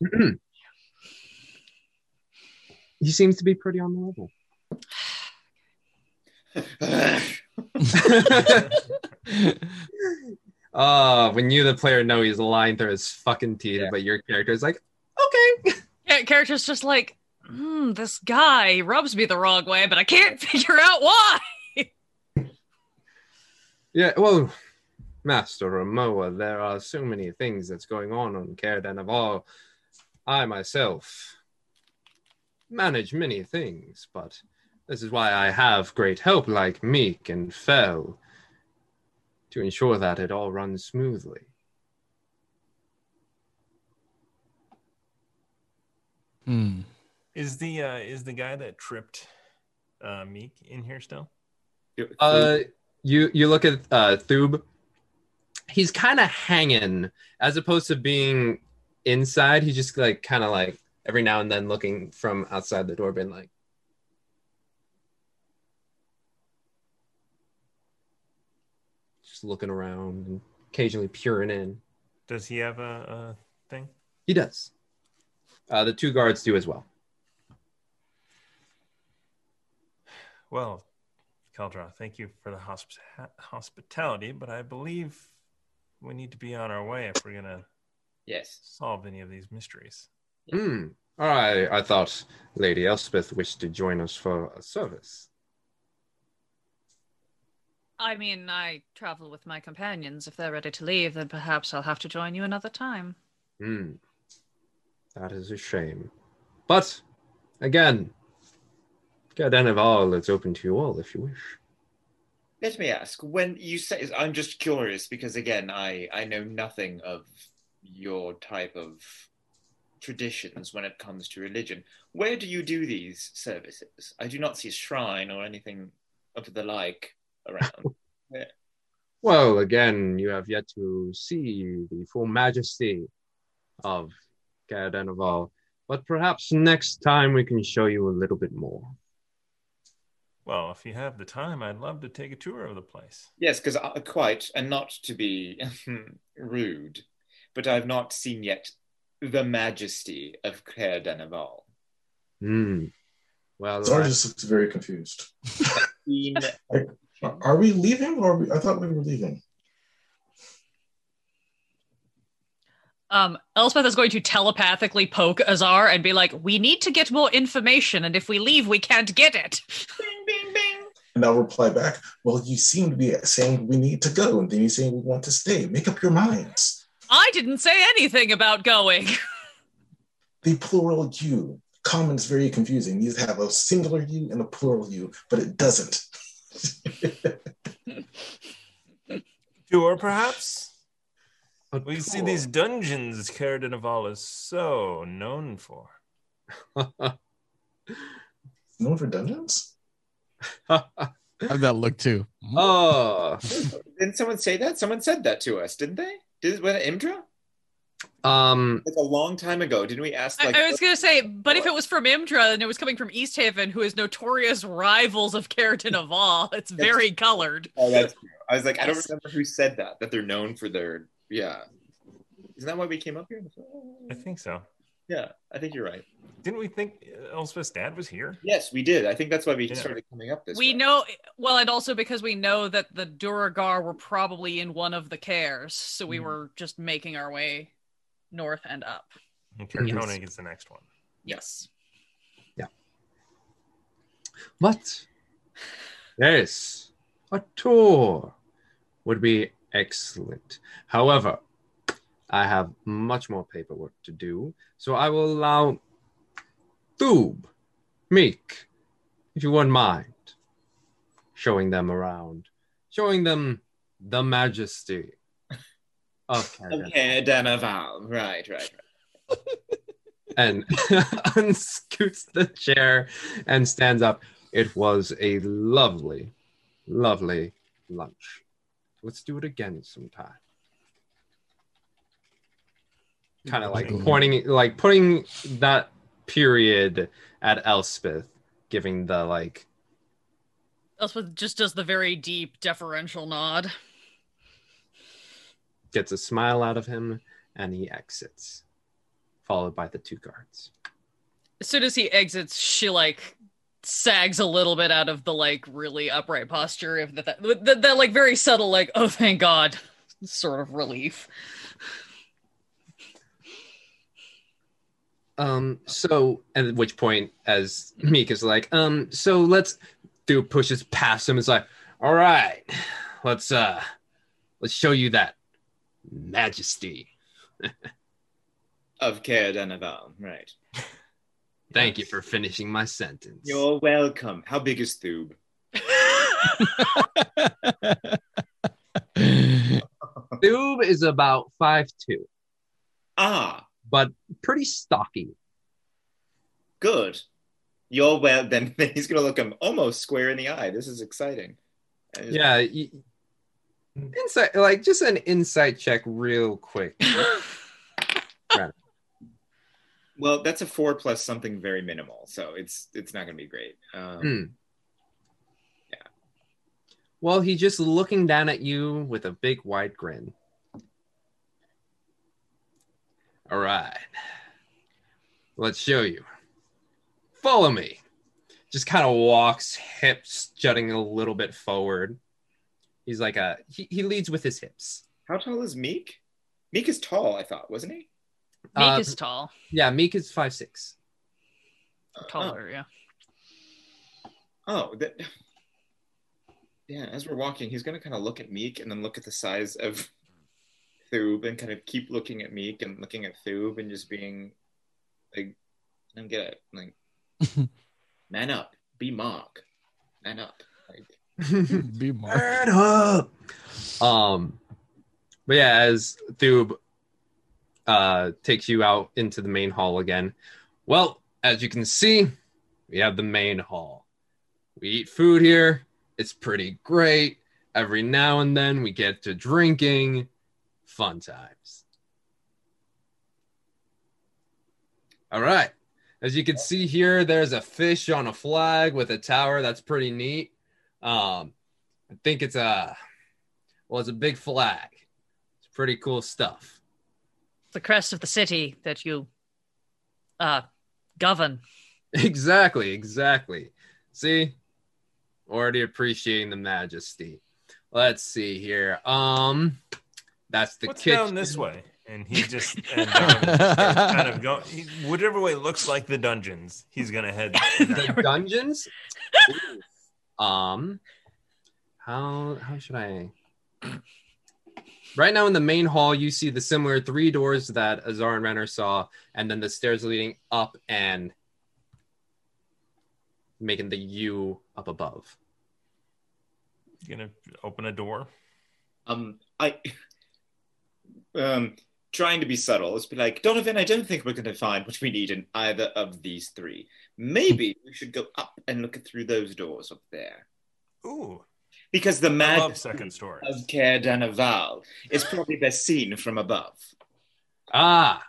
he seems to be pretty on the level. uh, when you, the player, know he's lying through his fucking teeth, but your character is like, okay. Yeah, character's just like, hmm, this guy rubs me the wrong way, but I can't figure out why. Yeah, well, Master Ramoa, there are so many things that's going on on Caer Dineval. I myself manage many things, but this is why I have great help like Meek and Fell to ensure that it all runs smoothly. Hmm. Is the uh, is the guy that tripped uh, Meek in here still? Uh, you you look at uh, Thub. He's kind of hanging, as opposed to being inside. He's just like kind of like every now and then looking from outside the door, being like, just looking around and occasionally peering in. Does he have a, a thing? He does. Uh, the two guards do as well. Well, Keldra, thank you for the hosp- hospitality, but I believe we need to be on our way if we're gonna Yes. solve any of these mysteries. Hmm. All right. I thought Lady Elspeth wished to join us for a service. I mean, I travel with my companions. If they're ready to leave, then perhaps I'll have to join you another time. Hmm. That is a shame. But again, Caer Dineval it's open to you all if you wish. Let me ask, when you say, I'm just curious because again, I I know nothing of your type of traditions when it comes to religion. Where do you do these services? I do not see a shrine or anything of the like around. Where- Well, again, you have yet to see the full majesty of Caer Dineval, but perhaps next time we can show you a little bit more. Well, if you have the time, I'd love to take a tour of the place. Yes, because quite, and not to be rude, but I've not seen yet the majesty of Caer Dineval. Hmm. Well, Zara just looks very confused. Seen- Are are we leaving or are we, I thought we were leaving? Um, Elspeth is going to telepathically poke Azar and be like, "We need to get more information, and if we leave, we can't get it." Bing, bing, bing. And I'll reply back, well, you seem to be saying we need to go, and then you saying we want to stay. Make up your minds. I didn't say anything about going. The plural you. Common is very confusing. You have a singular you and a plural you, but it doesn't. Tour, perhaps? A We see these dungeons Caer Dineval is so known for. Known for dungeons? How'd that look too? oh, Didn't someone say that? Someone said that to us, didn't they? Did was it Imdra? Um, Like a long time ago. Didn't we ask I, like I was gonna say, but if it was from Imdra and it was coming from Easthaven, who is notorious rivals of Caer Dineval, it's very colored. Oh, that's true. I was like, I don't remember who said that, that they're known for their yeah. Isn't that why we came up here? I think so. Yeah, I think you're right. Didn't we think Elspeth's dad was here? Yes, we did. I think that's why we Yeah. started coming up this we way. know well, and also because we know that the Duergar were probably in one of the Caers, so we Mhm. were just making our way north and up. Okay, Yes. Konig is the next one. Yes. Yeah. But yes, a tour would be excellent. However, I have much more paperwork to do, so I will allow Thoob, Meek, if you wouldn't mind, showing them around, showing them the majesty of Canada. Okay, Dineval. Right, right, right. and unscoots the chair and stands up. It was a lovely, lovely lunch. Let's do it again sometime. Kind of like pointing, like putting that period at Elspeth, giving the like, Elspeth just does the very deep deferential nod. Gets a smile out of him, and he exits, followed by the two guards. As soon as he exits, she like sags a little bit out of the like really upright posture of that that, that, like very subtle like oh thank god sort of relief. Um, so at which point, as Meek is like, um, so let's do pushes past him. It's like, all right, let's uh let's show you that majesty. Of Caer Dineval. Right. Thank you for finishing my sentence. You're welcome. How big is Thoob? Thoob is about five two, Ah, but pretty stocky. good. You're well. Then, he's gonna look him almost square in the eye. This is exciting. Yeah, insight like just an insight check, real quick. Well, that's a four plus something very minimal, so it's it's not gonna be great. Um, Hmm. Well, he's just looking down at you with a big wide grin. All right. Let's show you. Follow me. Just kind of walks, hips jutting a little bit forward. He's like a he, he leads with his hips. How tall is Meek? Meek is tall, I thought, wasn't he? Meek Uh, is tall, Yeah, Meek is five six. taller, yeah. Oh, that. Yeah, as we're walking, he's gonna kind of look at Meek and then look at the size of Thub and kind of keep looking at Meek and looking at Thub and just being like, I don't get it. Like, man up, be Mark, man up. Like, Be more. Up. Um, but yeah, as Thub uh, takes you out into the main hall again. Well, as you can see, we have the main hall. We eat food here. It's pretty great. Every now and then we get to drinking. Fun times. All right. As you can see here, there's a fish on a flag with a tower. That's pretty neat. Um, I think it's a well, it's a big flag. It's pretty cool stuff. The crest of the city that you uh govern. Exactly, exactly. See, already appreciating the majesty. Let's see here. Um, that's the What's kitchen. down this way? And he just and Donovan kind of go he, whichever way looks like the dungeons. He's gonna head. the dungeons. Ooh. Um, how how should I? Right now in the main hall, you see the similar three doors that Azar and Renner saw, and then the stairs leading up and making the U up above. You gonna open a door. Um, I, um, trying to be subtle. Let's be like, Donovan, I don't think we're going to find what we need in either of these three. Maybe we should go up and look through those doors up there. Ooh, Because the I love magic second story. of Caer Dineval is probably best seen from above. Ah,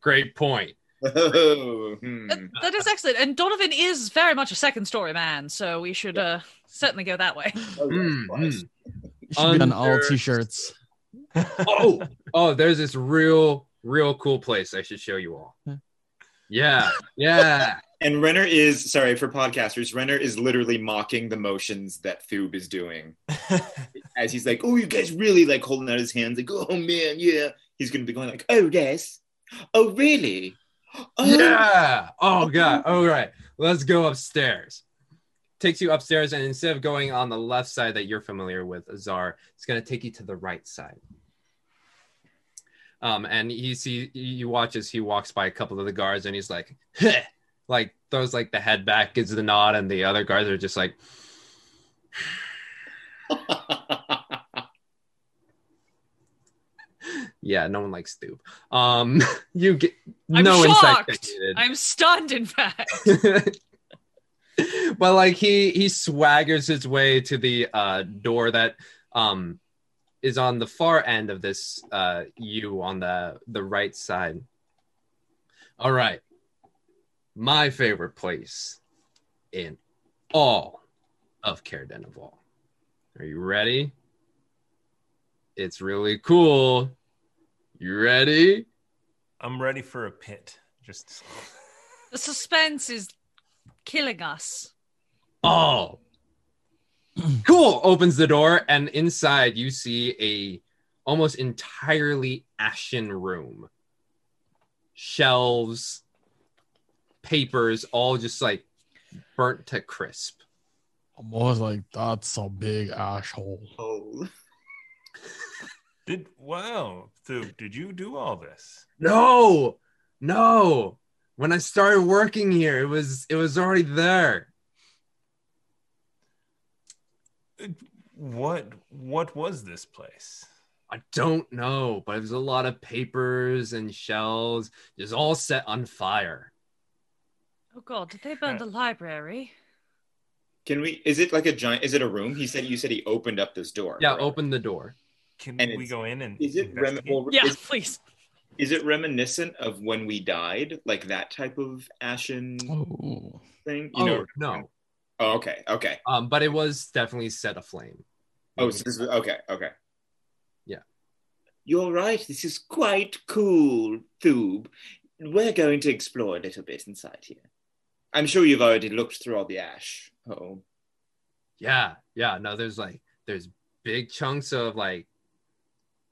great point. Oh, hmm. That, that is excellent. And Donovan is very much a second story man, so we should uh certainly go that way. Oh, Mm, mm. Should be on all t-shirts. oh, oh, there's this real, real cool place I should show you all. Yeah, yeah. And Renner is sorry for podcasters. Renner is literally mocking the motions that Thoob is doing as he's like, "Oh, you guys really like holding out his hands, like, oh man, yeah." He's gonna be going like, "Oh yes, oh really, oh Yeah. Oh god. All right. Let's go upstairs. Takes you upstairs, and instead of going on the left side that you're familiar with, Azar, it's gonna take you to the right side. Um, and he see you watch as he walks by a couple of the guards, and he's like, Heh! Like throws like the head back, gives the nod, and the other guards are just like, yeah, no one likes Stoop. Um, you get I'm no shocked. I'm stunned, in fact. but like he he swaggers his way to the uh door that um is on the far end of this uh U on the the right side. All right. My favorite place in all of Caer Dineval. Are you ready? It's really cool. You ready? I'm ready for a pit. Just The suspense is killing us. Oh, cool! Opens the door, and inside you see a almost entirely ashen room. Shelves, papers, all just like burnt to crisp. I'm always like, that's a big asshole. oh." did wow. So did you do all this? No, no. When I started working here, it was it was already there. What what was this place? I don't know, but it was a lot of papers and shells just all set on fire. Oh god, did they burn the library? Can we? Is it like a giant? Is it a room? He said. You said he opened up this door. Yeah, correct? open the door. Can And we go in and Is it rem- investigate? well, Yeah, is, please. is it reminiscent of when we died, like that type of ashen Oh, thing? Oh, know? no. Oh, okay. Okay. Um, but it was definitely set aflame. Oh, so this is okay. Okay. Yeah. You're right. This is quite cool, Thoob. We're going to explore a little bit inside here. I'm sure you've already looked through all the ash. Oh. Yeah, yeah. No, there's like there's big chunks of like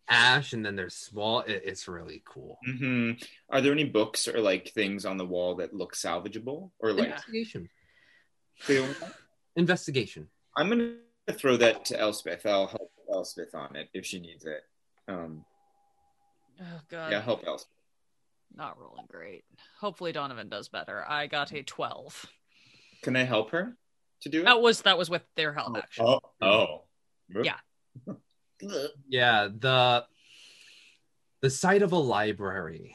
ash, and then there's small. It, it's really cool. hmm Are there any books or like things on the wall that look salvageable or like? Investigation. Investigation. I'm gonna throw that to Elspeth. I'll help Elspeth on it if she needs it. Um, Oh god. yeah, help Elspeth. Not rolling great. Hopefully Donovan does better. I got a 12. Can I help her to do it? That was that was with their help oh, actually. Oh, oh. Yeah. Yeah, the the sight of a library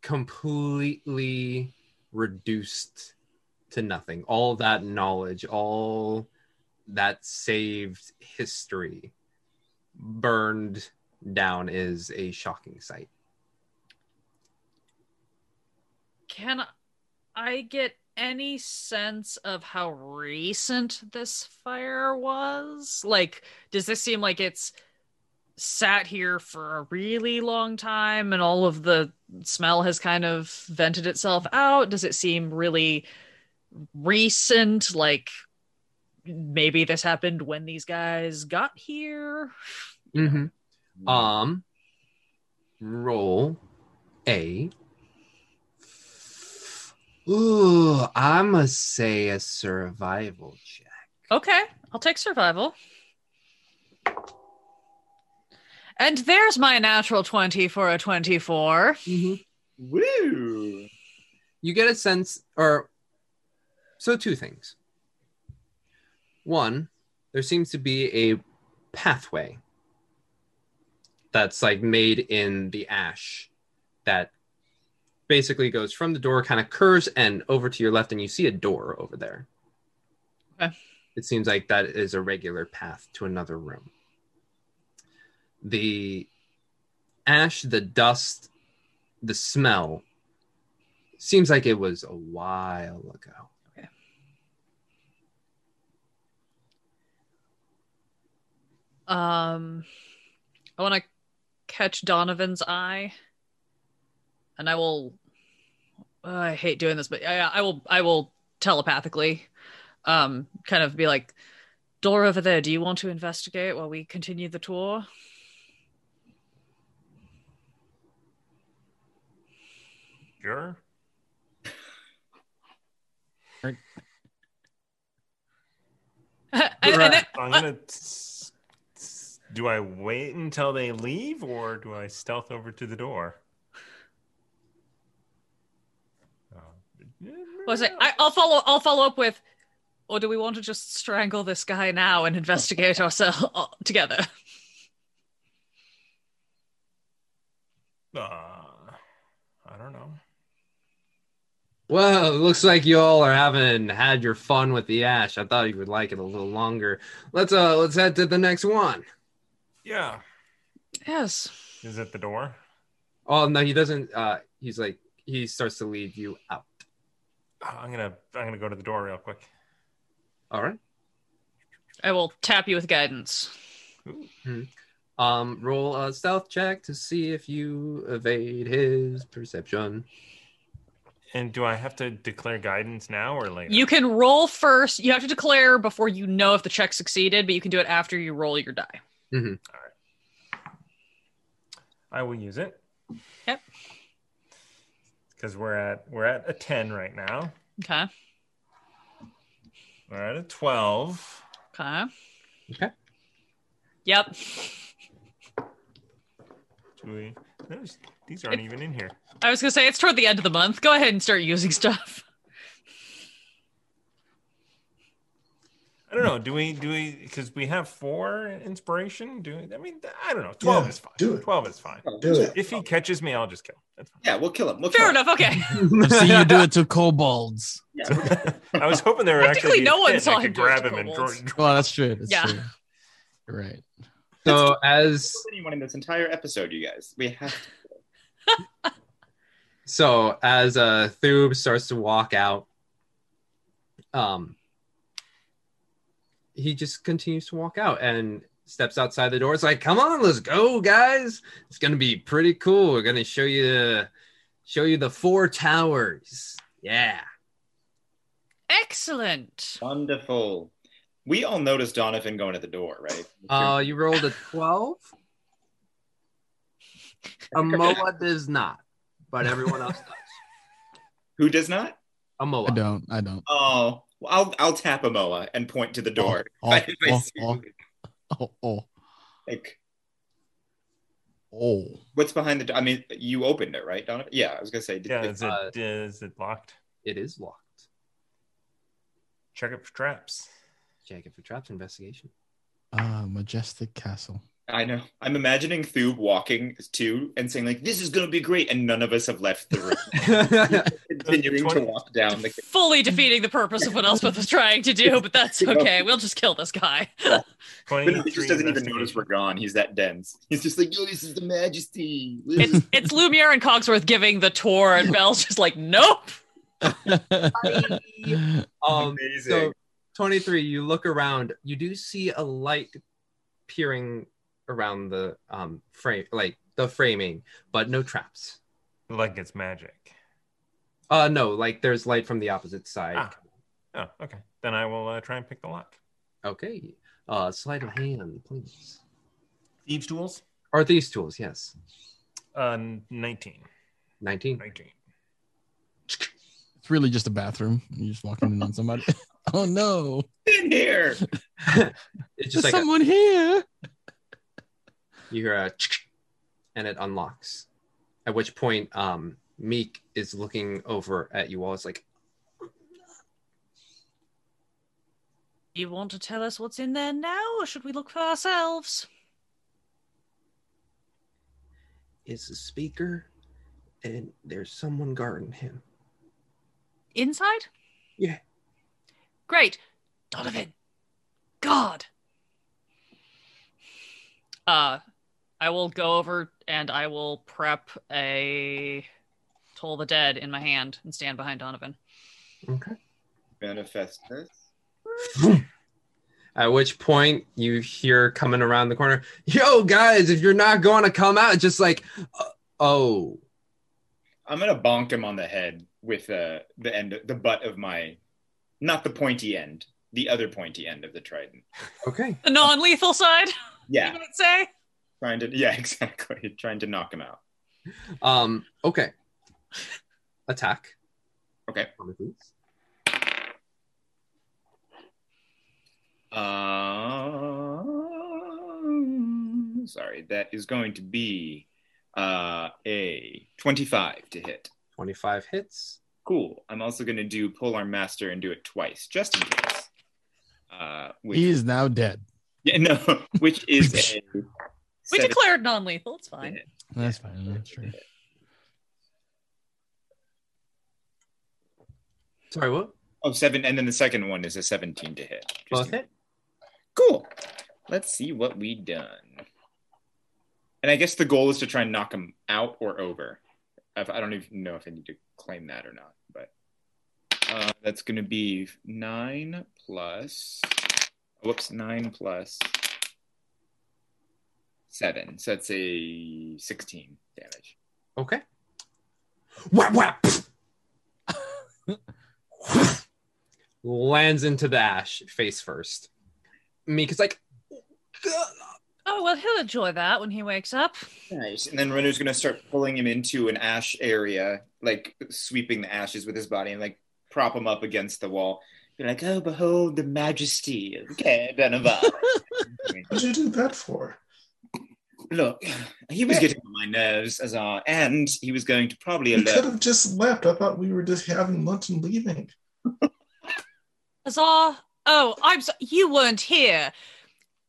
completely reduced to nothing. All that knowledge, all that saved history burned down is a shocking sight. Can I get any sense of how recent this fire was? Like, does this seem like it's sat here for a really long time and all of the smell has kind of vented itself out? Does it seem really recent? Like, maybe this happened when these guys got here? Mm-hmm. Um, roll a. Ooh, I'm gonna say a survival check. Okay, I'll take survival. And there's my natural 20 for a 24. Mm-hmm. Woo! You get a sense, or so two things. One, there seems to be a pathway that's like made in the ash that basically goes from the door, kind of curves and over to your left, and you see a door over there. Okay. It seems like that is a regular path to another room. The ash, the dust, the smell seems like it was a while ago. Um, I want to catch Donovan's eye, and I will. uh, I hate doing this, but I, I will. I will telepathically, um, kind of be like, "Door over there. Do you want to investigate while we continue the tour?" Sure. And- and it- I'm gonna. Do I wait until they leave, or do I stealth over to the door? Uh, was it? I, I'll follow. I'll follow up with. Or do we want to just strangle this guy now and investigate ourselves together? Uh, I don't know. Well, it looks like you all are having had your fun with the ash. I thought you would like it a little longer. Let's uh let's head to the next one. Yeah. Yes. Is it the door? Oh no, he doesn't uh he's like he starts to lead you out. Oh, I'm gonna. I'm gonna go to the door real quick. All right. I will tap you with guidance. Um roll a stealth check to see if you evade his perception. And do I have to declare guidance now or later? You can roll first. You have to declare before you know if the check succeeded, but you can do it after you roll your die. Mm-hmm. I will use it. Yep. Because we're at we're at a ten right now. Okay. We're at a twelve. Okay. Okay. Yep. Do we? Those, these aren't even in here. I was gonna say it's toward the end of the month. Go ahead and start using stuff. I don't know. Do we? Do we? Because we have four inspiration. Do we, I mean? I don't know. Twelve Yeah, is fine. do it. Twelve is fine. Do it. If he catches me, I'll just kill him. That's fine. Yeah, we'll kill him. We'll Fair kill him. enough. Okay. I've you do it to kobolds. I was hoping there would actually no one saw him could grab him and kobolds. draw. Well, that's true. That's Yeah. true. You're right. So as Anyone in this entire episode, you guys, we have. so as uh Thube starts to walk out, um he just continues to walk out and steps outside the door. It's like, come on, let's go, guys. It's gonna be pretty cool. We're gonna show you show you the four towers. Yeah. Excellent. Wonderful. We all noticed Donovan going to the door, right? Uh you rolled a 12. Amoa does not, but everyone else does. Who does not? Amoa. I don't. I don't. Oh, well, I'll I'll tap Amoa and point to the door. Oh, If I- if oh, oh. Oh, oh, Like, oh. what's behind the door? I mean, you opened it, right, Donovan? Yeah, I was gonna say. Did, Yeah, is it Uh, is it locked? It is locked. Check it for traps. Check it for traps investigation. Ah, majestic castle. I know. I'm imagining Thube walking too and saying like, "This is gonna be great," and none of us have left the room. Continuing to walk down the. Fully defeating the purpose of what Elspeth was trying to do, but that's okay. We'll just kill this guy. But he just doesn't even notice we're gone. He's that dense. He's just like, "Yo, this is the Majesty." it's it's Lumiere and Cogsworth giving the tour, and Belle's just like, nope. Um, Amazing. so 23, you look around, you do see a light peering around the um frame, like the framing, but no traps. Like it's magic. Uh, no, like there's light from the opposite side. Ah. Oh, okay. Then I will uh, try and pick the lock. Okay. Uh, sleight of hand, please. Thieves' tools? are these tools, yes. Uh, 19. 19. 19. It's really just a bathroom. You're just walking in on somebody. oh no! in here. It's There's just like a, someone here. You hear a and it unlocks. At which point, um, Meek is looking over at you all. It's like, You want to tell us what's in there now, or should we look for ourselves? it's a speaker, and there's someone guarding him. Inside? Yeah. Great. Donovan. God. Uh, I will go over and I will prep a Toll the Dead in my hand and stand behind Donovan. Okay. Manifest this. At which point you hear coming around the corner, "Yo, guys, if you're not going to come out, just like, uh, oh, I'm gonna bonk him on the head with uh, the end, the butt of my, not the pointy end, the other pointy end of the trident. okay, The non lethal side, Yeah, you would say? Trying to, yeah, exactly, trying to knock him out. um, okay." Attack. Okay. For me. Um, sorry, that is going to be uh, a 25 to hit. 25 hits. Cool. I'm also going to do Polearm Master and do it twice, just in case. Uh, which, He is now dead. yeah, no, which is a. We seven- declared non lethal. It's fine. That's fine. That's true. Sorry, what? Oh, seven, and then the second one is a 17 to hit. Just Both hit. Cool. Let's see what we done. And I guess the goal is to try and knock him out or over. I don't even know if I need to claim that or not, but uh, that's going to be nine plus. Whoops, nine plus seven. So that's a 16 damage. Okay. Whap whap. Lands into the ash face first. Meek is like, Oh, well, he'll enjoy that when he wakes up. Nice. And then Renner's going to start pulling him into an ash area, like sweeping the ashes with his body and like prop him up against the wall. Be like, oh, behold the majesty of Donovan. What'd you do that for? Look, he was getting on my nerves, Azar, and he was going to probably You could have just left. I thought we were just having lunch and leaving. Azar. Oh, I'm so- you weren't here.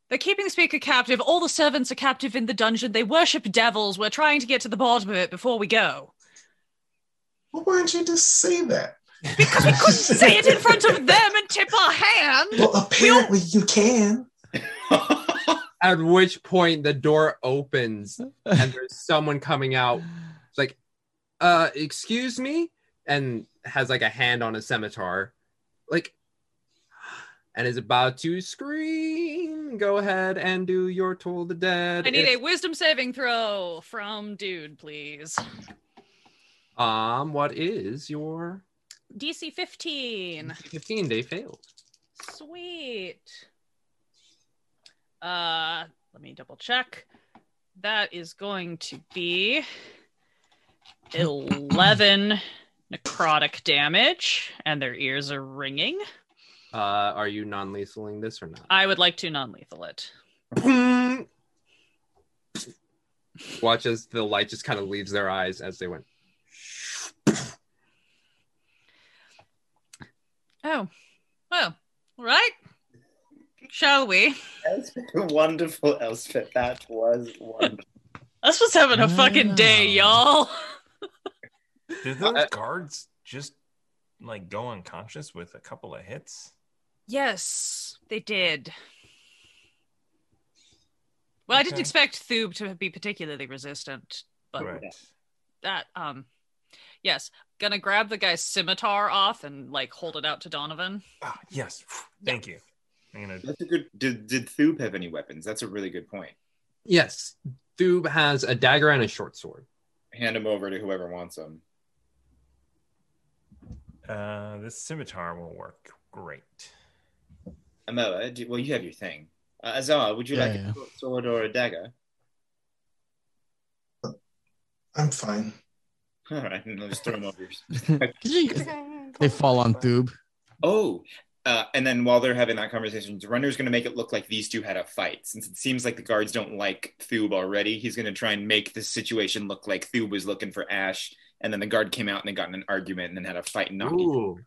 They're keeping the speaker captive. All the servants are captive in the dungeon. They worship devils. We're trying to get to the bottom of it before we go. Well, why didn't you just say that? Because we couldn't say it in front of them and tip our hand. Well, apparently you can. at which point the door opens and there's someone coming out. It's like, uh, excuse me, and has like a hand on a scimitar, like, and is about to scream. Go ahead and do your toll the dead. I need a wisdom saving throw from dude, please. um. What is your DC 15. 15? They failed. Sweet. Uh, let me double check. That is going to be 11 necrotic damage, and their ears are ringing. Uh, are you non-lethaling this or not? I would like to non lethal it. Watch as the light just kind of leaves their eyes as they went. Oh, well, all right. Shall we? Elspeth, wonderful, Elspeth. That was wonderful. Us was having a fucking day, y'all. Did those guards just like go unconscious with a couple of hits? Yes, they did. Well, I didn't Okay. expect Thube to be particularly resistant, but Right. that um yes, gonna grab the guy's scimitar off and like hold it out to Donovan. Ah, yes. Thank you. I'm gonna. That's a good. Did did Thube have any weapons? That's a really good point. Yes, Thub has a dagger and a short sword. Hand him over to whoever wants them. Uh, this scimitar will work great. Amoa, do, well, you have your thing. Uh, Azar, would you Yeah, like yeah. a short sword or a dagger? I'm fine. All right, I'll just throw them over they fall on Thub. Oh, uh, and then while they're having that conversation, Renner's going to make it look like these two had a fight. Since it seems like the guards don't like Thube already, he's going to try and make the situation look like Thube was looking for Ash, and then the guard came out and they got in an argument and then had a fight and knocked. Ooh,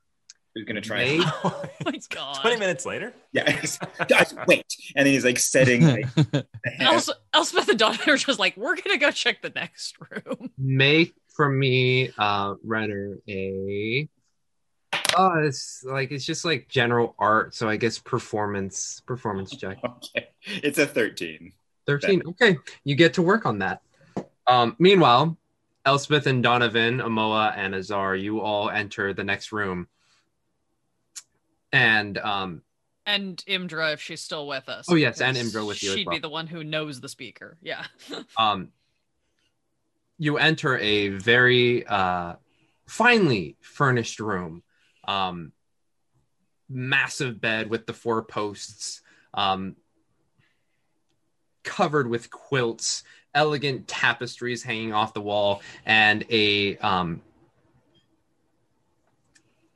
He's going to try and. Oh my god. 20 minutes later? Yeah, guys, wait. And then he's like setting. Like, the And hand- also, Elspeth and Donovan are just like, we're gonna go check the next room. make for me, uh, Renner a. Oh, it's like it's just like general art, so I guess performance performance check. okay, it's a 13. 13. Okay, you get to work on that. Um, meanwhile, Elspeth and Donovan, Amoa, and Azar, you all enter the next room. And um, And Imdra, if she's still with us. Oh, yes, and because Imdra with you She'd well. be the one who knows the speaker. Yeah. um, you enter a very uh, finely furnished room. Um, massive bed with the four posts, um, covered with quilts, elegant tapestries hanging off the wall, and a um,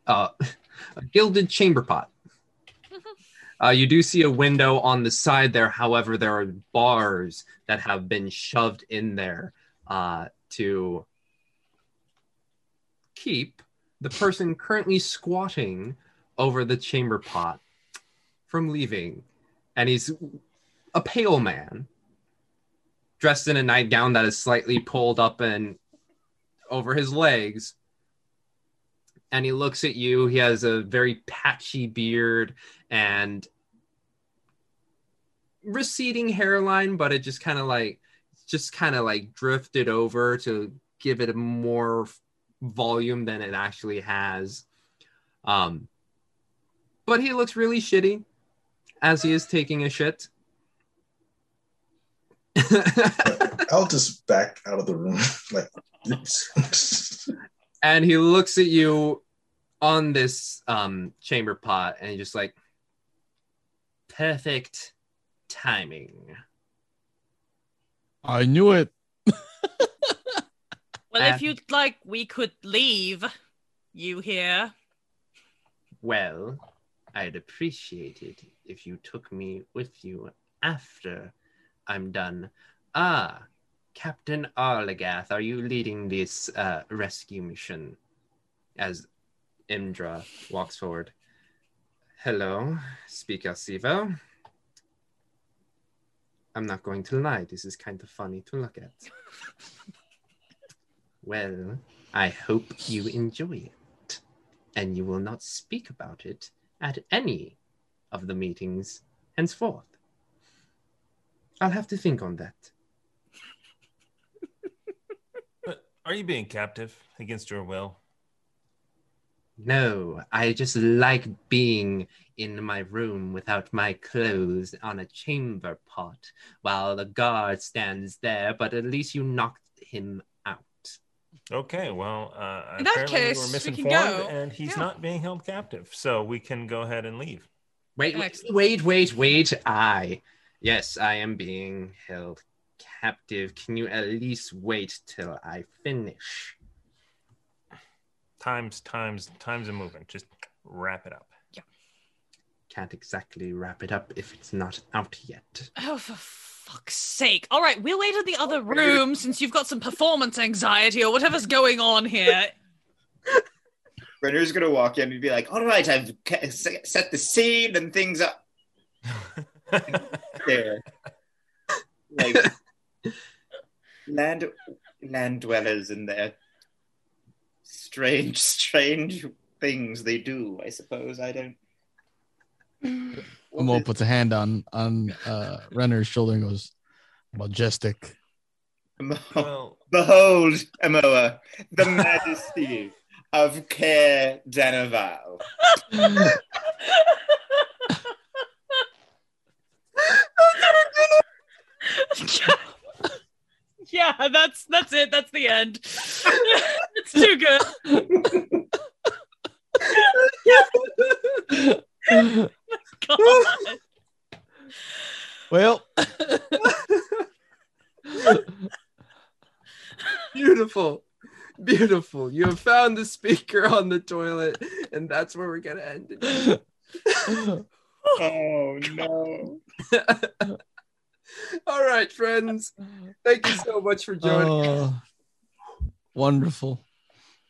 uh, a gilded chamber pot. Uh, you do see a window on the side there. However, there are bars that have been shoved in there uh, to keep the person currently squatting over the chamber pot from leaving. And he's a pale man dressed in a nightgown that is slightly pulled up and over his legs. And he looks at you. He has a very patchy beard and receding hairline, but it just kind of like just kind of like drifted over to give it a more volume than it actually has. Um, but he looks really shitty as he is taking a shit. I'll just back out of the room. like, oops. and he looks at you on this um chamber pot and just like perfect timing I knew it. Well, Uh, if you'd like, we could leave you here. well i'd appreciate it if you took me with you after i'm done. Ah captain arlagath are you leading this uh, rescue mission? As imdra walks forward. Hello speaker Siever i'm not going to lie. This is kind of funny to look at well i hope you enjoy it and you will not speak about it at any of the meetings henceforth. I'll have to think on that. But are you being captive against your will? No, I just like being in my room without my clothes on a chamber pot while the guard stands there, but at least you knocked him. Okay, well, uh, In that apparently case, we're we misinformed, can go. and he's Yeah. not being held captive, so we can go ahead and leave. Wait, wait, Excellent. wait, wait, wait. I, yes, I am being held captive. Can you at least wait till I finish? Times, times, times are moving. Just wrap it up. Yeah. Can't exactly wrap it up if it's not out yet. Oh, for fuck's sake. All right, we'll wait in the other room since you've got some performance anxiety or whatever's going on here. Renner's going to walk in and be like, all right, I've set the scene and things up. there. Like land land dwellers and their strange, strange things they do, I suppose. I don't Mo puts a hand on on uh Renner's shoulder and goes, majestic. Well, Behold, Amoa, the majesty of Caer Dineval. yeah, that's that's it. That's the end. it's too good. God. Well, Beautiful. Beautiful. You have found the speaker on the toilet, and that's where we're gonna end it. Oh no. All right, friends. Thank you so much for joining. us. Oh, wonderful.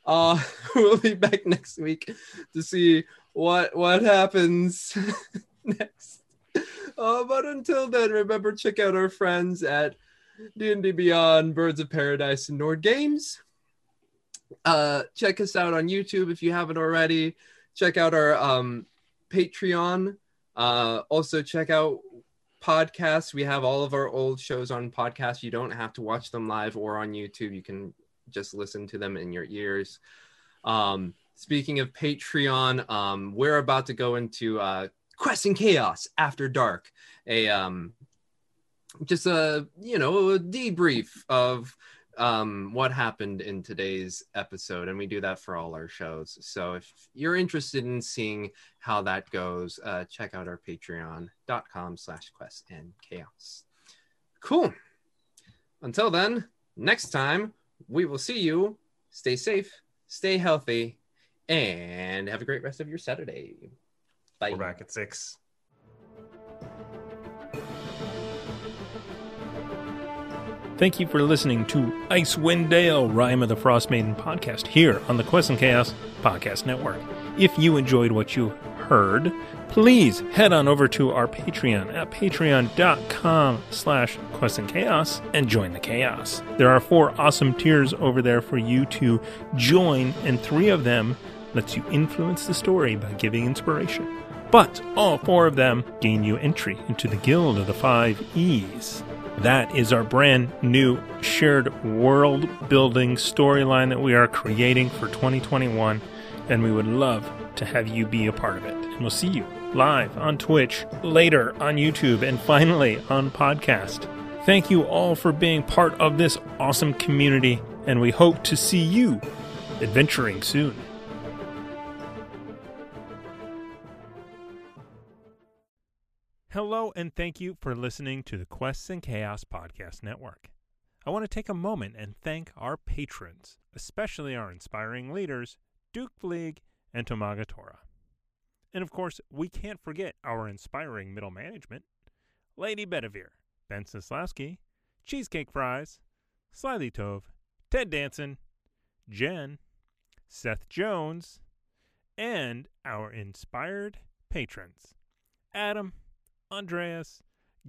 Uh we'll be back next week to see what what happens next. Uh, but until then, remember check out our friends at D&D Beyond, Birds of Paradise, and Nord Games. Uh, check us out on YouTube if you haven't already. Check out our um, Patreon. Uh, also check out podcasts. We have all of our old shows on podcast. You don't have to watch them live or on YouTube. You can just listen to them in your ears. Um, speaking of Patreon, um, we're about to go into uh, Quest and Chaos After Dark, a um, just a you know a debrief of um, what happened in today's episode, and we do that for all our shows. So if you're interested in seeing how that goes, uh, check out our Patreon.com/slash Quest and Chaos. Cool. Until then, next time we will see you. Stay safe, stay healthy, and have a great rest of your Saturday. Bye. We're back at six. Thank you for listening to Icewind Dale, Rime of the Frost Maiden podcast here on the Quest and Chaos Podcast Network. If you enjoyed what you heard, please head on over to our Patreon at patreon.com slash chaos and join the chaos. There are four awesome tiers over there for you to join, and three of them lets you influence the story by giving inspiration. But all four of them gain you entry into the Guild of the Five E's. That is our brand new shared world building storyline that we are creating for 2021, and we would love to have you be a part of it. And we'll see you live on Twitch, later on YouTube, and finally on podcast. Thank you all for being part of this awesome community, and we hope to see you adventuring soon. Hello, and thank you for listening to the Quests and Chaos Podcast Network. I want to take a moment and thank our patrons, especially our inspiring leaders, Duke Fleeg and Tomaga And of course, we can't forget our inspiring middle management Lady Bedivere, Ben Sislowski, Cheesecake Fries, Slyly Tove, Ted Danson, Jen, Seth Jones, and our inspired patrons Adam, Andreas,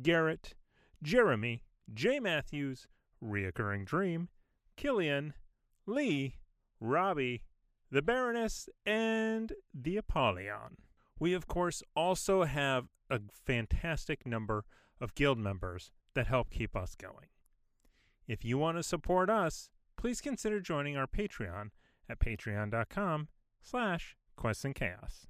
Garrett, Jeremy, Jay Matthews, Reoccurring Dream, Killian, Lee, Robbie, the Baroness, and the Apollyon. We, of course, also have a fantastic number of guild members that help keep us going. If you want to support us, please consider joining our Patreon at patreon.com slash quests and chaos.